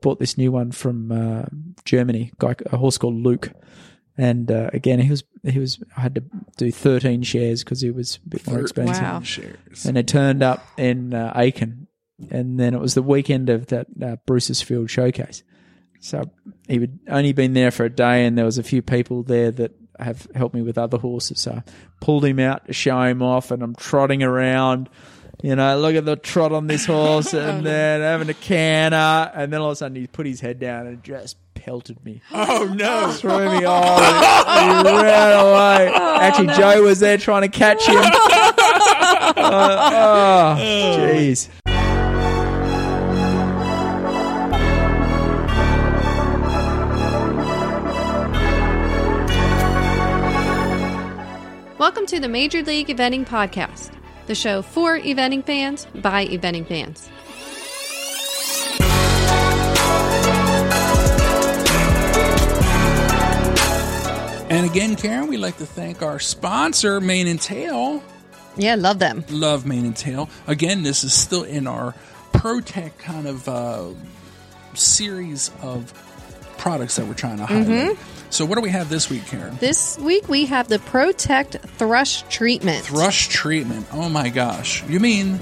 bought this new one from uh, Germany, guy, a horse called Luke. And uh, again, he was he was I had to do thirteen shares because he was a bit more expensive. Wow. Shares. And it turned up in uh, Aiken, and then it was the weekend of that uh, Bruce's Field showcase. So he had only been there for a day, and there was a few people there that have helped me with other horses. So I pulled him out to show him off, and I'm trotting around. You know, look at the trot on this horse, and then having a canter, and then all of a sudden he put his head down and just pelted me Oh no! threw me off. and he ran away. Actually, Joe was there trying to catch him. Uh, oh, jeez. Welcome to the Major League Eventing Podcast, the show for eventing fans by eventing fans. And again, Karen, we'd like to thank our sponsor, Mane and Tail. Yeah, love them. Love Mane and Tail. Again, this is still in our Protect kind of uh, series of products that we're trying to highlight. So, what do we have this week, Karen? This week we have the Protect Thrush Treatment. Thrush treatment. Oh my gosh. You mean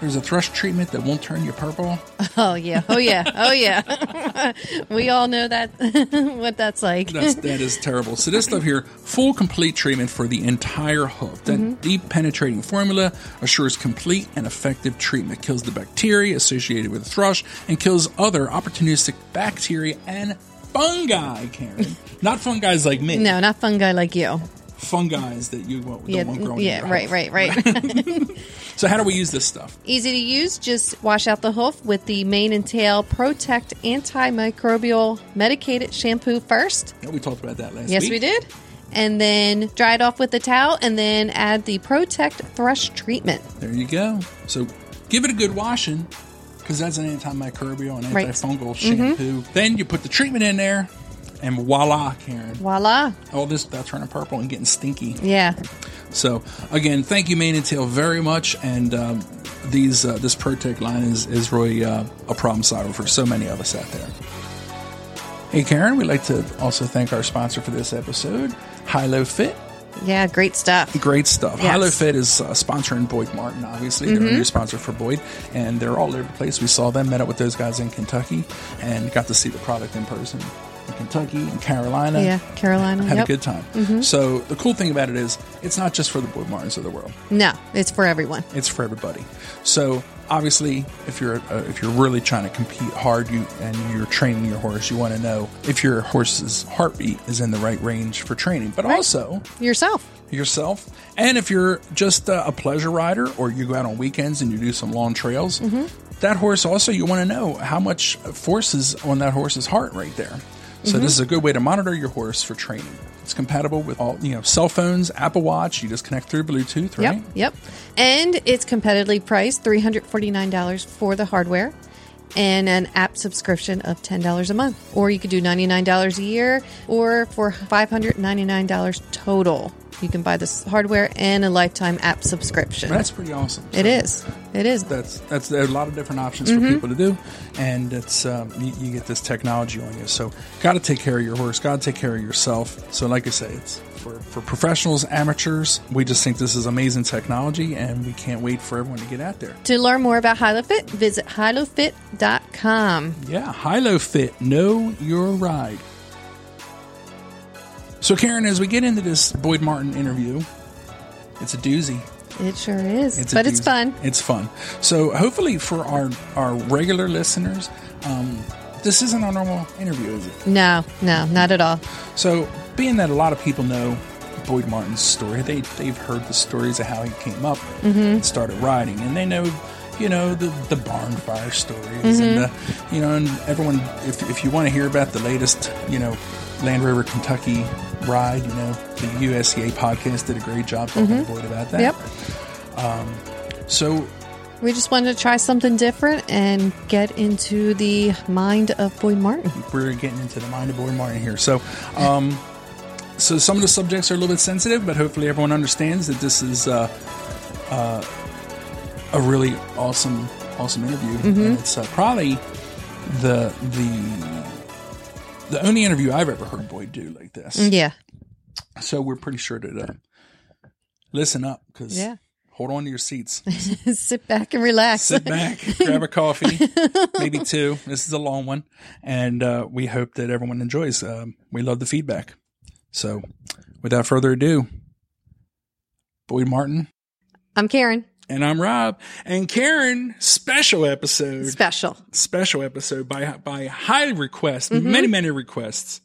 there's a thrush treatment that won't turn you purple? Oh yeah, oh yeah, oh yeah. we all know that what that's like. That's, that is terrible. So this stuff here, full complete treatment for the entire hoof. That mm-hmm. deep penetrating formula assures complete and effective treatment. Kills the bacteria associated with the thrush and kills other opportunistic bacteria and fungi, Karen. Not fungi like me. no, not fungi like you. Fungi that you won't, don't Yeah, want growing in yeah, right, hoof. right, right. So how do we use this stuff? Easy to use. Just wash out the hoof with the mane and tail Protect antimicrobial medicated shampoo first. Yeah, we talked about that last Yes, week. we did. And then dry it off with the towel, and then add the Protect Thrush treatment. There you go. So give it a good washing because that's an antimicrobial and Right. Mm-hmm. antifungal shampoo. Then you put the treatment in there, and voila, Karen. Voila! All this about turning purple and getting stinky. Yeah, So again, thank you, Mane and Tail, very much. And um, these uh, this Protect line is is really uh, a problem solver for so many of us out there. Hey, Karen, we'd like to also thank our sponsor for this episode, Hylofit. Yeah, great stuff. Great stuff. Yes. Mm-hmm. Hylofit is uh, sponsoring Boyd Martin, obviously. They're a new sponsor for Boyd, and they're all over the place. We saw them, met up with those guys in Kentucky, and got to see the product in person in Kentucky and Carolina. Yeah, Carolina. Had yep. a good time. Mm-hmm. So, the cool thing about it is, it's not just for the Boyd Martins of the world, No, it's for everyone. it's for everybody. So, obviously, if you're uh, if you're really trying to compete hard, you and you're training your horse, you want to know if your horse's heartbeat is in the right range for training. But also, Yourself. yourself. And if you're just uh, a pleasure rider or you go out on weekends and you do some long trails, that horse also, you want to know how much force is on that horse's heart right there. So this is a good way to monitor your horse for training. It's compatible with all, you know, cell phones, Apple Watch. You just connect through Bluetooth, right? Yep, yep. And it's competitively priced $349 for the hardware and an app subscription of $10 a month. Or you could do $99 a year or for $599 total. You can buy this hardware and a lifetime app subscription. That's pretty awesome. It is. It is. That's that's there are a lot of different options for people to do, and it's um, you, you get this technology on you. So, got to take care of your horse. Got to take care of yourself. So, like I say, it's for for professionals, amateurs. We just think this is amazing technology, and we can't wait for everyone to get out there. To learn more about Hylofit, visit hylofit.com. Yeah, Hylofit, know your ride. So, Karen, as we get into this Boyd Martin interview, it's a doozy. It sure is. It's but it's fun. It's fun. So hopefully for our our regular listeners, um, this isn't our normal interview, is it? No, no, not at all. So being that a lot of people know Boyd Martin's story, they they've heard the stories of how he came up and started writing, and they know. You know the the barn fire stories, and the, you know, and everyone. If if you want to hear about the latest, you know, Land River, Kentucky ride, you know, the USEA podcast did a great job talking to Boyd about that. Yep. So We just wanted to try something different and get into the mind of Boyd Martin. we're getting into the mind of Boyd Martin here. So, um, so some of the subjects are a little bit sensitive, but hopefully everyone understands that this is uh, uh, a really awesome, awesome interview. And it's uh, probably the the the only interview I've ever heard Boyd do like this. Yeah. So we're pretty sure to uh, listen up because Yeah. hold on to your seats. Sit back and relax. Sit back, grab a coffee, maybe two. This is a long one, and uh, we hope that everyone enjoys. Um, we love the feedback. So, without further ado, Boyd Martin I'm Karen. And I'm Rob, and Karen. Special episode, Special. special episode by by high request, Mm-hmm. many many requests.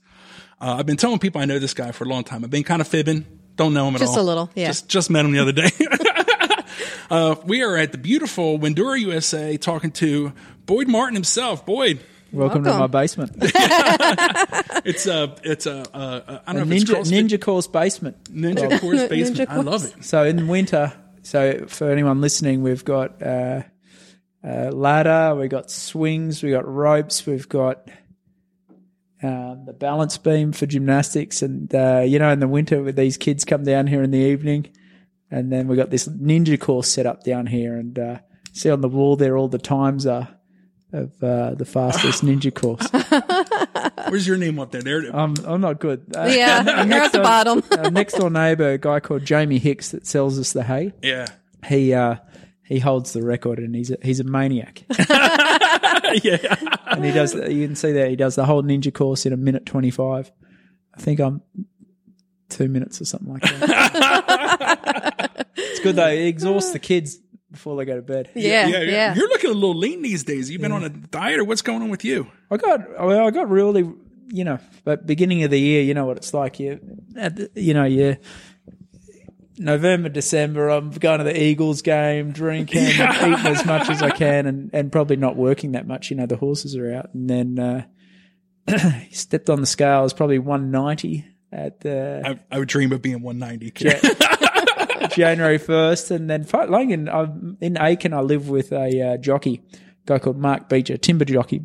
Uh, I've been telling people I know this guy for a long time. I've been kind of fibbing, don't know him at Just all. Just a little, yeah. Just just met him the other day. uh, we are at the beautiful Windurra, USA, talking to Boyd Martin himself. Boyd, Welcome, to my basement. it's a it's a uh, don't know A if it's ninja, ninja course basement. ninja course basement. I love it. So in winter, so for anyone listening, we've got uh, a ladder, we've got swings, we've got ropes, we've got um, the balance beam for gymnastics, and uh, you know, in the winter, with these kids come down here in the evening, and then we've got this ninja course set up down here, and uh, see on the wall there all the times are of uh, the fastest ninja course. Where's your name up there? There. it is. I'm I'm not good. Uh, Yeah. You're at the door- bottom. our next door neighbour, a guy called Jamie Hicks that sells us the hay. yeah. He uh, he holds the record, and he's a, he's a maniac. yeah. and he does. You can see that he does the whole ninja course in a minute twenty five. I think I'm two minutes or something like that. it's good though. He exhausts the kids before they go to bed. Yeah. yeah, Yeah. You're looking a little lean these days. You've been on a diet, or what's going on with you? I got well, I got really, you know, but beginning of the year, you know what it's like. You, at the, you know, you November, December, I'm going to the Eagles game, drinking, and eating as much as I can, and and probably not working that much. You know, the horses are out, and then uh, stepped on the scale. It was probably 190 at the I, I would dream of being 190. January 1st. And then like in, I'm in Aiken, I live with a uh, jockey, guy called Mark Beecher, timber jockey,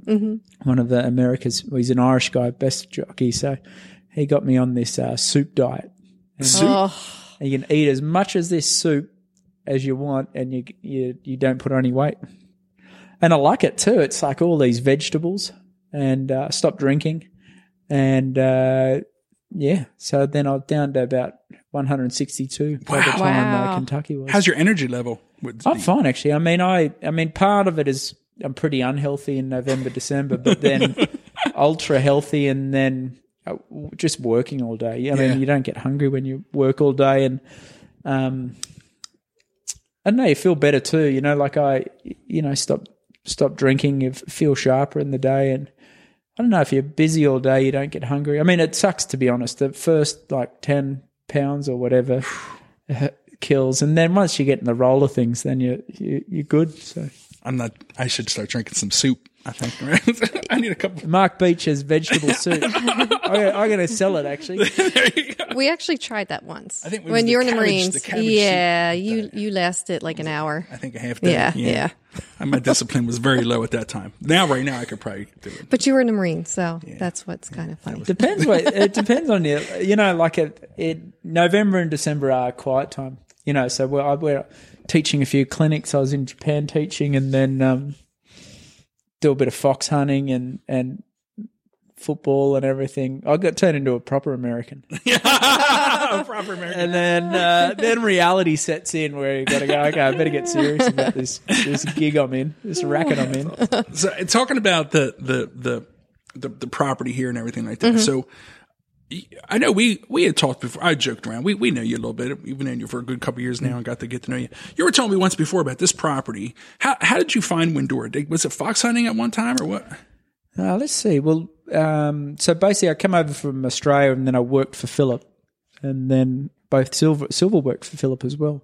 one of the America's, well, he's an Irish guy, best jockey. So he got me on this uh, soup diet. Oh, And you can eat as much as this soup as you want and you, you, you don't put on any weight. And I like it too. It's like all these vegetables and uh, stop drinking. And uh, yeah, so then I was down to about 162 by the time Wow. uh, Kentucky was. How's your energy level? With I'm fine actually. I mean, I I mean, part of it is I'm pretty unhealthy in November, December, but then ultra healthy, and then uh, just working all day. I Yeah. mean, you don't get hungry when you work all day, and um, I know, you feel better too. You know, like I, you know, stop stop drinking, you feel sharper in the day, and I don't know if you're busy all day, you don't get hungry. I mean, it sucks to be honest. The first like ten pounds or whatever uh, kills, and then once you get in the roll of things, then you you you're good. So I'm not. I should start drinking some soup. I think. I need a couple. Mark Beecher's vegetable soup. I, I'm going to sell it actually. we actually tried that once. I think when you were in the Marines. the yeah, soup. you you lasted like an hour. I think a half day. Yeah, yeah. And My discipline was very low at that time. Now, right now, I could probably do it. But you were in the Marines, so that's what's kind of funny. Depends what it depends on you. You know, like it, it November and December are quiet time. You know, so we're, we're teaching a few clinics. I was in Japan teaching, and then um, do a bit of fox hunting and and football and everything. I got turned into a proper American. a Proper American. And then uh, then reality sets in where you got to go. Okay, I better get serious about this this gig I'm in, this racket I'm in. So, talking about the the the the, the property here and everything like Mm-hmm. that. So. I know we, we had talked before. I joked around. We we know you a little bit. We've known you for a good couple years now and got to get to know you. You were telling me once before about this property. How how did you find Windurra? Was it fox hunting at one time or what? Uh, let's see. Well, um, so basically, I came over from Australia and then I worked for Phillip, and then both Silva Silva worked for Phillip as well,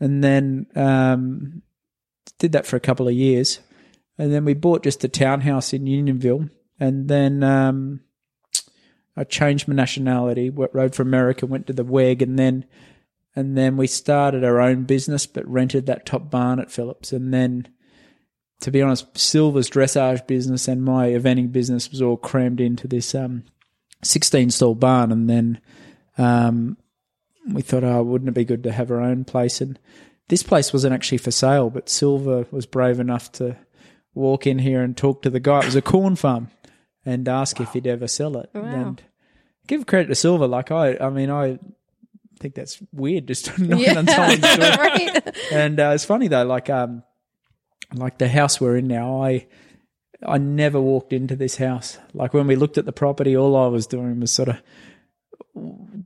and then um, did that for a couple of years, and then we bought just a townhouse in Unionville, and then um, I changed my nationality, rode for America, went to the WEG, and then and then we started our own business, but rented that top barn at Phillips, and then to be honest, Silva's dressage business and my eventing business was all crammed into this um, 16 stall barn. And then um, we thought, oh, wouldn't it be good to have our own place? And this place wasn't actually for sale, but Silver was brave enough to walk in here and talk to the guy. It was a corn farm, and ask if he'd ever sell it. Wow. And give credit to Silva. Like I, I mean, I think that's weird just knocking Yeah, on someone's door. right. And uh, it's funny though, like um, like the house we're in now, I I never walked into this house. Like when we looked at the property, all I was doing was sort of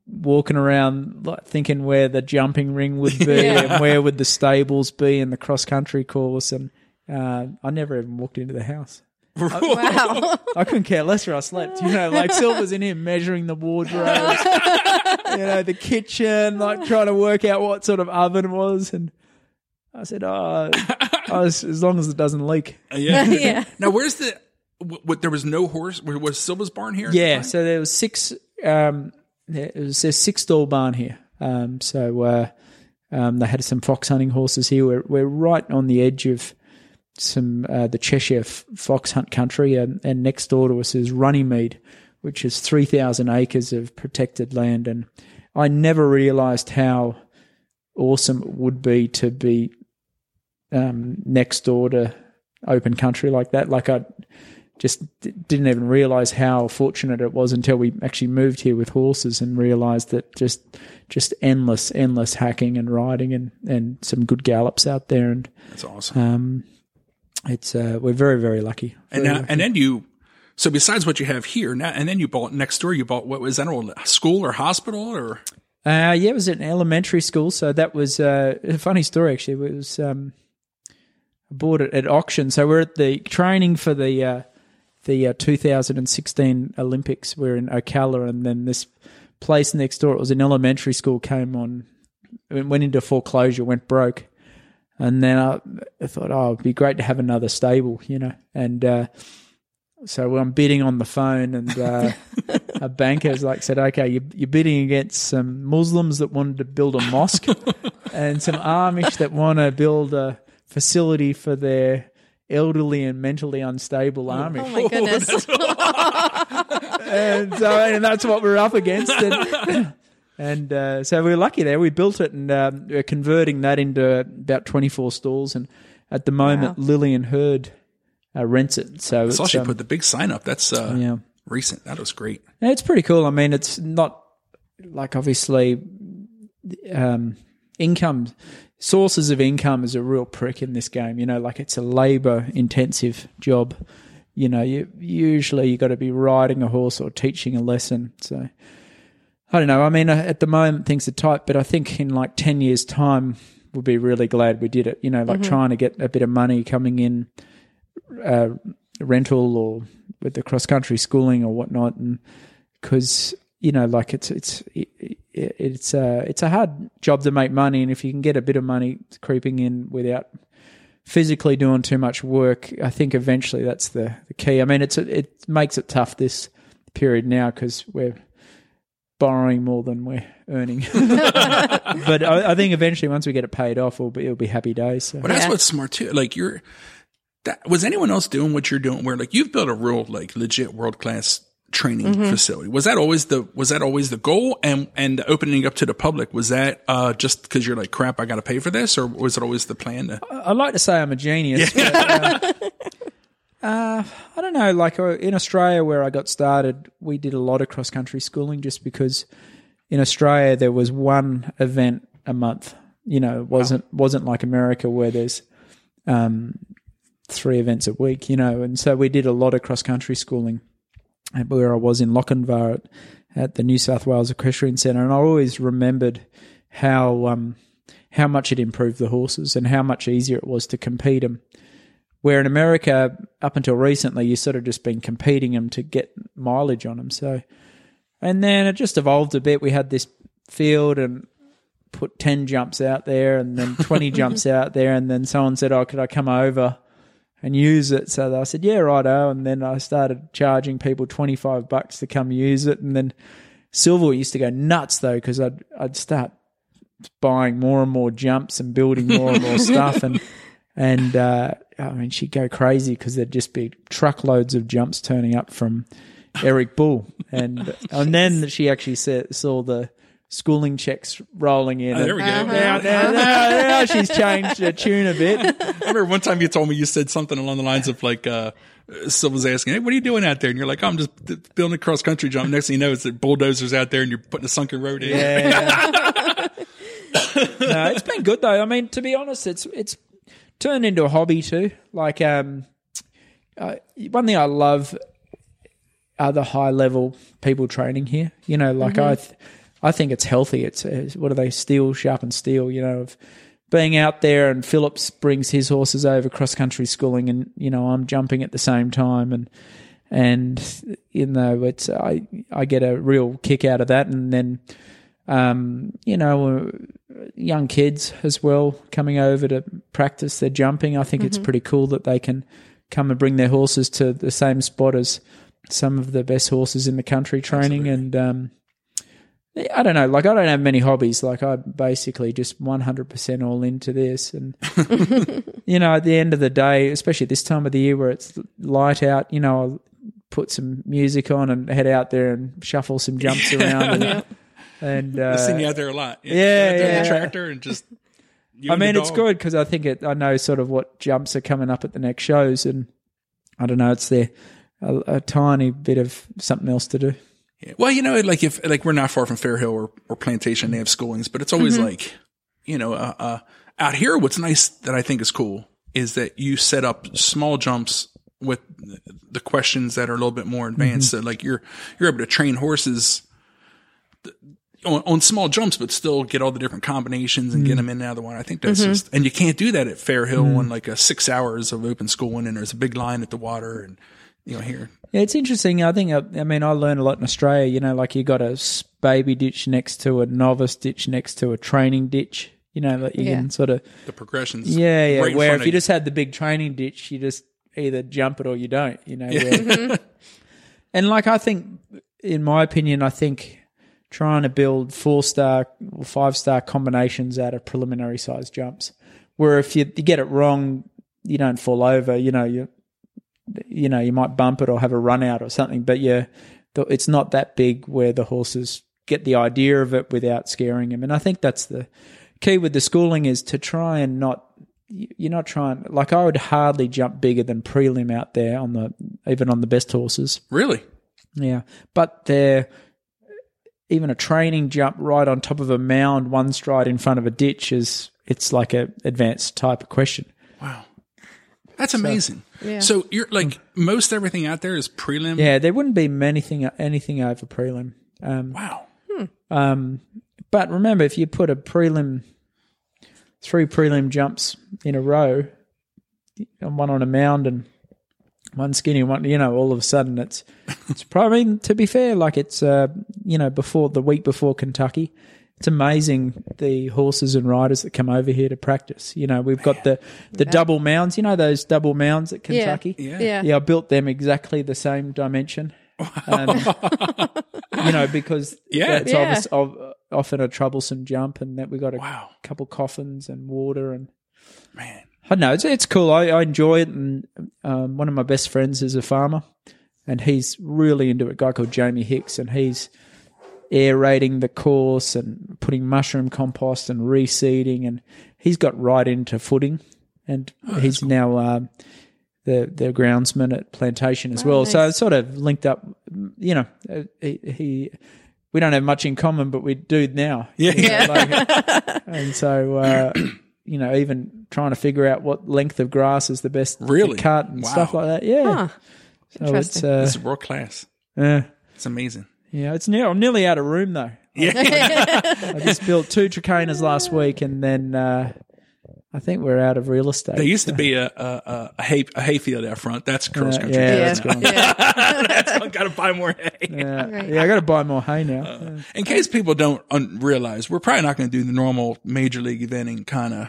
walking around, like thinking where the jumping ring would be Yeah. and where would the stables be and the cross country course. And uh, I never even walked into the house. Wow. I couldn't care less where I slept. You know, like Silva's in here measuring the wardrobes, you know, the kitchen, like trying to work out what sort of oven it was. And I said, oh, I was, as long as it doesn't leak. yeah. Yeah. Now, where's the? What, what, there was no horse. where- Was Silva's barn here? Yeah, so there was six. Um, there was a six stall barn here. Um, so uh, um, they had some fox hunting horses here. We're we're right on the edge of some uh, the Cheshire f- fox hunt country, and, and next door to us is Runnymede, which is three thousand acres of protected land. And I never realised how awesome it would be to be um, next door to open country like that. Like I just d- didn't even realize how fortunate it was until we actually moved here with horses and realized that just just endless endless hacking and riding and and some good gallops out there and That's awesome. um it's uh we're very very lucky and now, and then you. So besides what you have here now, and then you bought next door. You bought what was that? A school or hospital or? Uh, yeah, it was an elementary school, so that was uh, a funny story. Actually, it was um, bought it at auction. So we're at the training for the uh, the uh, 2016 Olympics. We're in Ocala, and then this place next door. It was an elementary school. Came on, went into foreclosure, went broke, and then I, I thought, oh, it'd be great to have another stable, you know, and. Uh, so I'm bidding on the phone, and uh, a banker's like said, "Okay, you're, you're bidding against some Muslims that wanted to build a mosque, and some Amish that want to build a facility for their elderly and mentally unstable Amish." Oh my goodness. and so and that's what we're up against. And, and uh, so we were lucky there. We built it, and um, we're converting that into about 24 stalls. And at the moment, Wow. Lillian Heard uh, rents it. So saw she um, put the big sign up. That's uh, yeah. recent. That was great. Yeah, It's pretty cool. I mean, it's not like obviously um, income sources of income is a real prick in this game. You know, like it's a labor intensive job. You know, you usually you got to be riding a horse or teaching a lesson. So I don't know. I mean, uh, at the moment things are tight, but I think in like ten years' time we'll be really glad we did it. You know, like trying to get a bit of money coming in, uh, rental or with the cross country schooling or whatnot, and because you know, like it's it's it, it's a it's a hard job to make money, and if you can get a bit of money creeping in without physically doing too much work, I think eventually that's the, the key. I mean, it's it makes it tough this period now because we're borrowing more than we're earning. but I, I think eventually, once we get it paid off, it'll be it'll be happy days. So. But that's Yeah. what's smart too. Like you're, that was anyone else doing what you're doing? Where like you've built a real like legit world class training Mm-hmm. facility. Was that always the was that always the goal? And and opening up to the public was that uh, just because you're like crap, I got to pay for this, or was it always the plan? To, I like to say I'm a genius. But, uh, uh, I don't know. Like uh, in Australia, where I got started, we did a lot of cross country schooling just because in Australia there was one event a month. You know, it wasn't wasn't like America where there's um, three events a week. You know, and so we did a lot of cross country schooling. Where I was in Lochinvar at, at the New South Wales Equestrian Centre, and I always remembered how um, how much it improved the horses and how much easier it was to compete them. Where in America, up until recently, you sort of just been competing them to get mileage on them. So, and then it just evolved a bit. We had this field and put 10 jumps out there and then 20 jumps out there. And then someone said, Oh, could I come over and use it? So I said, Yeah, righto. And then I started charging people 25 bucks to come use it. And then Silva used to go nuts though, because I'd, I'd start buying more and more jumps and building more and more stuff and and uh, I mean she'd go crazy because there'd just be truckloads of jumps turning up from Eric Bull and and then she actually saw the schooling checks rolling in. Oh, there we go. And Now, now, now, now she's changed the tune a bit. I remember one time you told me you said something along the lines of like, uh, someone's asking, Hey, what are you doing out there? And you're like, oh, I'm just d- building a cross country jump. Next thing you know, it's the bulldozers out there and you're putting a sunken road in. Yeah. no, it's been good though. I mean, to be honest, it's it's turned into a hobby too. Like, um, uh, one thing I love are the high level people training here. You know, like I, th- I think it's healthy. It's, uh what are they? Steel, sharpen steel. You know, of being out there and Phillips brings his horses over cross country schooling, and you know I'm jumping at the same time, and and you know it's I I get a real kick out of that, and then um, you know, uh, young kids as well coming over to practice their jumping. I think it's pretty cool that they can come and bring their horses to the same spot as some of the best horses in the country training. And um, I don't know, like I don't have many hobbies. Like I basically just 100% all into this. And, you know, at the end of the day, especially at this time of the year where it's light out, you know, I'll put some music on and head out there and shuffle some jumps around. And, and I've seen uh, you out there a lot. yeah, You're out there in yeah. the tractor and just. I mean, it's good because I think it. I know sort of what jumps are coming up at the next shows, and I don't know. It's there a, a tiny bit of something else to do. Yeah. Well, you know, like if like we're not far from Fairhill or, or Plantation, they have schoolings, but it's always like, you know, uh, uh, out here, what's nice that I think is cool is that you set up small jumps with the questions that are a little bit more advanced. So like you're you're able to train horses on, on small jumps, but still get all the different combinations and get mm. them in and out of the water. I think that's mm-hmm. just, and you can't do that at Fairhill on mm. like a six hours of open schooling and there's a big line at the water and, you know, here. Yeah, it's interesting. I think. uh, I mean, I learned a lot in Australia. You know, like you got a baby ditch next to a novice ditch next to a training ditch. You know, that you Yeah. can sort of The progressions. yeah, yeah. right where if of you just had the big training ditch, you just either jump it or you don't. You know. where- mm-hmm. and like I think, in my opinion, I think trying to build four star or five star combinations out of preliminary size jumps, where if you, you get it wrong, you don't fall over. You know, you you know you might bump it or have a run out or something, but yeah, it's not that big where the horses get the idea of it without scaring them. And I think that's the key with the schooling is to try and not you're not trying like I would hardly jump bigger than prelim out there on the even on the best horses. Really? Yeah, but they're even a training jump right on top of a mound, one stride in front of a ditch is it's like a advanced type of question. Wow. That's amazing. Yeah. So you're like most everything out there is prelim. Yeah, there wouldn't be anything anything over prelim. Um, Wow. um, but remember, if you put a prelim, three prelim jumps in a row, and one on a mound and one skinny one, you know, all of a sudden it's it's probably I mean, to be fair, like it's uh, you know before the week before Kentucky. It's amazing the horses and riders that come over here to practice. You know, we've got the the double mounds. You know those double mounds at Kentucky. Yeah. Yeah. Yeah, I built them exactly the same dimension. Um, you know, because Yeah. it's Yeah. obvious, of, often a troublesome jump, and that we got a Wow. couple coffins and water, and Man. I don't know it's it's cool. I, I enjoy it, and um, one of my best friends is a farmer, and he's really into it. A guy called Jamie Hicks, and he's aerating the course and putting mushroom compost and reseeding, and he's got right into footing, and he's now. Um, the the groundsman at Plantation as Oh, well. So nice. it's sort of linked up. You know, uh, he, he we don't have much in common, but we do now. Yeah. You know, like- and so uh, you know, even trying to figure out what length of grass is the best to cut and Wow. stuff like that. Yeah, Huh. so it's Interesting. uh, This world class. Yeah. It's amazing. yeah, it's near. I'm nearly out of room though. Yeah. I just built two Trakehners last week, and then uh, I think we're out of real estate. there used to be a a, a, a hay a hayfield out front. That's cross Uh, country. yeah, Yeah. that's gone. Yeah. That's got to buy more hay. Yeah, Right. yeah, I got to buy more hay now. Uh, In case people don't un- realize, we're probably not going to do the normal major league eventing kind of,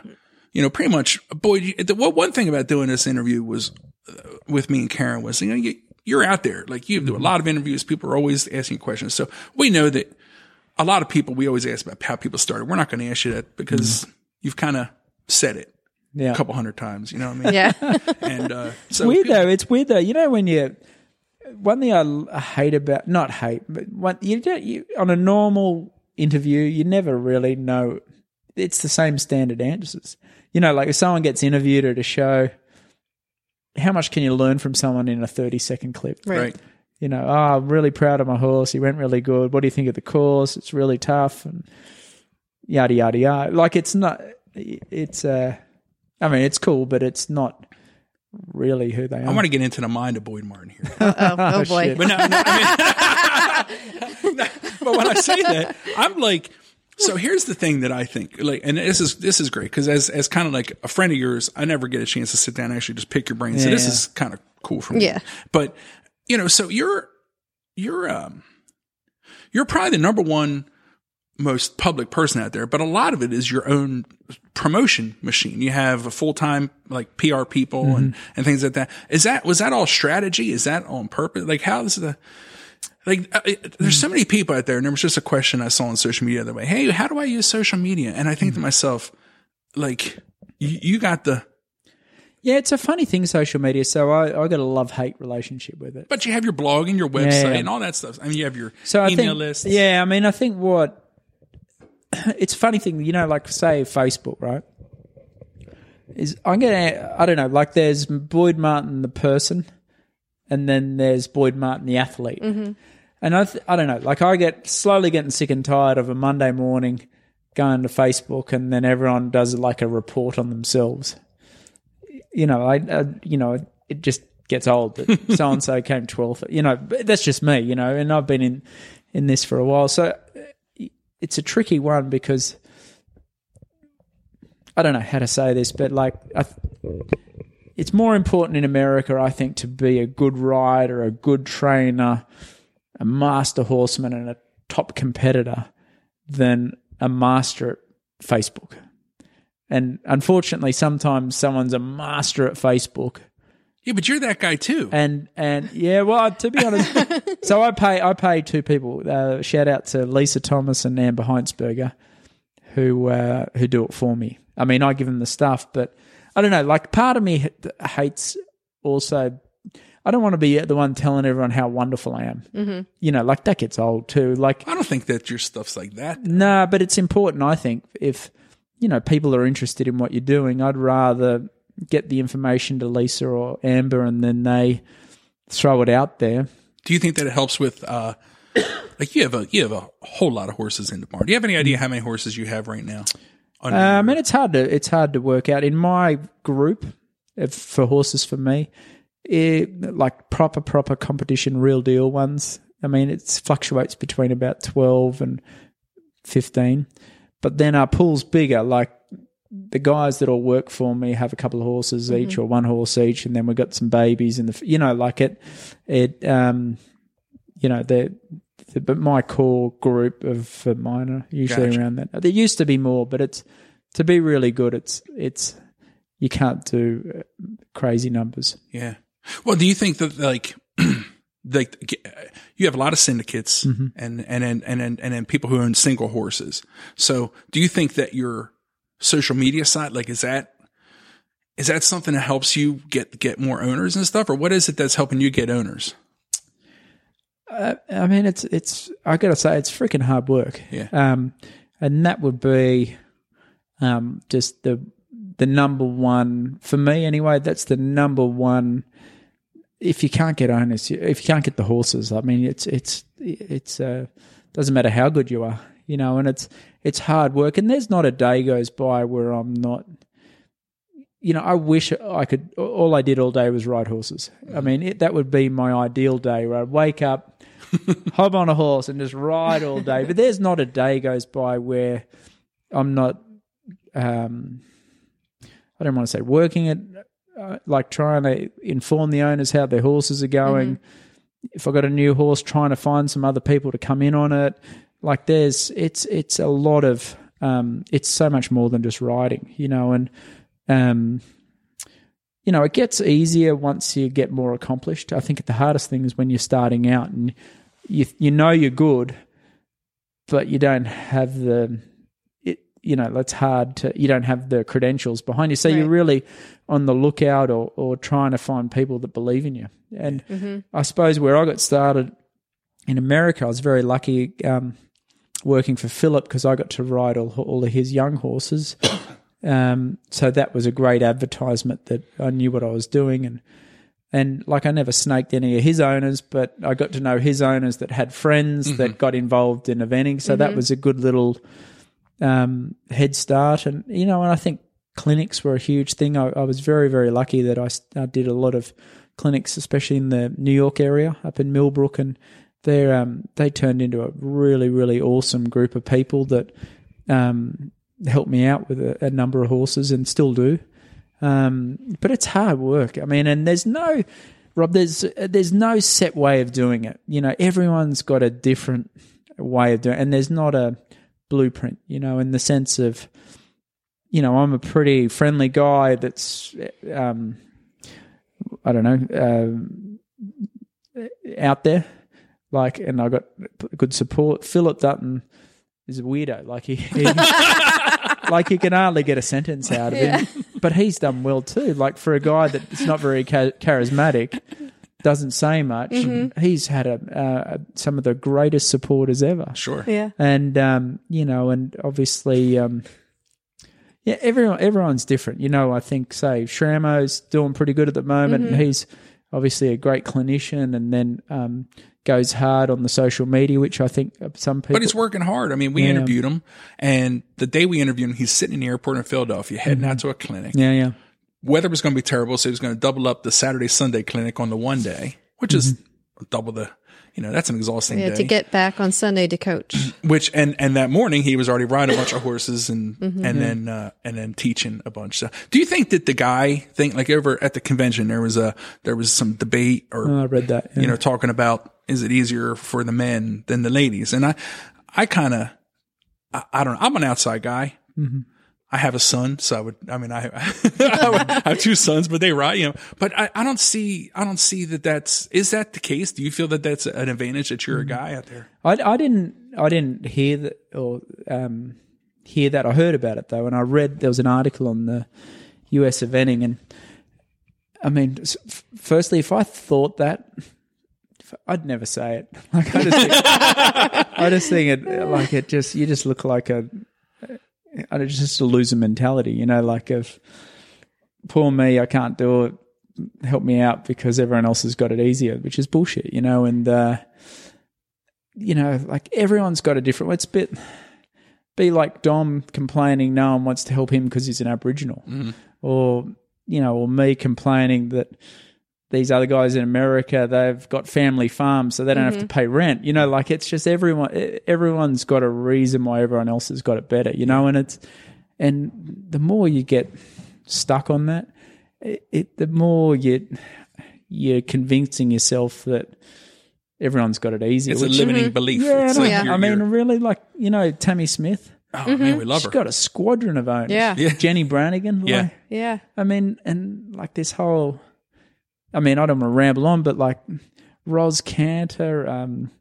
you know, pretty much. Boy, you- the what one thing about doing this interview was uh, with me and Karen was, you know, you, you're out there, like you do a lot of interviews. People are always asking questions, so we know that a lot of people. We always ask about how people started. We're not going to ask you that because you've kind of said it yeah, a couple hundred times. You know what I mean? Yeah. And uh, so weird people- though. It's weird though. You know when you one thing I hate about not hate, but one you don't you on a normal interview, you never really know. It's the same standard answers. You know, like if someone gets interviewed at a show, how much can you learn from someone in a 30 second clip? Right. Right. You know, oh, I'm really proud of my horse. He went really good. What do you think of the course? It's really tough and yada, yada, yada. Like it's not, it's, uh, I mean, it's cool, but it's not really who they are. I want to get into the mind of Boyd Martin here. Oh, oh boy. But no, no, I mean, but when I say that, I'm like, so here's the thing that I think, like, and this is this is great because as as kind of like a friend of yours, I never get a chance to sit down and actually just pick your brain. So this Yeah. is kind of cool for me. Yeah. But you know, so you're you're um you're probably the number one most public person out there, but a lot of it is your own promotion machine. You have a full time like PR people and, mm-hmm. and things like that. Is that was that all strategy? Is that on purpose? Like how is the like uh, there's mm-hmm. so many people out there, and there was just a question I saw on social media the other way. Hey, how do I use social media? And I think to mm-hmm. myself, like you, you got the, Yeah, it's a funny thing, social media. So I, I got a love hate relationship with it. but you have your blog and your website Yeah. and all that stuff. I mean, you have your So I email think, list. yeah, I mean, I think what it's a funny thing, you know, like say Facebook, right? Is I'm gonna, I don't know, like there's Boyd Martin the person, and then there's Boyd Martin the athlete, mm-hmm. and I, th- I don't know, like I get slowly getting sick and tired of a Monday morning going to Facebook, and then everyone does like a report on themselves. You know, I, I you know, it just gets old that so and so came twelfth. You know, but that's just me. You know, and I've been in in this for a while, so it's a tricky one because I don't know how to say this, but like I, it's more important in America, I think, to be a good rider, a good trainer, a master horseman, and a top competitor than a master at Facebook. And unfortunately, sometimes someone's a master at Facebook, Yeah, but you're that guy too. and and yeah, well, to be honest, so I pay I pay two people. Uh, shout out to Lisa Thomas and Amber Heintzberger, who uh, who do it for me. I mean, I give them the stuff, but I don't know. Like, part of me hates also. I don't want to be the one telling everyone how wonderful I am. Mm-hmm. You know, like that gets old too. Like, I don't think that your stuff's like that. no, but it's important. I think if you know people are interested in what you're doing, I'd rather get the information to Lisa or Amber, and then they throw it out there. Do you think that it helps with, uh, like you have a, you have a whole lot of horses in the barn. Do you have any idea how many horses you have right now? Um, and it's hard to it's hard to work out in my group for horses for me, it, like proper proper competition, real deal ones. I mean, it fluctuates between about twelve and fifteen, but then our pool's bigger. Like the guys that all work for me have a couple of horses each or one horse each, and then we've got some babies in the you know like it it um you know the. the but my core group of uh, mine are usually Gotcha. around that. There used to be more, but it's to be really good. It's it's you can't do uh, crazy numbers. Yeah. Well, do you think that like, like you have a lot of syndicates and, and, and, and, and, and people who own single horses. So do you think that your social media site, like, is that, is that something that helps you get, get more owners and stuff? Or what is it that's helping you get owners? I mean, it's it's. I gotta say, it's freaking hard work. Yeah. Um, and that would be, um, just the the number one for me anyway. That's the number one. If you can't get owners, if you can't get the horses, I mean, it's it's it's uh, doesn't matter how good you are, you know, and it's it's hard work. And there's not a day goes by where I'm not. You know, I wish I could. All I did all day was ride horses. I mean, it, that would be my ideal day where I'd wake up, hop on a horse, and just ride all day. But there's not a day goes by where I'm not. Um, I don't want to say working at, uh, like trying to inform the owners how their horses are going. If I got a new horse, trying to find some other people to come in on it. Like there's, it's it's a lot of, um, it's so much more than just riding, you know, and um, you know, it gets easier once you get more accomplished. I think the hardest thing is when you're starting out and you you know you're good, but you don't have the it. You know, that's hard to. You don't have the credentials behind you, so you're really on the lookout or or trying to find people that believe in you. And I suppose where I got started in America, I was very lucky. Um, working for Phillip because I got to ride all, all of his young horses. Um, so that was a great advertisement that I knew what I was doing and and like I never snaked any of his owners, but I got to know his owners that had friends that got involved in eventing. So that was a good little um, head start. And you know, and I think clinics were a huge thing. I, I was very very lucky that I did a lot of clinics, especially in the New York area, up in Millbrook, and they um, they turned into a really really awesome group of people that um, helped me out with a, a number of horses and still do. Um, but it's hard work. I mean, and there's no Rob. There's there's no set way of doing it. You know, everyone's got a different way of doing, it, and there's not a blueprint. You know, in the sense of, you know, I'm a pretty friendly guy. That's, um, I don't know, um, out there. Like, and I got good support. Phillip Dutton is a weirdo. Like he, he like you can hardly get a sentence out of him. But he's done well too. Like for a guy that's not very cha- charismatic, doesn't say much. He's had a, uh, some of the greatest supporters ever. Sure. Yeah. And um, you know, and obviously, um, yeah, everyone everyone's different. You know, I think say Shramo's doing pretty good at the moment. Mm-hmm. and He's obviously a great clinician, and then um, goes hard on the social media, which I think some people. But he's working hard. I mean, we Yeah. interviewed him, and the day we interviewed him, he's sitting in the airport in Philadelphia, heading out to a clinic. yeah, yeah. Weather was going to be terrible, so he was going to double up the Saturday Sunday clinic on the one day, which is double the. You know, that's an exhausting Yeah, day. to get back on Sunday to coach. which and and that morning he was already riding a bunch of horses and Mm-hmm. and then uh, and then teaching a bunch. So, do you think that the guy think like over at the convention there was a there was some debate or Oh, I read that. yeah. you know talking about is it easier for the men than the ladies? And I I kind of I, I don't know. I'm an outside guy. Mm-hmm. I have a son, so I would. I mean, I, I, would- I have two sons, but they ride, you know. But I, I don't see. I don't see that. That's is that the case? Do you feel that that's an advantage that you're a guy out there? I, I didn't I didn't hear that or um, hear that. I heard about it though, and I read there was an article on the US eventing, and I mean, firstly, if I thought that, I'd never say it. Like I just, think, I just think it like it just you just look like a, I just a loser mentality, you know, like if poor me, I can't do it. Help me out because everyone else has got it easier, which is bullshit, you know, and. uh you know, like everyone's got a different. It's a bit be like Dom complaining no one wants to help him because he's an Aboriginal, or you know, or me complaining that these other guys in America they've got family farms so they don't have to mm-hmm. pay rent. You know, like it's just everyone. Everyone's got a reason why everyone else has got it better. You know, and it's and the more you get stuck on that, it, it the more you you're convincing yourself that everyone's got it easy. It's a which- limiting mm-hmm. belief. yeah, It's no, like Yeah. you're- I mean, you're- really, like you know, Tamie Smith. oh mm-hmm. man, we love She's her. She's got a squadron of owners. Yeah. Yeah. Jennie Brannigan. Yeah. like, Yeah. I mean, and like this whole. I mean, I don't want to ramble on, but like Ros Canter, um,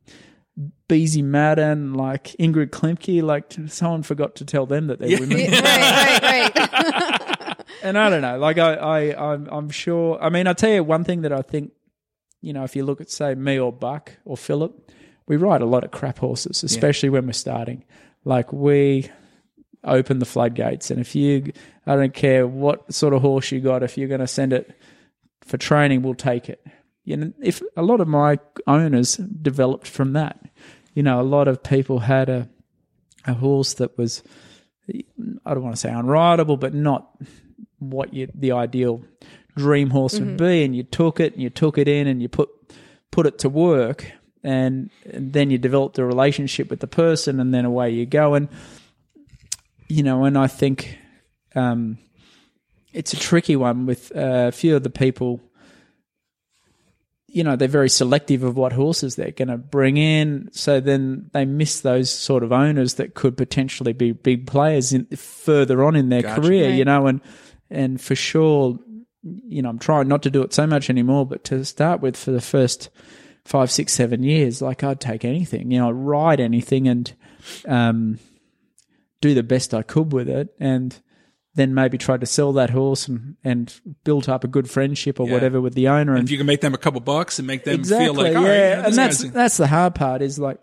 Beezie Madden, like Ingrid Klimke, like someone forgot to tell them that they're Yeah. women. right, right, right. and I don't know. Like I, I, I'm, I'm sure. I mean, I'll tell you one thing that I think. You know, if you look at say me or Buck or Phillip, we ride a lot of crap horses, especially when we're starting. Like we open the floodgates, and if you, I don't care what sort of horse you got, if you're going to send it for training, we'll take it. You know, if a lot of my owners developed from that, you know, a lot of people had a a horse that was, I don't want to say unrideable, but not what you, the ideal dream horse would be, and you took it and you took it in and you put put it to work, and, and then you developed a relationship with the person, and then away you go, and you know, and I think um, it's a tricky one with uh, a few of the people. You know, they're very selective of what horses they're going to bring in. So then they miss those sort of owners that could potentially be big players in, further on in their Gotcha. career, you know, and, and for sure, you know, I'm trying not to do it so much anymore, but to start with for the first five, six, seven years, like I'd take anything, you know, I'd ride anything and, um, do the best I could with it. And, then maybe tried to sell that horse and, and built up a good friendship or Yeah. whatever with the owner. And If you can make them a couple bucks and make them exactly, feel like, right, yeah, you know, and that's guy's- that's the hard part is like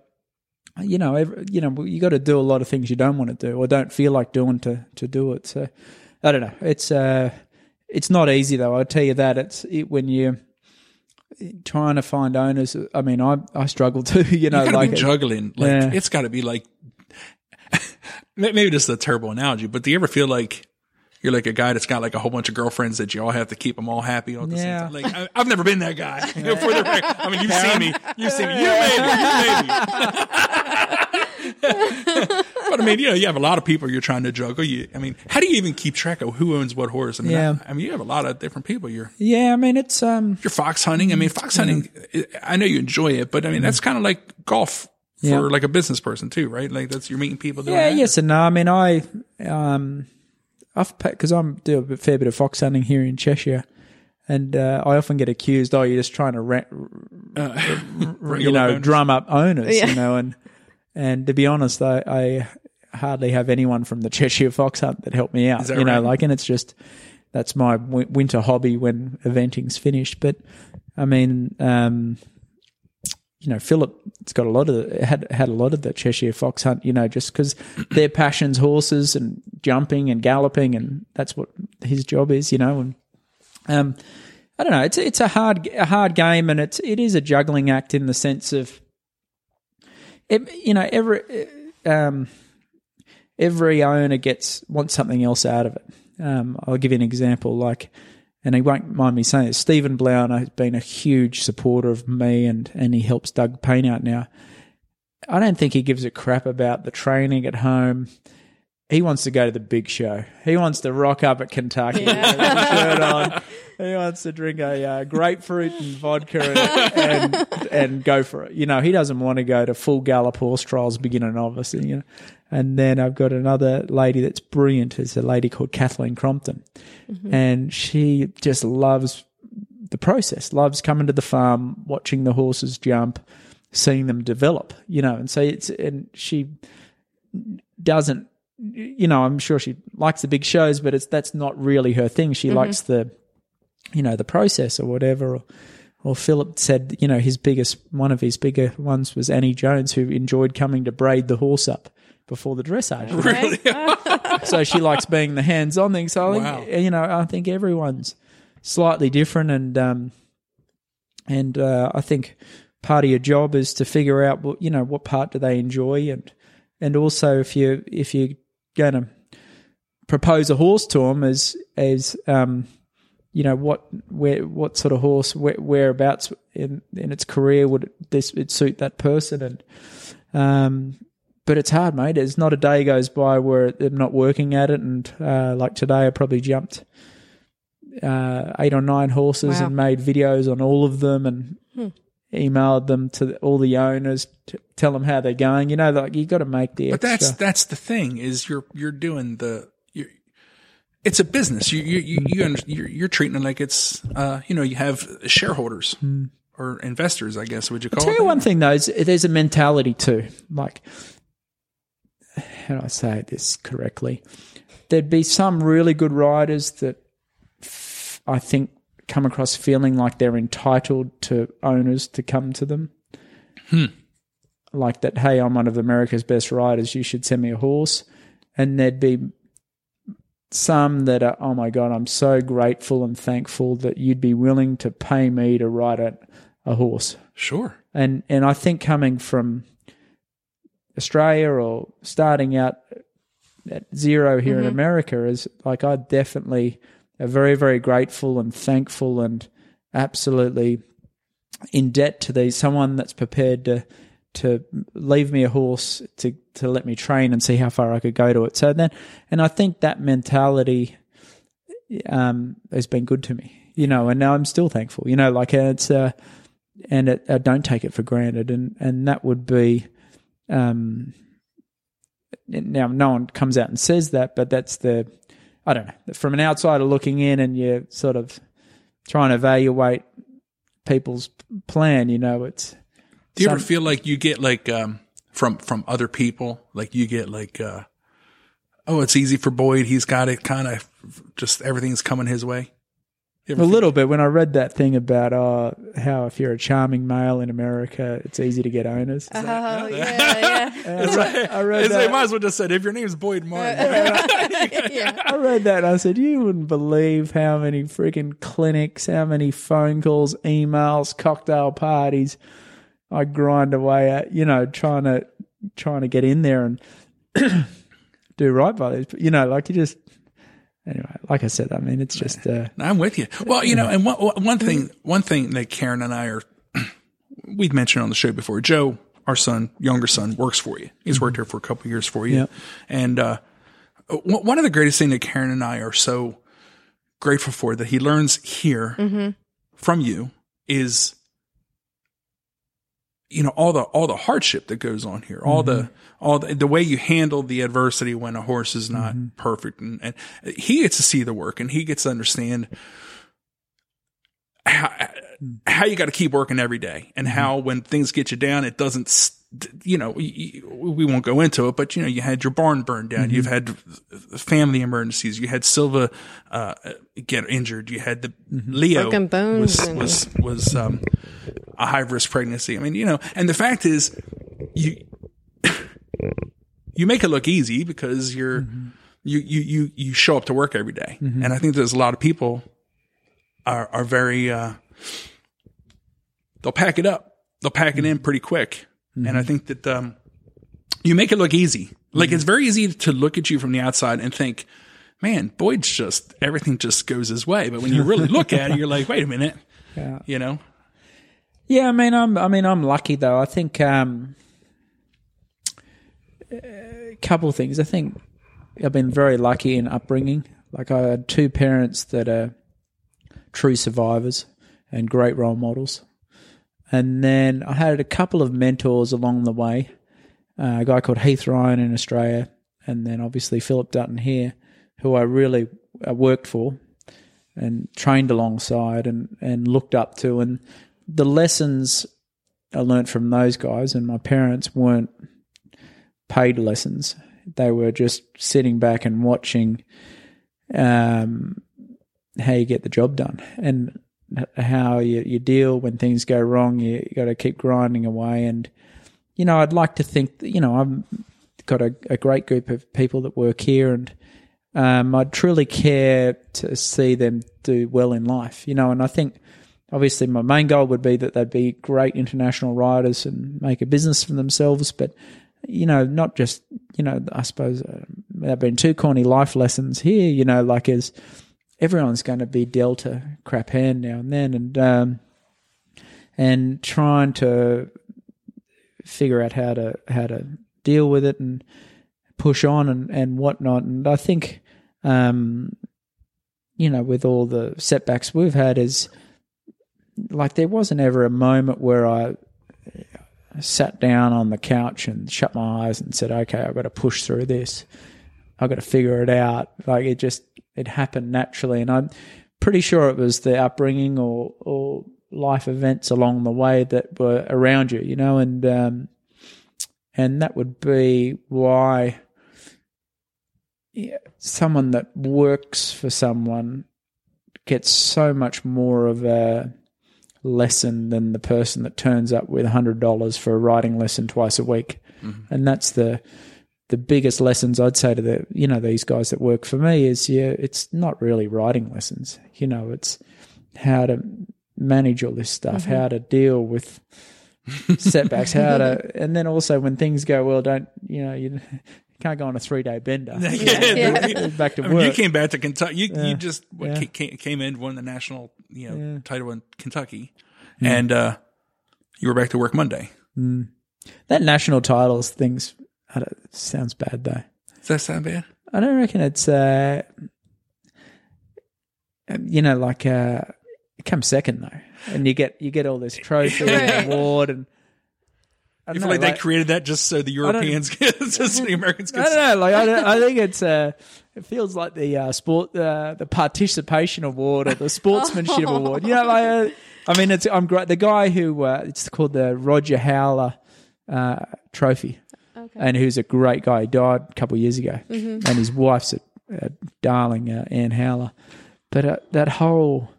you know, every, you know, you got to do a lot of things you don't want to do or don't feel like doing to to do it. So I don't know. It's uh, it's not easy though. I'll tell you that. It's it, when you trying to find owners. I mean, I I struggle too. You know, You like juggling. Like Yeah. it's got to be like maybe this is a terrible analogy, but do you ever feel like you're like a guy that's got like a whole bunch of girlfriends that you all have to keep them all happy all at the Yeah. same time? Like I, I've never been that guy. For the record. I mean, you've seen me. You've seen me. You made me. You made me. but I mean, you know, you have a lot of people you're trying to juggle. You, I mean, how do you even keep track of who owns what horse? I mean, Yeah. I, I mean, you have a lot of different people. You're yeah. I mean, it's um, you're fox hunting. I mean, fox hunting. I know you enjoy it, but I mean, that's kind of like golf for Yeah. like a business person too, right? Like that's you're meeting people. Doing Yeah, that. yes and no. I mean, I, um, I've because I'm do a bit- fair bit of fox hunting here in Cheshire, and uh, I often get accused, oh, you're just trying to, ra- you know, owners. drum up owners, Yeah. you know, and and to be honest, I, I hardly have anyone from the Cheshire Fox Hunt that helped me out, Is that you know, like, and it's just that's my w- winter hobby when eventing's finished. But I mean, um, you know, Phillip's got a lot of had had a lot of the Cheshire Fox Hunt. You know, just because their passions horses and jumping and galloping, and that's what his job is. You know, and um, I don't know. It's it's a hard a hard game, and it's it is a juggling act in the sense of, it, you know, every um, every owner gets wants something else out of it. Um, I'll give you an example, like, and he won't mind me saying it. Stephen Blauner has been a huge supporter of me, and and he helps Doug Payne out now. I don't think he gives a crap about the training at home. He wants to go to the big show. He wants to rock up at Kentucky a shirt on. He wants to drink a uh, grapefruit and vodka and, and and go for it. You know, he doesn't want to go to full gallop horse trials, beginner novice. You know, and then I've got another lady that's brilliant. It's a lady called Kathleen Crompton, mm-hmm. and she just loves the process. Loves coming to the farm, watching the horses jump, seeing them develop. You know, and so it's and she doesn't. You know, I'm sure she likes the big shows, but it's that's not really her thing. She mm-hmm. likes the, you know, the process or whatever. Or, or Phillip said, you know, his biggest one of his bigger ones was Annie Jones, who enjoyed coming to braid the horse up before the dressage. Really? so she likes being the hands-on thing. So I Wow. think you know, I think everyone's slightly different, and um, and uh, I think part of your job is to figure out what you know what part do they enjoy, and and also if you if you're going to propose a horse to them as as um, you know what where what sort of horse where, whereabouts in in its career would it, this it suit that person and um but it's hard mate there's not a day goes by where I'm not working at it and uh like today I probably jumped uh eight or nine horses Wow. and made videos on all of them and emailed them to all the owners to tell them how they're going you know like you got to make the But that's extra. that's the thing is you're you're doing the you're, it's a business. You you you, you under, you're, you're treating it like it's uh you know you have shareholders or investors. I guess would you call Hmm. Tell it? you one thing though, is there's a mentality too. Like, how do I say this correctly? There'd be some really good riders that f- I think come across feeling like they're entitled to owners to come to them. Hmm. Like that, hey, I'm one of America's best riders. You should send me a horse. And there'd be some that are, oh my God, I'm so grateful and thankful that you'd be willing to pay me to ride a, a horse Sure. and and I think coming from Australia or starting out at zero here in America is like I definitely are very very grateful and thankful and absolutely in debt to these someone that's prepared to to leave me a horse to to let me train and see how far I could go to it. So then, and I think that mentality um, has been good to me, you know, and now I'm still thankful, you know, like and it's uh, and it, I don't take it for granted, and and that would be, um, now no one comes out and says that, but that's the, I don't know, from an outsider looking in, and you're sort of trying to evaluate people's plan, you know, it's. Do you ever feel like you get like um from from other people like you get like uh oh it's easy for Boyd he's got it kind of just everything's coming his way. You A little bit when I read that thing about uh, how if you're a charming male in America, it's easy to get owners. Oh, yeah, yeah. That's right. I read They that. might as well just said, if your name's Boyd Martin. yeah. I read that and I said, you wouldn't believe how many freaking clinics, how many phone calls, emails, cocktail parties I grind away at, you know, trying to trying to get in there and do right by these. You know, like you just anyway. Like I said, I mean, it's just uh, I'm with you. Well, you know, and one, one thing, one thing that Karen and I are, we've mentioned on the show before. Joe, our son, younger son, works for you. He's worked here for a couple of years for you, Yep. and uh, one of the greatest things that Karen and I are so grateful for that he learns here from you is you know all the all the hardship that goes on here all the mm-hmm. all the, the way you handle the adversity when a horse is not mm-hmm. perfect. And, and he gets to see the work and he gets to understand how, mm. how you got to keep working every day and mm-hmm. how when things get you down it doesn't st- you know y- y- we won't go into it but you know you had your barn burned down. You've had family emergencies. You had silva uh, get injured. You had the leo Broken bones was was was um, a high risk pregnancy. I mean, you know, and the fact is, you you make it look easy because you're you you you you show up to work every day. and I think there's a lot of people are are very uh, they'll pack it up, they'll pack it in pretty quick, and I think that um, you make it look easy. Like it's very easy to look at you from the outside and think. Man, Boyd's just everything just goes his way. But when you really look at it, you're like, wait a minute, yeah. you know, Yeah, I mean, I'm. I mean, I'm lucky though. I think um, a couple of things. I think I've been very lucky in upbringing. Like I had two parents that are true survivors and great role models, and then I had a couple of mentors along the way. Uh, a guy called Heath Ryan in Australia, and then obviously Phillip Dutton here, who I really uh, worked for and trained alongside and, and looked up to. And the lessons I learnt from those guys and my parents weren't paid lessons. They were just sitting back and watching um, how you get the job done and how you, you deal when things go wrong. You, you got to keep grinding away. And, you know, I'd like to think that, you know, I've got a, a great group of people that work here and um, I truly care to see them do well in life, you know, and I think obviously my main goal would be that they'd be great international riders and make a business for themselves, but you know, not just you know, I suppose uh, they've been too corny, life lessons here, you know, like as everyone's going to be dealt a crap hand now and then, and um, and trying to figure out how to how to deal with it and push on and and whatnot, and I think. Um, you know, with all the setbacks we've had, is like there wasn't ever a moment where I sat down on the couch and shut my eyes and said, "Okay, I've got to push through this. I've got to figure it out." Like it just it happened naturally, and I'm pretty sure it was the upbringing or or life events along the way that were around you, you know, and um, and that would be why yeah, someone that works for someone gets so much more of a lesson than the person that turns up with hundred dollars for a writing lesson twice a week, and that's the the biggest lessons I'd say to the you know these guys that work for me is yeah it's not really writing lessons you know it's how to manage all this stuff how to deal with setbacks how to and then also when things go well don't you know you can't go on a three day bender Yeah. back to I work mean, you came back to Kentucky. You, Yeah. you just what, Yeah. ca- ca- came in, won the national you know Yeah. title in Kentucky, and uh, you were back to work Monday. that national titles things I don't, sounds bad though Does that sound bad? I don't reckon it's uh you know like uh it comes second though and you get you get all this trophy and award and I You feel know, like, they created that just so the Europeans get, just so the Americans I get. don't know. Like I, don't, I think it's uh, it feels like the uh, sport, uh, the participation award or the sportsmanship award. You know, like uh, I mean, it's I'm great. The guy who uh, it's called the Roger Haller uh, Trophy. And who's a great guy. He died a couple of years ago, Mm-hmm. and his wife's a, a darling, uh, Anne Haller. But uh, that whole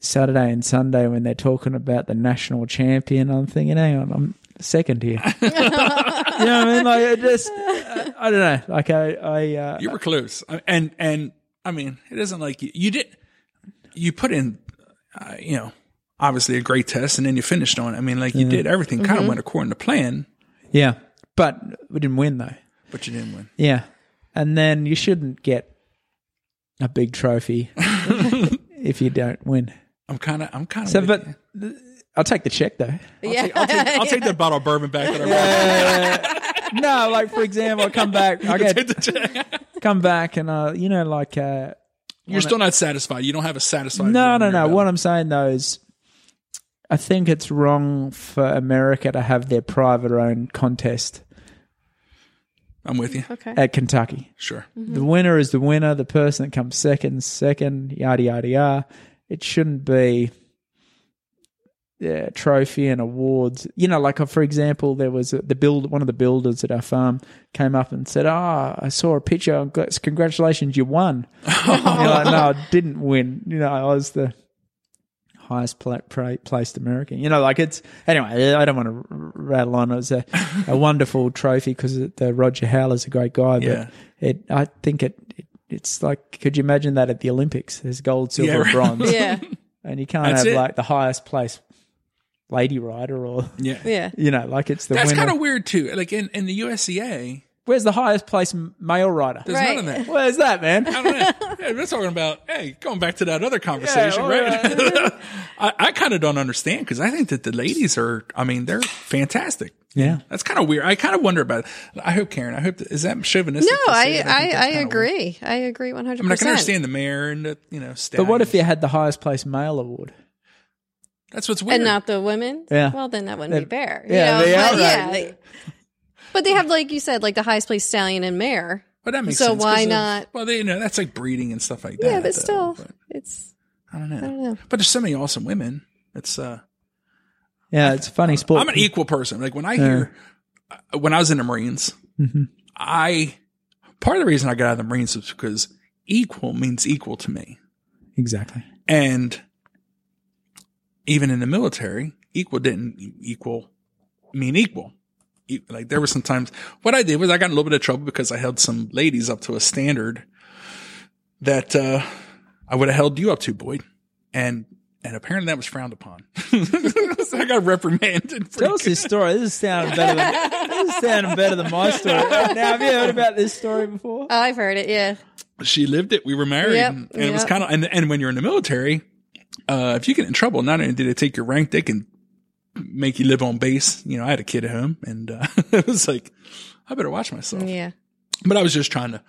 Saturday and Sunday when they're talking about the national champion. I'm thinking, hang on, I'm second here. you know what I mean? Like, it just, I don't know. Like, I, I, uh, You were close, I- and and I mean, it isn't like you, you did. You put in, uh, you know, obviously a great test, and then you finished on. it. I mean, like you did everything kind of went according to plan, yeah, but we didn't win though. but you didn't win. Yeah. And then you shouldn't get a big trophy if you don't win. I'm kind of, I'm kind of. So, but th- I'll take the check though. yeah. I'll take, I'll take that bottle of bourbon back that I brought. no, like for example, I come back, I Take get the check. come back, and uh, you know, like uh, You're still not satisfied. You don't have a satisfied. no, no, no. your What. I'm saying though is, I think it's wrong for America to have their private owned contest I'm with you. okay. at Kentucky. Sure. The winner is the winner. The person that comes second, second, yada yada yada. It shouldn't be yeah, trophy and awards. You know, like uh, for example, there was a, the build. One of the builders at our farm came up and said, "Ah, I saw a picture. and Congratulations, you won." You're like, no, I didn't win. You know, I was the highest pla- pra- placed American. You know, like it's anyway. I don't want to rattle on. It was a, a wonderful trophy because the Roger Haller's a great guy. But Yeah. it, I think it, it, it's like, could you imagine that at the Olympics? There's gold, silver, Yeah, and right. bronze, Yeah. and you can't That's have it. like the highest place lady rider or Yeah. Yeah. you know, like it's the That's kind of weird too. Like in, in the USEA, Where's the highest place m- male rider? there's Right. none of that. Where's that, man? I don't know. Yeah, we're talking about, hey, going back to that other conversation, all right? I, I kind of don't understand because I think that the ladies are, I mean, they're fantastic. Yeah. That's kind of weird. I kind of wonder about it. I hope, Karen, I hope, that, is that chauvinistic? No, to I, say? I, think that's I kinda weird. agree. I agree 100%. I mean, I can understand the mare and the, you know, But what if you had the highest place male award? That's what's weird. And not the women? Yeah. Well, then that wouldn't be They- fair. yeah, you they are but, right. yeah. But they have, like you said, like the highest placed stallion and mare. but that makes so sense. 'cause why of- not- well, they, you know, that's like breeding and stuff like that. Yeah, but though. still, But it's, I don't know. I don't know. But there's so many awesome women. It's, uh, Yeah, it's a funny sport. I'm an equal person. Like when I hear, uh, when I was in the Marines, Mhm. I, part of the reason I got out of the Marines was because equal means equal to me. Exactly. And even in the military, equal didn't equal mean equal. Like there were some times, what I did was I got in a little bit of trouble because I held some ladies up to a standard that, uh, I would have held you up to, Boyd. And, and apparently that was frowned upon. so I got reprimanded. Tell us this story. This is sounding better than this is sounding better than my story. Now, have you heard about this story before? Oh, I've heard it. Yeah. she lived it. We were married, Yep, and, and it was kind of. And, and when you're in the military, uh, if you get in trouble, not only did they take your rank, they can make you live on base. You know, I had a kid at home, and uh, it was like, I better watch myself. Yeah. But I was just trying to,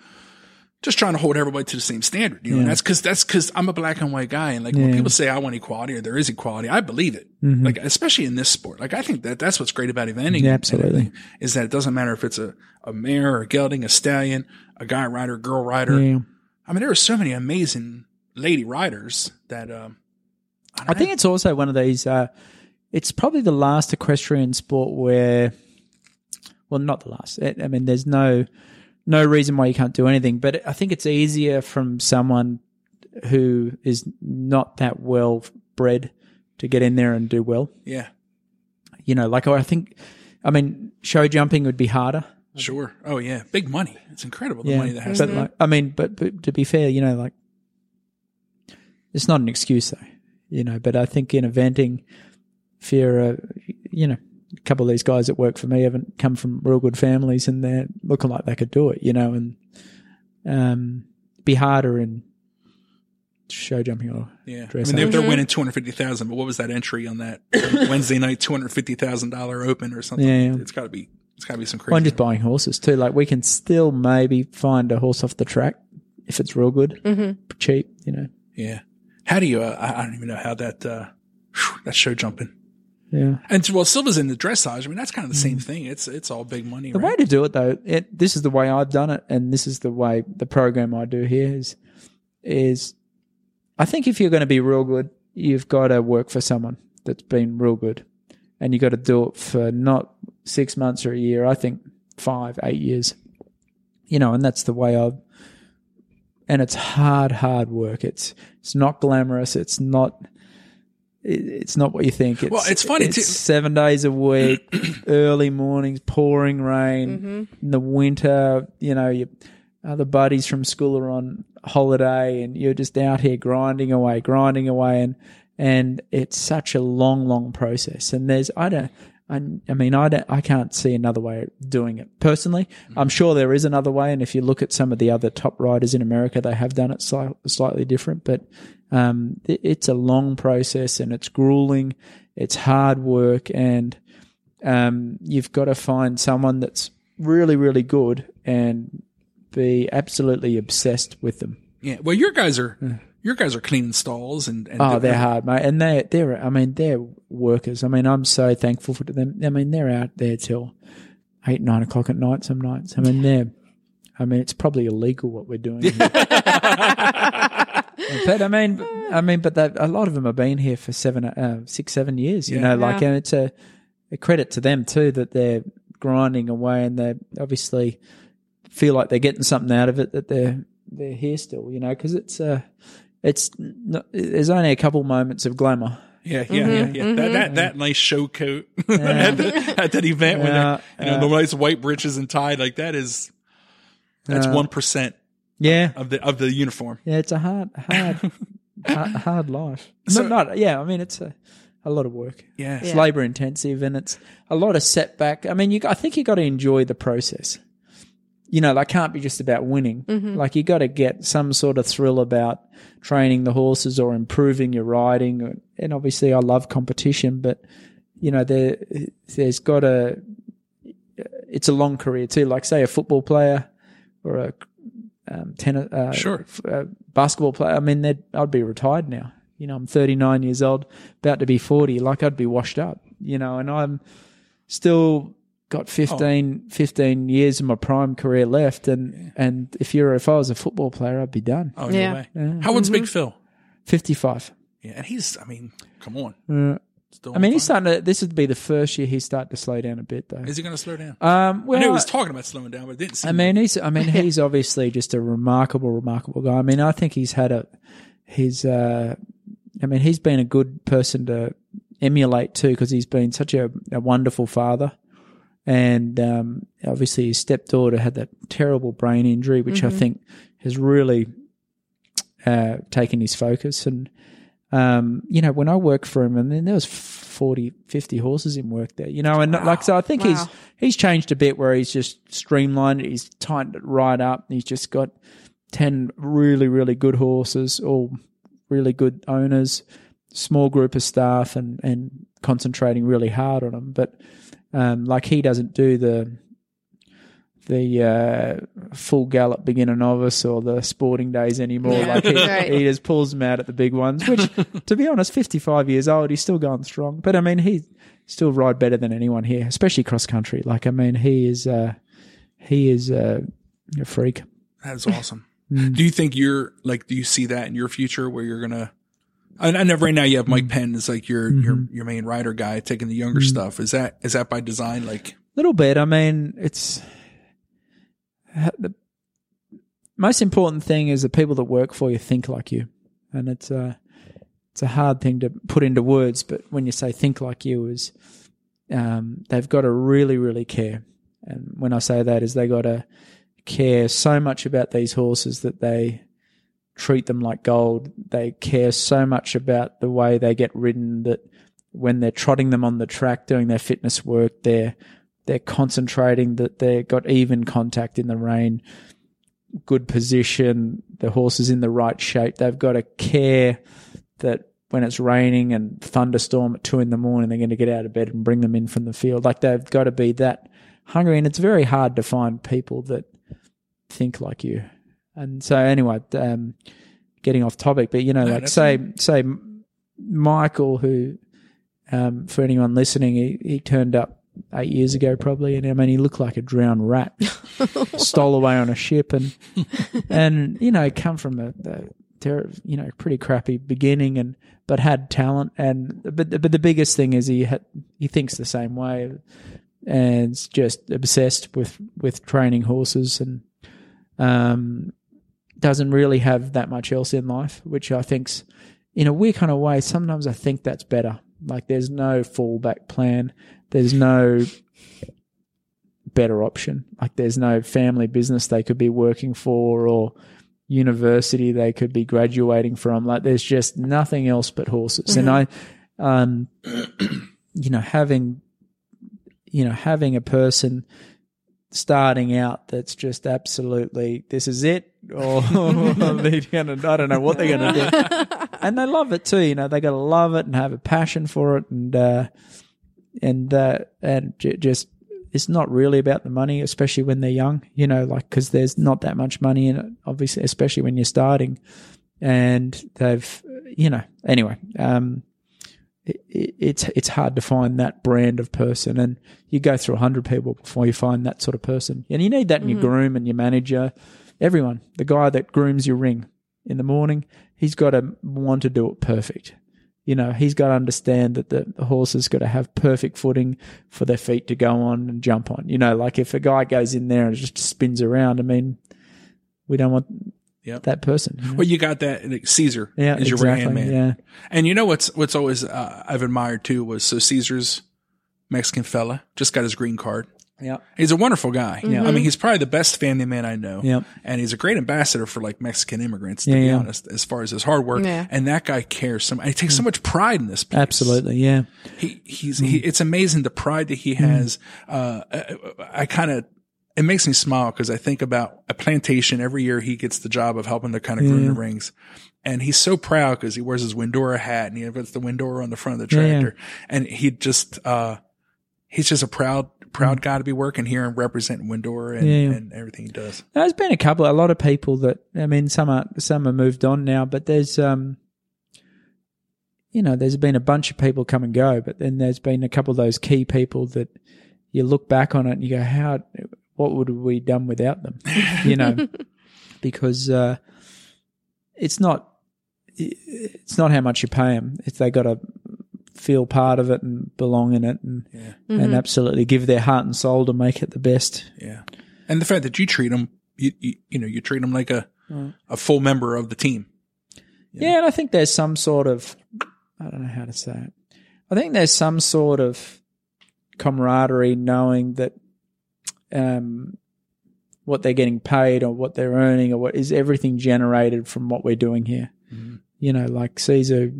just trying to hold everybody to the same standard. You know, and that's because that's because I'm a black and white guy, and like when people say I want equality or there is equality, I believe it. Mm-hmm. Like especially in this sport, like I think that that's what's great about eventing. Yeah, and absolutely. everything, Is that it doesn't matter if it's a a mare or a gelding, a stallion, a guy rider, girl rider. Yeah. I mean, there are so many amazing lady riders that um, I think it's also one of these. Uh, it's probably the last equestrian sport where, well, not the last. I I mean, there's no no reason why you can't do anything, but I think it's easier from someone who is not that well bred to get in there and do well. yeah, You know, like I think, I mean, show jumping would be harder. sure. Oh yeah, big money. It's incredible the yeah, money that has. but like, I mean, but, but to be fair, you know, like it's not an excuse though, you know. But I think in eventing, if you're, uh, you know, a couple of these guys that work for me haven't come from real good families, and they're looking like they could do it, you know, and um, be harder in show jumping or Yeah, I mean they're, they're winning two hundred fifty thousand. But what was that entry on that Wednesday night? Two hundred fifty thousand dollar open or something? Yeah, yeah. It's got to be. It's got to be some Well, I'm just buying horses too. Like we can still maybe find a horse off the track if it's real good, Mm-hmm. cheap, you know. yeah. How do you? Uh, I I don't even know how that. Uh, whew, that show jumping. Yeah. And well, Silva's in the dressage. I mean, that's kind of the same thing. It's it's all big money. The right? way to do it though, it, this is the way I've done it, and this is the way the program I do here is, is I think if you're going to be real good, you've got to work for someone that's been real good, and you've got to do it for not six months or a year. I think five, eight years, you know, and that's the way I've. And it's hard, hard work. It's it's not glamorous. It's not it's not what you think. It's, Well, it's funny, too. Seven days a week, early mornings, pouring rain mm-hmm. in the winter. You know, your other buddies from school are on holiday, and you're just out here grinding away, grinding away, and and it's such a long, long process. And there's I don't. I, I mean, I don't, I can't see another way of doing it personally. I'm sure there is another way, and if you look at some of the other top riders in America, they have done it sli- slightly different. But um, it, it's a long process, and it's grueling. It's hard work, and um, you've got to find someone that's really, really good and be absolutely obsessed with them. Yeah. Well, your guys are your guys are cleaning stalls and, and Oh, they're hard, mate, and they they're I mean they're workers. I mean I'm so thankful for them. I mean they're out there till eight nine o'clock at night some nights. I mean they're I mean it's probably illegal what we're doing. but I mean I mean but that, a lot of them have been here for seven uh, six seven years. You Yeah. know, like and it's a, a credit to them too that they're grinding away and they obviously feel like they're getting something out of it that they're they're here still. You know, because it's uh it's not, there's only a couple moments of glamour. Yeah, yeah, yeah, mm-hmm, yeah. That, mm-hmm. that that nice show coat at, the, at that event when Yeah, they're, you know, the nice white breeches and tie, like that is that's one Yeah, of the of the uniform. yeah, it's a hard, hard, hard, hard life. So, not, not, yeah, I mean, it's a a lot of work. Yeah. It's Yeah. labor intensive and it's a lot of setback. I mean, you, I think you got to enjoy the process. You know, like can't be just about winning. Like you got to get some sort of thrill about training the horses or improving your riding. And obviously, I love competition, but you know, there there's got to. It's a long career too. Like say a football player or a um, tennis, uh, Sure. f- uh, basketball player. I mean, I'd be retired now. You know, I'm 39 years old, about to be 40. Like I'd be washed up. You know, and I'm still got 15, 15 years of my prime career left. And and if you're if I was a football player, I'd be done. Oh Yeah. no way. How old's Big Phil? 55. Yeah, and he's. I mean, come on. Uh, I mean, on he's starting to. This would be the first year he's starting to slow down a bit, though. Is he going to slow down? Um, I well, knew he was talking about slowing down, but it didn't seem. I mean, he's. I mean, he's obviously just a remarkable, remarkable guy. I mean, I think he's had a. He's. Uh, I mean, he's been a good person to emulate too, because he's been such a, a wonderful father, and um, obviously his stepdaughter had that terrible brain injury, which I think has really uh, taken his focus. And um, you know, when I worked for him, and then there was 40, 50 horses in work there, you know, and like so, I think he's Wow. he's changed a bit where he's just streamlined it, he's tightened it right up, and he's just got ten really, really good horses, all really good owners, small group of staff, and and concentrating really hard on them. But um, like he doesn't do the the uh, full gallop beginner novice or the sporting days anymore. Yeah. Like he, Right. he just pulls them out at the big ones. Which, to be honest, fifty five years old, he's still going strong. But I mean, he still ride better than anyone here, especially cross country. Like I mean, he is uh, he is uh, a freak. That's awesome. Do you think you're like? Do you see that in your future where you're gonna? I, I know right now you have Mike mm-hmm. Penn as like your your mm-hmm. your main rider guy taking the younger mm-hmm. stuff. Is that is that by design? Like, a little bit. I mean, it's the most important thing is the people that work for you think like you, and it's a it's a hard thing to put into words. But when you say think like you, is um, they've got to really, really care. And when I say that, is they got to care so much about these horses that they treat them like gold. They care so much about the way they get ridden that when they're trotting them on the track doing their fitness work, they're they're concentrating that they've got even contact in the rein, good position, the horse is in the right shape. They've got to care that when it's raining and thunderstorm at two in the morning, they're going to get out of bed and bring them in from the field. Like they've got to be that hungry. And it's very hard to find people that think like you. And so anyway, um, getting off topic, but you know, No, like say, say Michael, who, um, for anyone listening, he, he turned up eight years ago probably, and I mean, he looked like a drowned rat, stole away on a ship, and and you know, come from a, a ter- you know pretty crappy beginning, and but had talent, and but but the biggest thing is he had, he thinks the same way, and is just obsessed with with training horses, and um, doesn't really have that much else in life, which I think's in a weird kind of way, sometimes I think that's better. Like there's no fallback plan. There's no better option. Like there's no family business they could be working for or university they could be graduating from. Like there's just nothing else but horses. And I, um, you know, having, you know, having a person starting out that's just absolutely this is it? Or they're gonna I don't know what they're gonna do. And they love it too you know they gotta love it and have a passion for it and uh and uh and j- just it's not really about the money especially when they're young you know like because there's not that much money in it obviously especially when you're starting. And they've you know anyway um it, it, it's it's hard to find that brand of person, and you go through a hundred people before you find that sort of person. And you need that in your mm-hmm. groom and your manager, everyone. The guy that grooms your ring in the morning, he's got to want to do it perfect. You know, he's got to understand that the, the horse has got to have perfect footing for their feet to go on and jump on. You know, like if a guy goes in there and just spins around, I mean, we don't want Yep. that person. you know? Well, you got that like, Caesar Yeah, is your right hand man. Yeah. And you know what's what's always uh, I've admired too was so Caesar's Mexican fella just got his green card. Yeah. He's a wonderful guy. Yeah. I mean, he's probably the best family man I know. Yeah. And he's a great ambassador for like Mexican immigrants, to Yeah, be yeah. honest, as far as his hard work. Yeah. And that guy cares so much. He takes so much pride in this place. Absolutely. Yeah. He, he's, he, it's amazing the pride that he has. Uh, I, I kind of, it makes me smile because I think about a plantation every year he gets the job of helping to kind of groom Yeah. the rings. And he's so proud because he wears his Windurra hat and he puts the Windurra on the front of the Yeah, yeah. tractor. And he just, uh, he's just a proud, proud guy to be working here and representing Windurra and, Mm. Yeah. and everything he does. There's been a couple, a lot of people that I mean, some are some are moved on now, but there's um, you know, there's been a bunch of people come and go, but then there's been a couple of those key people that you look back on it and you go, how, what would we done without them? You know, because uh, it's not, it's not how much you pay them; it's they got to feel part of it and belong in it and Yeah. and absolutely give their heart and soul to make it the best. Yeah. And the fact that you treat them, you, you, you know, you treat them like a, a full member of the team. Yeah. and I think there's some sort of I don't know how to say it. I think there's some sort of camaraderie knowing that um what they're getting paid or what they're earning or what is everything generated from what we're doing here. You know, like Caesar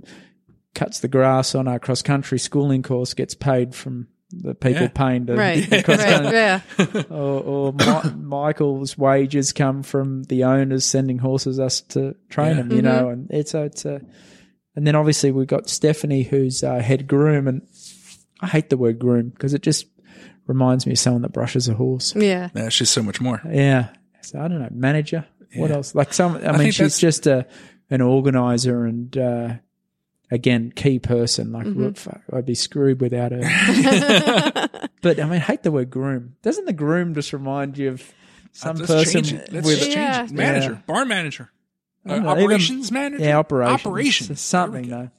cuts the grass on our cross country schooling course gets paid from the people Yeah. paying to Right. the cross right. Yeah. or, or Mi- Michael's wages come from the owners sending horses us to train Yeah. them, you know, and it's a, it's a, and then obviously we've got Stephanie who's uh, head groom, and I hate the word groom because it just reminds me of someone that brushes a horse. Yeah. That's just so much more. Yeah, so I don't know, manager. What Yeah. else? Like some, I, mean, think she's that's- just a an organizer and. uh Again, key person. Like, Mm-hmm. look, fuck, I'd be screwed without her. but I mean, I hate the word groom. Doesn't the groom just remind you of some Let's person change it. Let's with just Yeah. change it. Manager, Yeah. barn manager, Uh, don't know, even- operations manager. yeah operations, Operations. something though.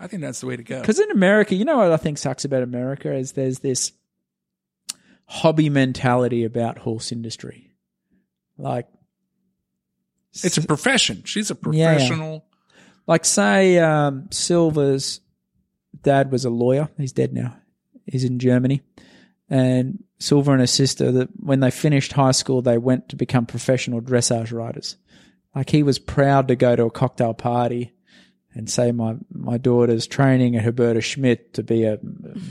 I think that's the way to go. Because in America, you know what I think sucks about America is there's this hobby mentality about horse industry. Like, It's a profession. She's a Yeah. professional. like say um, Silva's dad was a lawyer. He's dead now. He's in Germany, and Silver and her sister that when they finished high school, they went to become professional dressage riders. Like he was proud to go to a cocktail party and say my my daughter's training at Hubertus Schmidt to be a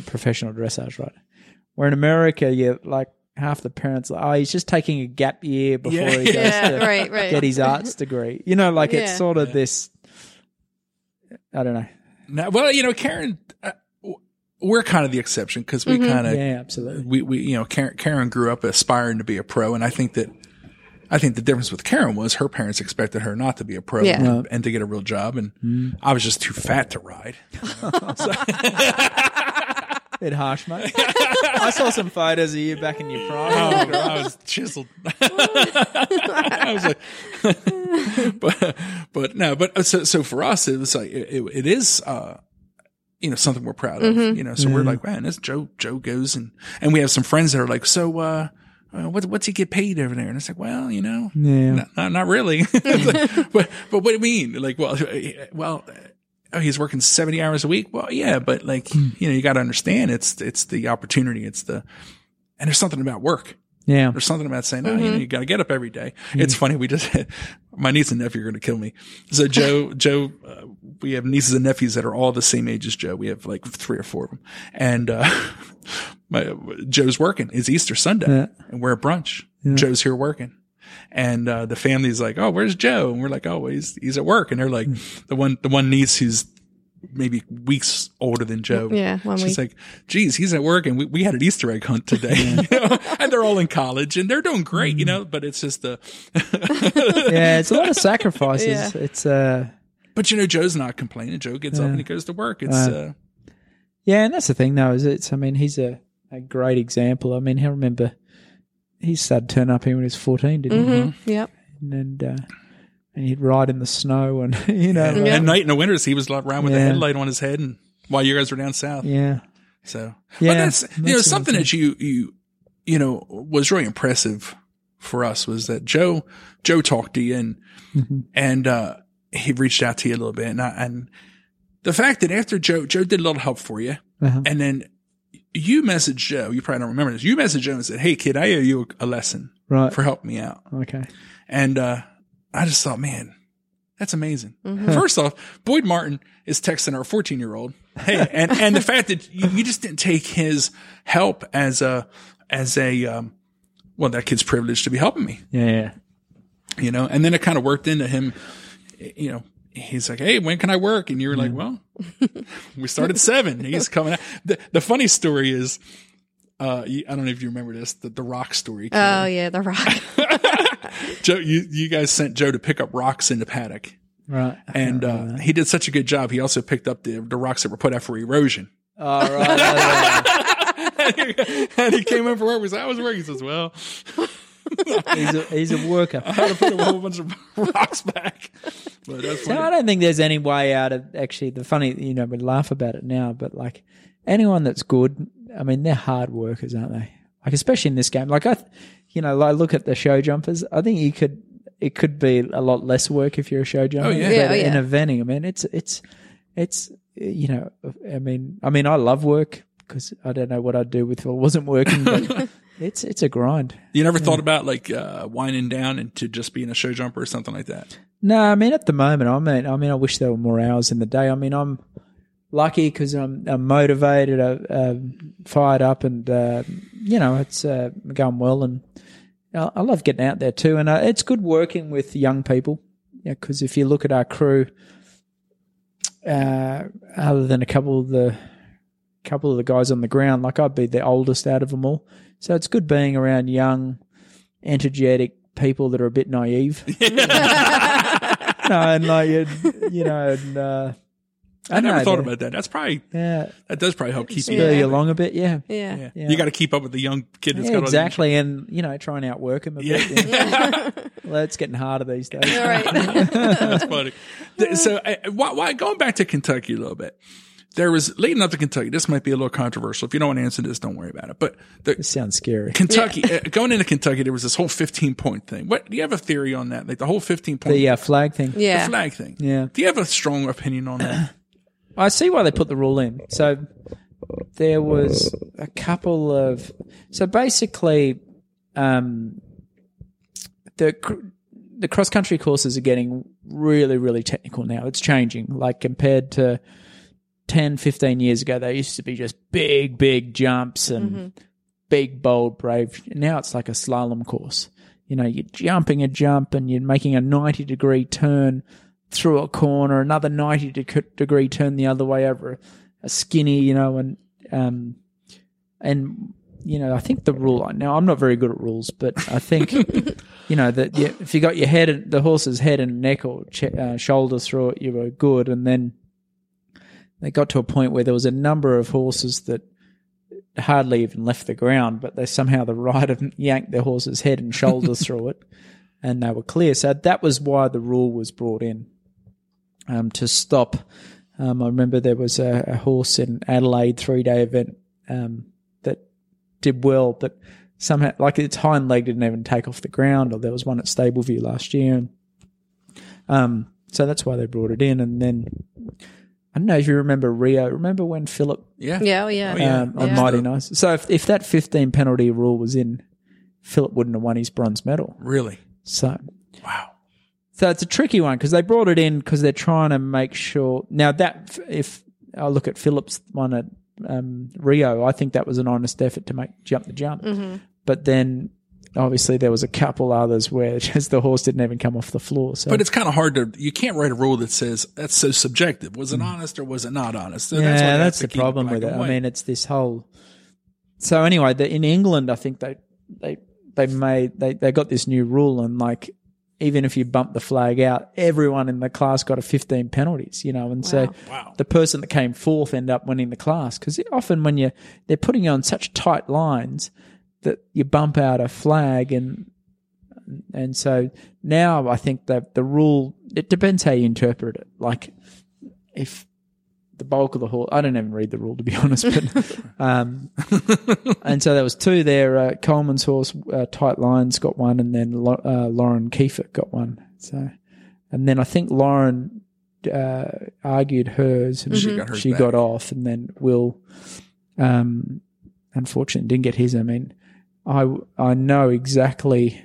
professional dressage rider. Where in America, you like half the parents like, oh, he's just taking a gap year before Yeah. he goes Yeah. to Right. Right. get his arts degree. You know, like it's sort of this. I don't know. Now, well, you know, Karen, uh, we're kind of the exception because we kind of, Yeah, absolutely. we, we, you know, Karen, Karen grew up aspiring to be a pro. And I think that, I think the difference with Karen was her parents expected her not to be a pro Yeah. and, and to get a real job. And I was just too fat to ride. Bit harsh, mate. I saw some photos of you back in your prime. Oh, I was chiseled. I was like, but, but no, but uh, so, so for us, it was like, it, it, it is, uh, you know, something we're proud of, you know, so we're like, man, this Joe, Joe goes and, and we have some friends that are like, so, uh, uh, what, what's he get paid over there? And it's like, well, you know, Yeah. not, not, not really. but, but what do you mean? Like, well, uh, well, oh, he's working 70 hours a week. Well, yeah, but like, you know, you got to understand it's, it's the opportunity. It's the, and there's something about work. Yeah. There's something about saying, oh, you know, you got to get up every day. It's funny. We just, my niece and nephew are going to kill me. So Joe, Joe, uh, we have nieces and nephews that are all the same age as Joe. We have like three or four of them. And, uh, my, Joe's working. It's Easter Sunday Yeah. and we're at brunch. Joe's here working. And, uh, the family's like, Oh, where's Joe? And we're like, Oh, he's, he's at work. And they're like, the one, the one niece who's maybe weeks older than Joe. Yeah, one She's week. like, geez, he's at work and we, we had an Easter egg hunt today. You know? and they're all in college and they're doing great, you know, but it's just the, Yeah. It's a lot of sacrifices. Yeah. It's, uh, but you know, Joe's not complaining. Joe gets up and he goes to work. It's, uh, Yeah, and that's the thing though, is it's I mean, he's a, a great example. I mean, I remember he started turning up here when he was fourteen, didn't Mm-hmm. Yep. he? And uh, and he'd ride in the snow and you know and like- at night in the winters, he was like around with a headlight on his head and while you guys were down south. yeah. So, Yeah, but that's, you know, something that you, you, you know, was really impressive for us was that Joe, Joe talked to you and, Mm-hmm. and, uh, he reached out to you a little bit and I, and the fact that after Joe, Joe did a little help for you Uh-huh. and then you messaged Joe, you probably don't remember this. You messaged Joe and said, Hey kid, I owe you a lesson Right. for helping me out. okay. And, uh, I just thought, man, that's amazing. Mm-hmm. First off, Boyd Martin is texting our 14 year old. Hey, and, and the fact that you, you just didn't take his help as a, as a, um, well, that kid's privileged to be helping me, Yeah. yeah. you know, and then it kind of worked into him, you know, he's like, Hey, when can I work? And you were like, well, we start at seven. He's coming out. The, the funny story is, uh, I don't know if you remember this, the, the rock story. Oh yeah, the rock. Joe, you, you guys sent Joe to pick up rocks in the paddock. Right. and uh, he did such a good job. He also picked up the the rocks that were put out for erosion. All right. yeah, yeah. and he came in for work. We said, "I was working." He says, "Well, he's a he's a worker. I had to put a whole bunch of rocks back." But that's So I don't think there's any way out of actually the funny, you know, we laugh about it now, but like anyone that's good, I mean, they're hard workers, aren't they? Like especially in this game. Like I, you know, I look at the show jumpers. I think you could, it could be a lot less work if you're a show jumper. Oh, yeah. But oh, Yeah, oh, in yeah. eventing, I mean, it's it's it's you know, I mean, I mean, I love work because I don't know what I'd do with if it wasn't working, but it's it's a grind. You never thought about like uh, winding down into just being a show jumper or something like that. No, I mean at the moment, I mean, I mean, I wish there were more hours in the day. I mean, I'm lucky because I'm, I'm motivated, uh, uh, fired up, and uh, you know, it's uh, going well, and I, I love getting out there too. And uh, it's good working with young people, because if you look at our crew, uh, other than a couple of the couple of the guys on the ground, like I'd be the oldest out of them all, so it's good being around young, energetic people that are a bit naive. no, and like you, you know, and, uh, I, never know, thought they- about that. That's probably Yeah, that does probably help keep spur you. you along a bit. Yeah, Yeah. Yeah. Yeah. You got to keep up with the young kid that's yeah got exactly, and you know, try and outwork him a bit. Yeah. Well, it's getting harder these days. All right. That's funny. So, uh, why, why, going back to Kentucky a little bit, there was leading up to Kentucky. This might be a little controversial. If you don't want to answer this, don't worry about it. But the, It sounds scary. Kentucky, uh, going into Kentucky, there was this whole 15 point thing. What do you have a theory on that? Like the whole 15 point The uh, flag thing. yeah, the Yeah. flag thing. Yeah. Do you have a strong opinion on that? I see why they put the rule in. So there was a couple of so basically um, the the cross country courses are getting really really technical now. It's changing like compared to 10 15 years ago they used to be just big big jumps and big bold brave. Now it's like a slalom course. You know, you're jumping a jump and you're making a 90 degree turn through a corner, another 90 deg- degree turn the other way over a, skinny, you know, and, um, and, you know, I think the rule, now I'm not very good at rules, but I think, you know, that you, if you got your head, and the horse's head and neck or ch- uh, shoulder through it, you were good. And then they got to a point where there was a number of horses that hardly even left the ground, but they somehow the rider yanked their horse's head and shoulders through it, and they were clear. So that was why the rule was brought in um, to stop. Um, I remember there was a, a horse in Adelaide three day event um, that did well, but somehow like its hind leg didn't even take off the ground. Or there was one at Stableview last year, and um, so that's why they brought it in. And then I don't know if you remember Rio. Remember when Phillip Yeah. Yeah, oh, yeah. Oh, yeah. um, on Yeah. Mighty Nice? So if, if that 15 penalty rule was in, Phillip wouldn't have won his bronze medal. Really? So Wow. So it's a tricky one because they brought it in because they're trying to make sure. Now that if I look at Phillips one at um, Rio, I think that was an honest effort to make jump the jump. But then obviously there was a couple others where just the horse didn't even come off the floor. So But it's kind of hard to, you can't write a rule that says that's so subjective. Was it honest or was it not honest? So Mm. yeah, why you have that's the problem black with it. I mean, it's this whole. So anyway, the, in England, I think they they they made they they got this new rule and like even if you bump the flag out, everyone in the class got a 15 penalties, you know, and so Wow. the person that came fourth end up winning the class because often when you they're putting you on such tight lines that you bump out a flag and and so now I think that the rule it depends how you interpret it. Like if the bulk of the horse, I don't even read the rule to be honest, but um, and so there was two there. Uh, Coleman's horse, uh, tight lines got one, and then Lo- uh, Lauren Kieffer got one. So, and then I think Lauren uh, argued hers, and She got she got off, and then Will, um, unfortunately, didn't get his. I mean, I I know exactly.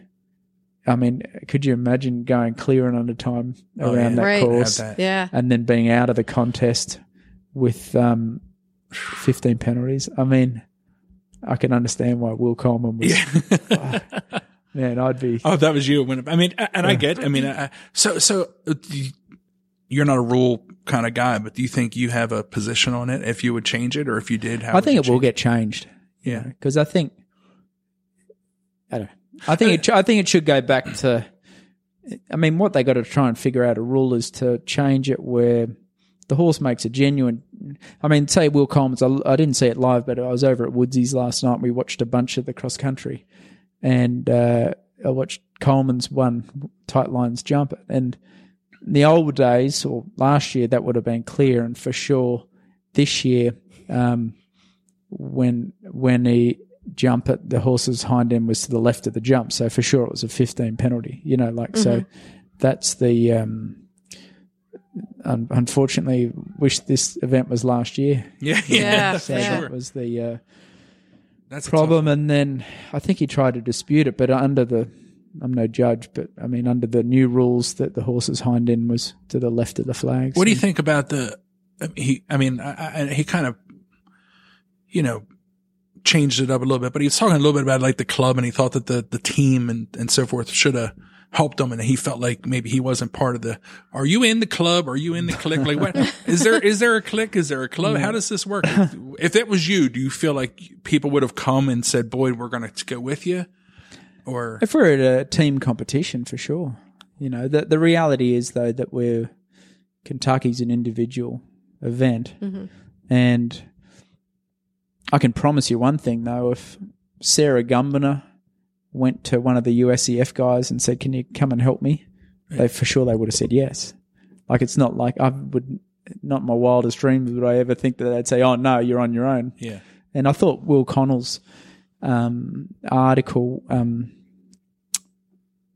I mean, could you imagine going clear and under time Oh, around yeah. that Right. course? That. Yeah. and then being out of the contest with um, 15 penalties. I mean, I can understand why Will Coleman was. Man, I'd be. Oh, that was you. When I mean, and I get. I mean, uh, so so uh, you- you're not a rule kind of guy, but do you think you have a position on it? If you would change it, or if you did, how I would think you it will change get changed. Yeah. because I think I don't. know. I think it. I think it should go back to. I mean, what they got to try and figure out a rule is to change it where the horse makes a genuine. I mean, say Will Coleman's. I, I didn't see it live, but I was over at Woodsy's last night. and We watched a bunch of the cross country, and uh, I watched Coleman's one tight lines jump it. And in the old days or last year, that would have been clear, and for sure this year, um, when when he jump at the horse's hind end was to the left of the jump, so for sure it was a 15 penalty. You know, like so. That's the. Um, un- unfortunately, wish this event was last year. Yeah, yeah, Yeah, that's So yeah. that was the uh, That's problem. And then I think he tried to dispute it, but under the. I'm no judge, but I mean, under the new rules that the horse's hind end was to the left of the flags. What do you think about the? I mean, He, I mean, I, I, he kind of, you know, changed it up a little bit, but he was talking a little bit about like the club, and he thought that the the team and and so forth should have helped him, and he felt like maybe he wasn't part of the. Are you in the club? Are you in the clique? Like, what is there? Is there a clique? Is there a club? How does this work? if that was you, do you feel like people would have come and said, "Boyd, we're going to go with you," or If we're at a team competition, for sure. You know, the the reality is though that we're Kentucky's an individual event, mm-hmm. and I can promise you one thing though: if Sarah Gumbiner went to one of the USEF guys and said, "Can you come and help me?" They for sure they would have said yes. Like it's not like I would not my wildest dreams would I ever think that they'd say, "Oh no, you're on your own." yeah, And I thought Will Coleman's um, article um,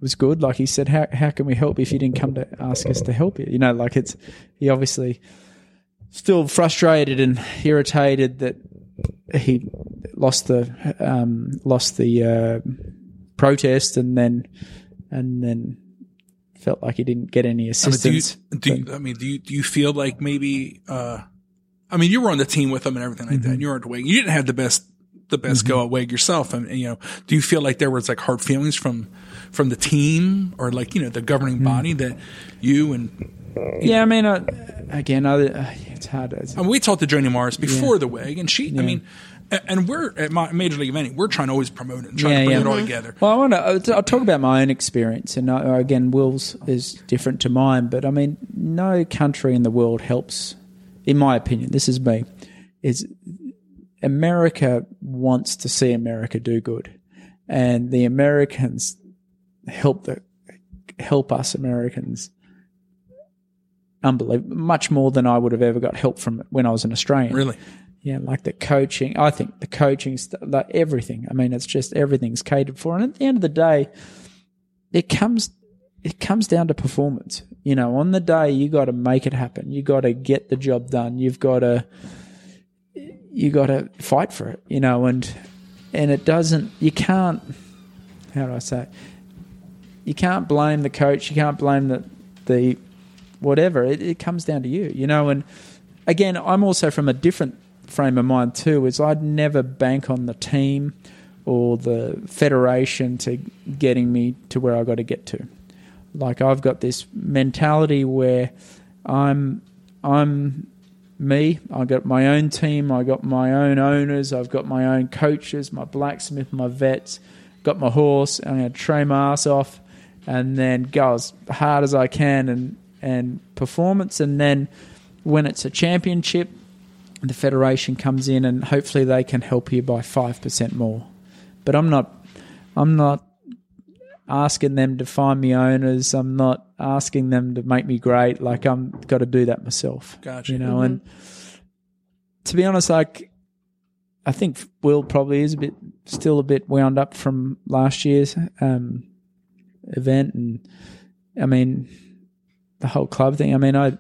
was good. Like he said, how how can we help if you didn't come to ask us to help you? You know, like it's he obviously still frustrated and irritated that he lost the um, lost the uh, protest and then and then felt like he didn't get any I mean, do you, assistance. do you, I mean, do you, do you feel like maybe, uh, I mean, you were on the team with them and everything like that. And you were at WEG. You didn't have the best, the best go at WEG yourself. And, you know, do you feel like there was like hard feelings from, from the team or like, you know, the governing body that you and, yeah, I mean, I, again, I, it's hard. It's, I mean, we talked to Joanie Morris before the WEG and she, I mean, and we're at my Major League Eventing, we're trying to always promote it and trying Yeah, to bring yeah. it all together. Well, I want to. I'll talk about my own experience, and uh, again, Will's is different to mine. But I mean, no country in the world helps, in my opinion. This is me. Is America wants to see America do good, and the Americans help the help us Americans. Unbelievable, much more than I would have ever got help from when I was an Australian. Really? Yeah, like the coaching. I think the coaching, like everything. I mean, it's just everything's catered for. And at the end of the day, it comes it comes down to performance. You know, on the day you got to make it happen. You got to get the job done. You've got to you got to fight for it. You know, and and it doesn't. You can't. How do I say? You can't blame the coach. You can't blame the the whatever. It, it comes down to you. You know, and again, I'm also from a different frame of mind too. Is I'd never bank on the team or the federation to getting me to where I got to get to. Like I've got this mentality where I'm I'm me. I got my own team. I got my own owners. I've got my own coaches, my blacksmith, my vets. Got my horse. I'm going to train my ass off, and then go as hard as I can and and performance. And then when it's a championship, the federation comes in and hopefully they can help you by five percent more. But I'm not. I'm not asking them to find me owners. I'm not asking them to make me great. Like I'm got to do that myself. Gotcha. You know, and to be honest, like I think Will probably is a bit still a bit wound up from last year's um, event, and I mean the whole club thing. I mean, I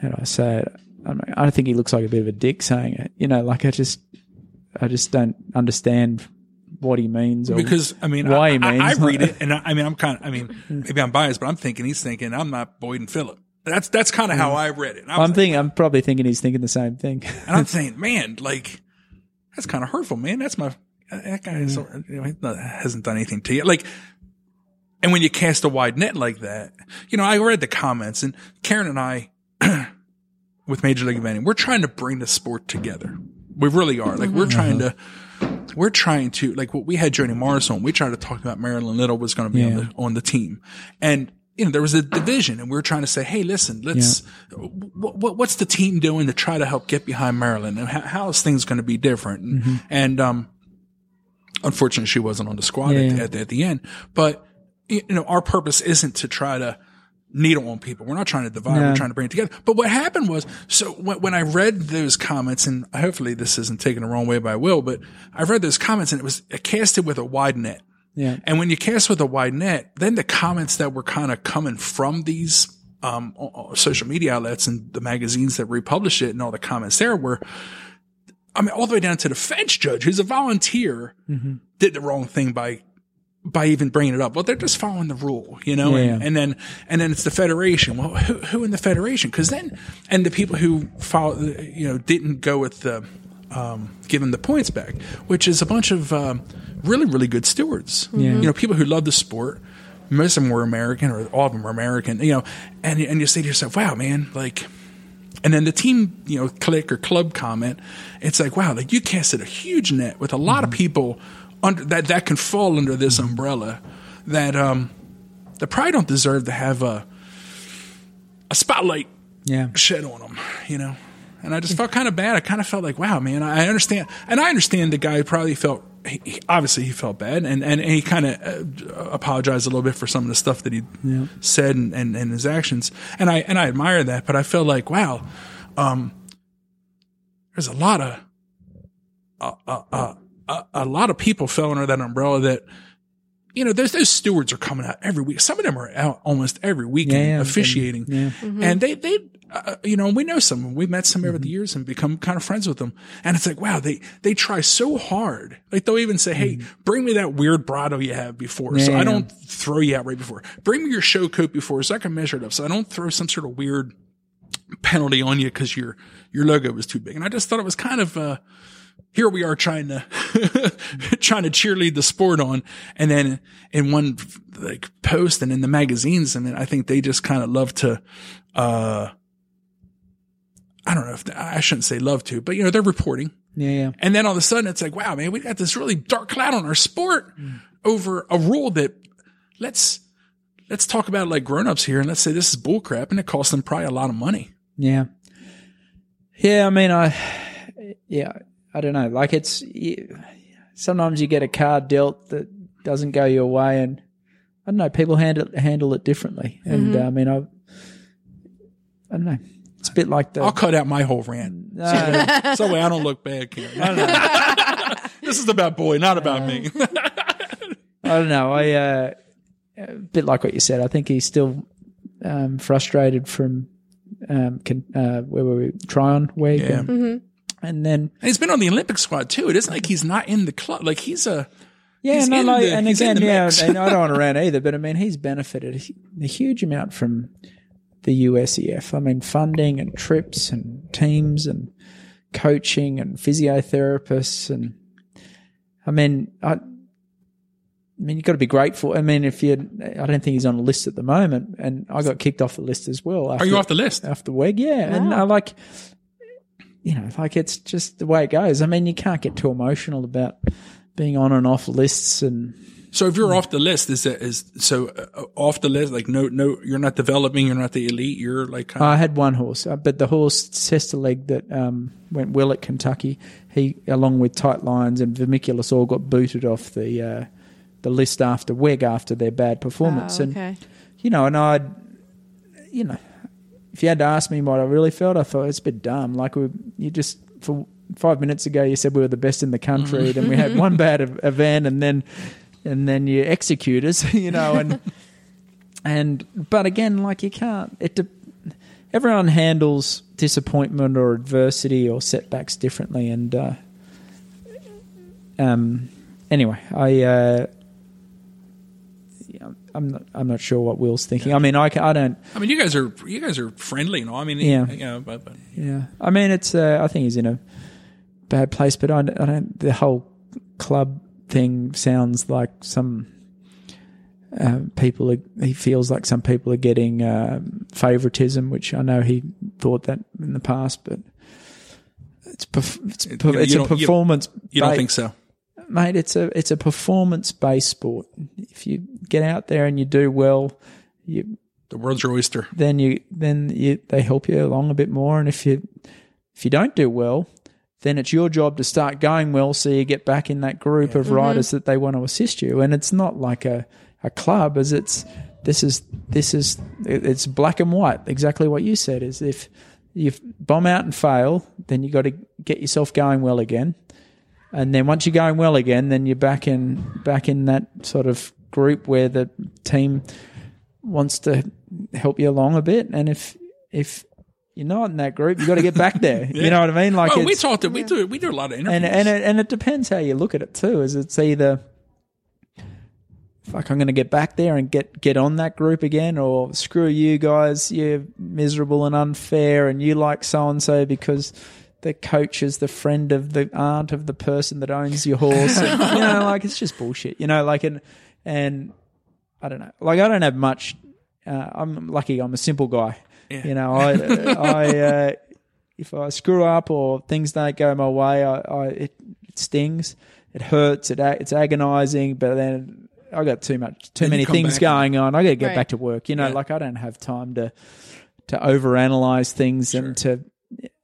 how do I say it? I, mean, I think he looks like a bit of a dick saying it. You know, like I just I just don't understand what he means or because I mean, why I, he means. I, I read it, and I, I mean, I'm kind of, I mean, maybe I'm biased, but I'm thinking he's thinking I'm not Boyd and Phillip. That's that's kind of how I read it. And I was I'm thinking. I'm probably thinking he's thinking the same thing. and I'm saying, man, like that's kind of hurtful, man. That's my that guy is, you know, hasn't done anything to you, like. And when you cast a wide net like that, you know, I read the comments, and Karen and I, with Major League Eventing, we're trying to bring the sport together. We really are. Like we're mm-hmm. trying uh-huh. to, we're trying to like what we had Joanie Morris on. We tried to talk about Marilyn Little was going to be on the on the team, and you know there was a division, and we were trying to say, hey, listen, let's what, what what's the team doing to try to help get behind Marilyn, and how, how is things going to be different? And, and um, unfortunately, she wasn't on the squad at, Yeah. the, at, the, at the end, but you know our purpose isn't to try to needle on people. We're not trying to divide. No. We're trying to bring it together. But what happened was, so when, when I read those comments, and hopefully this isn't taken the wrong way by Will, but I read those comments and it was casted with a wide net. yeah, And when you cast with a wide net, then the comments that were kind of coming from these um, social media outlets and the magazines that republish it and all the comments there were, I mean, all the way down to the fence judge, who's a volunteer, did the wrong thing by by even bringing it up. Well, they're just following the rule, you know. And, Yeah. and then and then it's the federation. Well, who, who in the federation? Because then and the people who follow, you know, didn't go with the um, giving the points back, which is a bunch of um, really really good stewards. Yeah. You know, people who love the sport. Most of them were American, or all of them were American. You know, and and you say to yourself, "Wow, man!" Like, and then the team, you know, click or club comment, it's like, wow, like you casted a huge net with a lot of people under that that can fall under this umbrella that um that probably don't deserve to have a a spotlight yeah, shed on them, you know. And I just felt kind of bad. I kind of felt like, wow, man, I understand, and I understand the guy probably felt. He, he- obviously, he felt bad, and and, and he kind of uh, apologized a little bit for some of the stuff that he Yeah. said and, and, and his actions, and I and I admire that. But I felt like, wow, um, there's a lot of a, a, a, a, a lot of people fell under that umbrella that. You know, those those stewards are coming out every week. Some of them are out almost every weekend Yeah, yeah. officiating, yeah. and they they uh, you know we know some of them. we've met some over the years and become kind of friends with them and it's like wow they they try so hard like they'll even say hey bring me that weird brado you have before so Yeah, i don't throw you out right before bring me your show coat before so i can measure it up so i don't throw some sort of weird penalty on you because your your logo was too big and i just thought it was kind of uh here we are trying to trying to cheerlead the sport on and then in one like post and in the magazines and then i think they just kind of love to uh i don't know if i shouldn't say love to but you know they're reporting yeah, yeah. and then all of a sudden it's like wow man we got this really dark cloud on our sport over a rule that let's let's talk about like grown-ups here and let's say this is bullcrap and it costs them probably a lot of money Yeah. Yeah, I mean, I, yeah, I don't know. Like it's, you, sometimes you get a card dealt that doesn't go your way and I don't know, people handle, handle it differently. And uh, I mean, I, I don't know. It's a bit like the, i'll cut out my whole rant uh, so way i don't look bad Karen. I don't know. this is about boy not about me I don't know. I, uh, a bit like what you said. I think he's still um, frustrated from um, can, uh, where were we? Tryon week, Yeah. and, and then And he's been on the Olympic squad too. It isn't like he's not in the club. Like he's a yeah, He's no, in no, the- and again, yeah, and I don't want to rant either, but I mean, he's benefited a huge amount from the USEF. I mean, funding and trips and teams and coaching and physiotherapists and I mean, I, I mean, you've got to be grateful. I mean, if you, I don't think he's on a list at the moment, and I got kicked off the list as well. Are you off the list? after WEG? Yeah, and I uh, like, you know, like it's just the way it goes. I mean, you can't get too emotional about being on and off lists, and So if you're off the list, is that is so uh, off the list? Like no, no, you're not developing. You're not the elite. You're like kind I had one horse, uh, but the horse Tsetserleg that um, went well at Kentucky, he along with Tight Lines and Vermiculus all got booted off the uh, the list after WEG after their bad performance, Oh, and you know, and I'd, you know, if you had to ask me what I really felt, I thought it's a bit dumb. Like we, you just for five minutes ago you said we were the best in the country, then we had one bad event, and then and then you execute us, you know, and and but again, like you can't. It de- everyone handles disappointment or adversity or setbacks differently, and uh, um, anyway, I. Uh, I'm not. I'm not sure what Will's thinking. I mean, I, I don't. I mean, you guys are you guys are friendly, you know. I mean, Yeah. you know, but, but Yeah, I mean, it's. Uh, I think he's in a bad place, but I, I don't. The whole club thing sounds like some uh, people. Are, he feels like some people are getting um, favoritism, which I know he thought that in the past, but it's perf- it's, You- per- you it's a you- performance. you don't think so? Mate? It's a it's a performance based sport. If you get out there and you do well, you The world's your oyster. then you then you they help you along a bit more and if you if you don't do well then it's your job to start going well so you get back in that group of mm-hmm. riders that they want to assist you and it's not like a, a club as it's this is this is it's black and white exactly what you said is if you bomb out and fail then you got to get yourself going well again and then once you're going well again then you're back in back in that sort of group where the team wants to help you along a bit. And if if you're not in that group, you've got to get back there. You know what I mean? Like Well, we it's, talked. To, we do. We do a lot of interviews. and and it, and it depends how you look at it too. Is it's either fuck, I'm going to get back there and get get on that group again, or screw you guys, you're miserable and unfair, and you like so and so because. The coach is the friend of the aunt of the person that owns your horse. And, you know, like it's just bullshit. You know, like and and I don't know. Like I don't have much. Uh, I'm lucky. I'm a simple guy. You know, I I uh, if I screw up or things don't go my way, I, I it, it stings. It hurts. It it's agonizing. But then I got too much, too Then many things back going on. I got to get Right. back to work. You know, Yeah. like I don't have time to to overanalyze things and to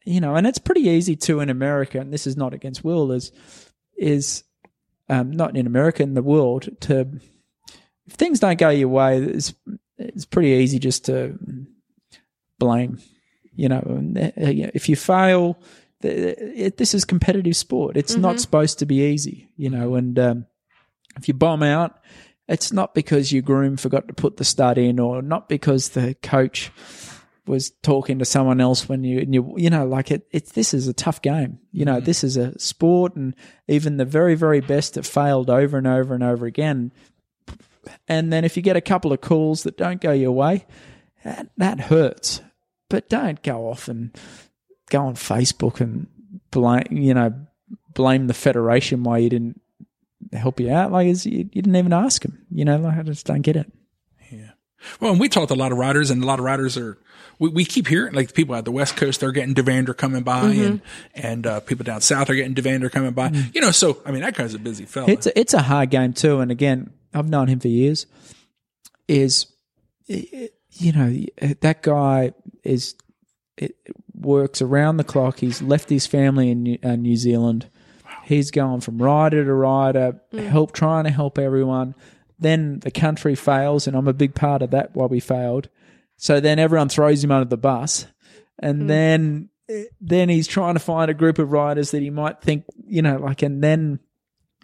you know, and it's pretty easy to in America. And this is not against Will. Is is um, not in America in the world to if things don't go your way, it's it's pretty easy just to blame. You know, uh, if you fail, it, this is competitive sport. It's not supposed to be easy. You know, and um, if you bomb out, it's not because your groom forgot to put the stud in, or not because the coach was talking to someone else when you and you you know like it it's this is a tough game. You know mm-hmm. this is a sport and even the very very best have failed over and over and over again. And then if you get a couple of calls that don't go your way that, that hurts. But don't go off and go on facebook and blame you know blame the federation why you didn't help you out. Like it's, you, you didn't even ask them you know like i just don't get it Well, and we talked to a lot of riders, and a lot of riders are. We, we keep hearing like the people at the West Coast they're getting Duvander coming by, Mm-hmm. and and uh, people down south are getting Duvander coming by. You know, so I mean that guy's a busy fella. It's a, it's a hard game too, and again, I've known him for years. Is you know that guy is it works around the clock. He's left his family in New, uh, New Zealand. He's going from rider to rider, help trying to help everyone. Then the country fails, and I'm a big part of that. Why we failed. So then everyone throws him under the bus, and hmm. then then he's trying to find a group of riders that he might think you know like, and then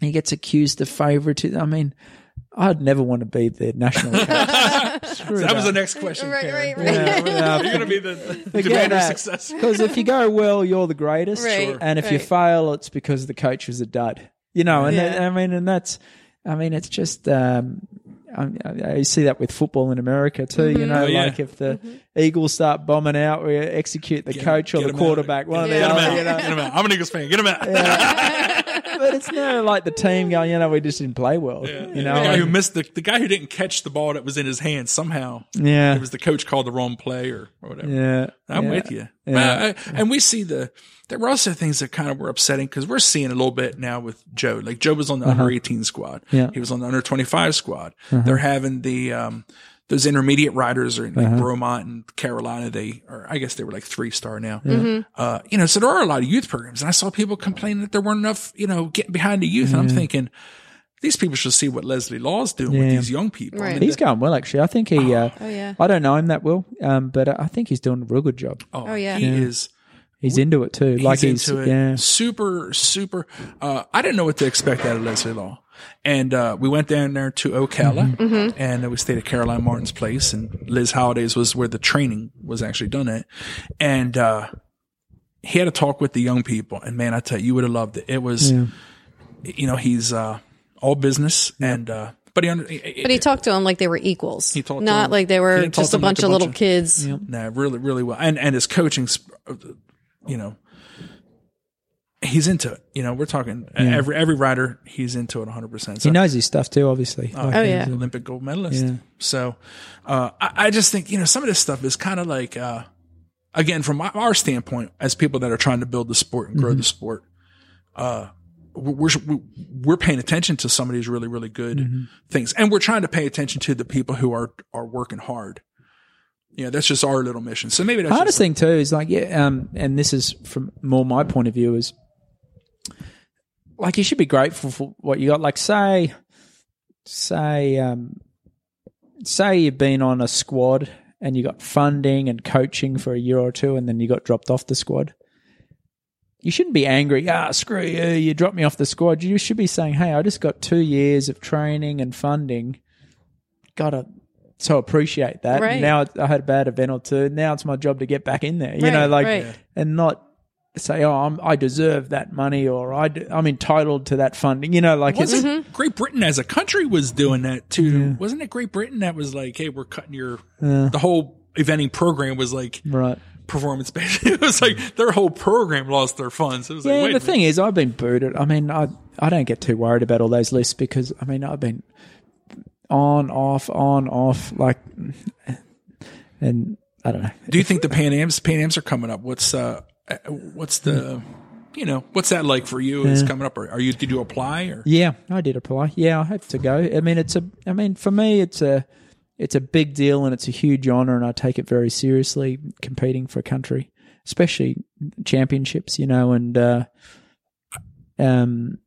he gets accused of favoritism. I mean, I'd never want to be the national coach. Screw that was the next question. Right, Karen. right, right. Yeah, yeah, You're gonna be the, the Forget demand of success. Because if you go well, you're the greatest, Right, and if you fail, it's because the coach was a dud. You know, and Yeah. I mean, and that's, I mean, it's just. Um, I, see that with football in America too. You know, Oh, yeah. like if the Eagles start bombing out, we execute the Get coach or the the 'em out. quarterback, one or the Yeah. Him other. out. You know? Get him out. I'm an Eagles fan. Get him out. But it's never like the team going, you know, we just didn't play well. You know, the guy who missed the the guy who didn't catch the ball that was in his hand somehow. yeah, It was the coach called the wrong play or, or whatever. yeah. I'm yeah. with you. Yeah. Well, I- and we see the, there were also things that kind of were upsetting because we're seeing a little bit now with Joe. Like Joe was on the under 18 squad. Uh-huh. Yeah. He was on the under 25 squad. They're having the, um, those intermediate riders are in like Uh-huh. Bromont and Carolina. They, or I guess they were like three star now. Mm-hmm. Uh, you know, so there are a lot of youth programs and I saw people complaining that there weren't enough, you know, getting behind the youth. And I'm thinking, these people should see what Leslie Law's doing with these young people. I mean, He's going well, actually. I think he. Uh, Oh yeah. I don't know him that well, um, but I think he's doing a real good job. oh, Oh, yeah. He Yeah. is. He's into it too. like he's, into it. yeah, Super, super. Uh, I didn't know what to expect out of Leslie Law. And, uh, we went down there to Ocala Mm-hmm. and uh, we stayed at Caroline Martin's place and Liz Halliday's was where the training was actually done at. And, uh, he had a talk with the young people and man, I tell you, you would have loved it. It was, Yeah. you know, he's, uh, all business and, uh, but he, under, But he talked to them like they were equals. He talked to not like they were just a them like bunch a of bunch little of- kids. Nah, really, really well. And and his coaching, you know, he's into it. You know, we're talking every every rider, he's into it 100. percent he knows his stuff too. Obviously, Like, Oh, yeah. Olympic gold medalist. Yeah. So, uh, I, I just think you know some of this stuff is kind of like, uh, again, from our- our standpoint as people that are trying to build the sport and grow Mm-hmm. the sport, uh, we're we're paying attention to some of these really really good Mm-hmm. things, and we're trying to pay attention to the people who are are working hard. Yeah, that's just our little mission. So maybe that's hardest just, thing too is like yeah, um, and this is from more my point of view is like you should be grateful for what you got. Like say, say, um, say you've been on a squad and you got funding and coaching for a year or two, and then you got dropped off the squad. You shouldn't be angry. Ah, screw you! You dropped me off the squad. You should be saying, "Hey, I just got two years of training and funding. Gotta so appreciate that. Right. Now I had a bad event or two. Now it's my job to get back in there. You Right, know, like right. and not say, "Oh, I'm, I deserve that money," or I, am entitled to that funding." You know, like it's Wasn't Great Britain as a country was doing that too? Wasn't it Great Britain that was like, "Hey, we're cutting your." The whole eventing program was like right. performance based. it was like their whole program lost their funds. It was like, Yeah, wait, the thing is, I've been booted. I mean, I I don't get too worried about all those lists because I mean, I've been on, off, on, off, like, and I don't know. Do you think the Pan Am's Pan Am's are coming up? What's uh, what's the, you know, what's that like for you? Is coming up? Are, are you did you apply or? Yeah, I did apply. Yeah, I have to go. I mean, it's a. I mean, for me, it's a. It's a big deal and it's a huge honor, and I take it very seriously. Competing for a country, especially championships, you know, and uh, um,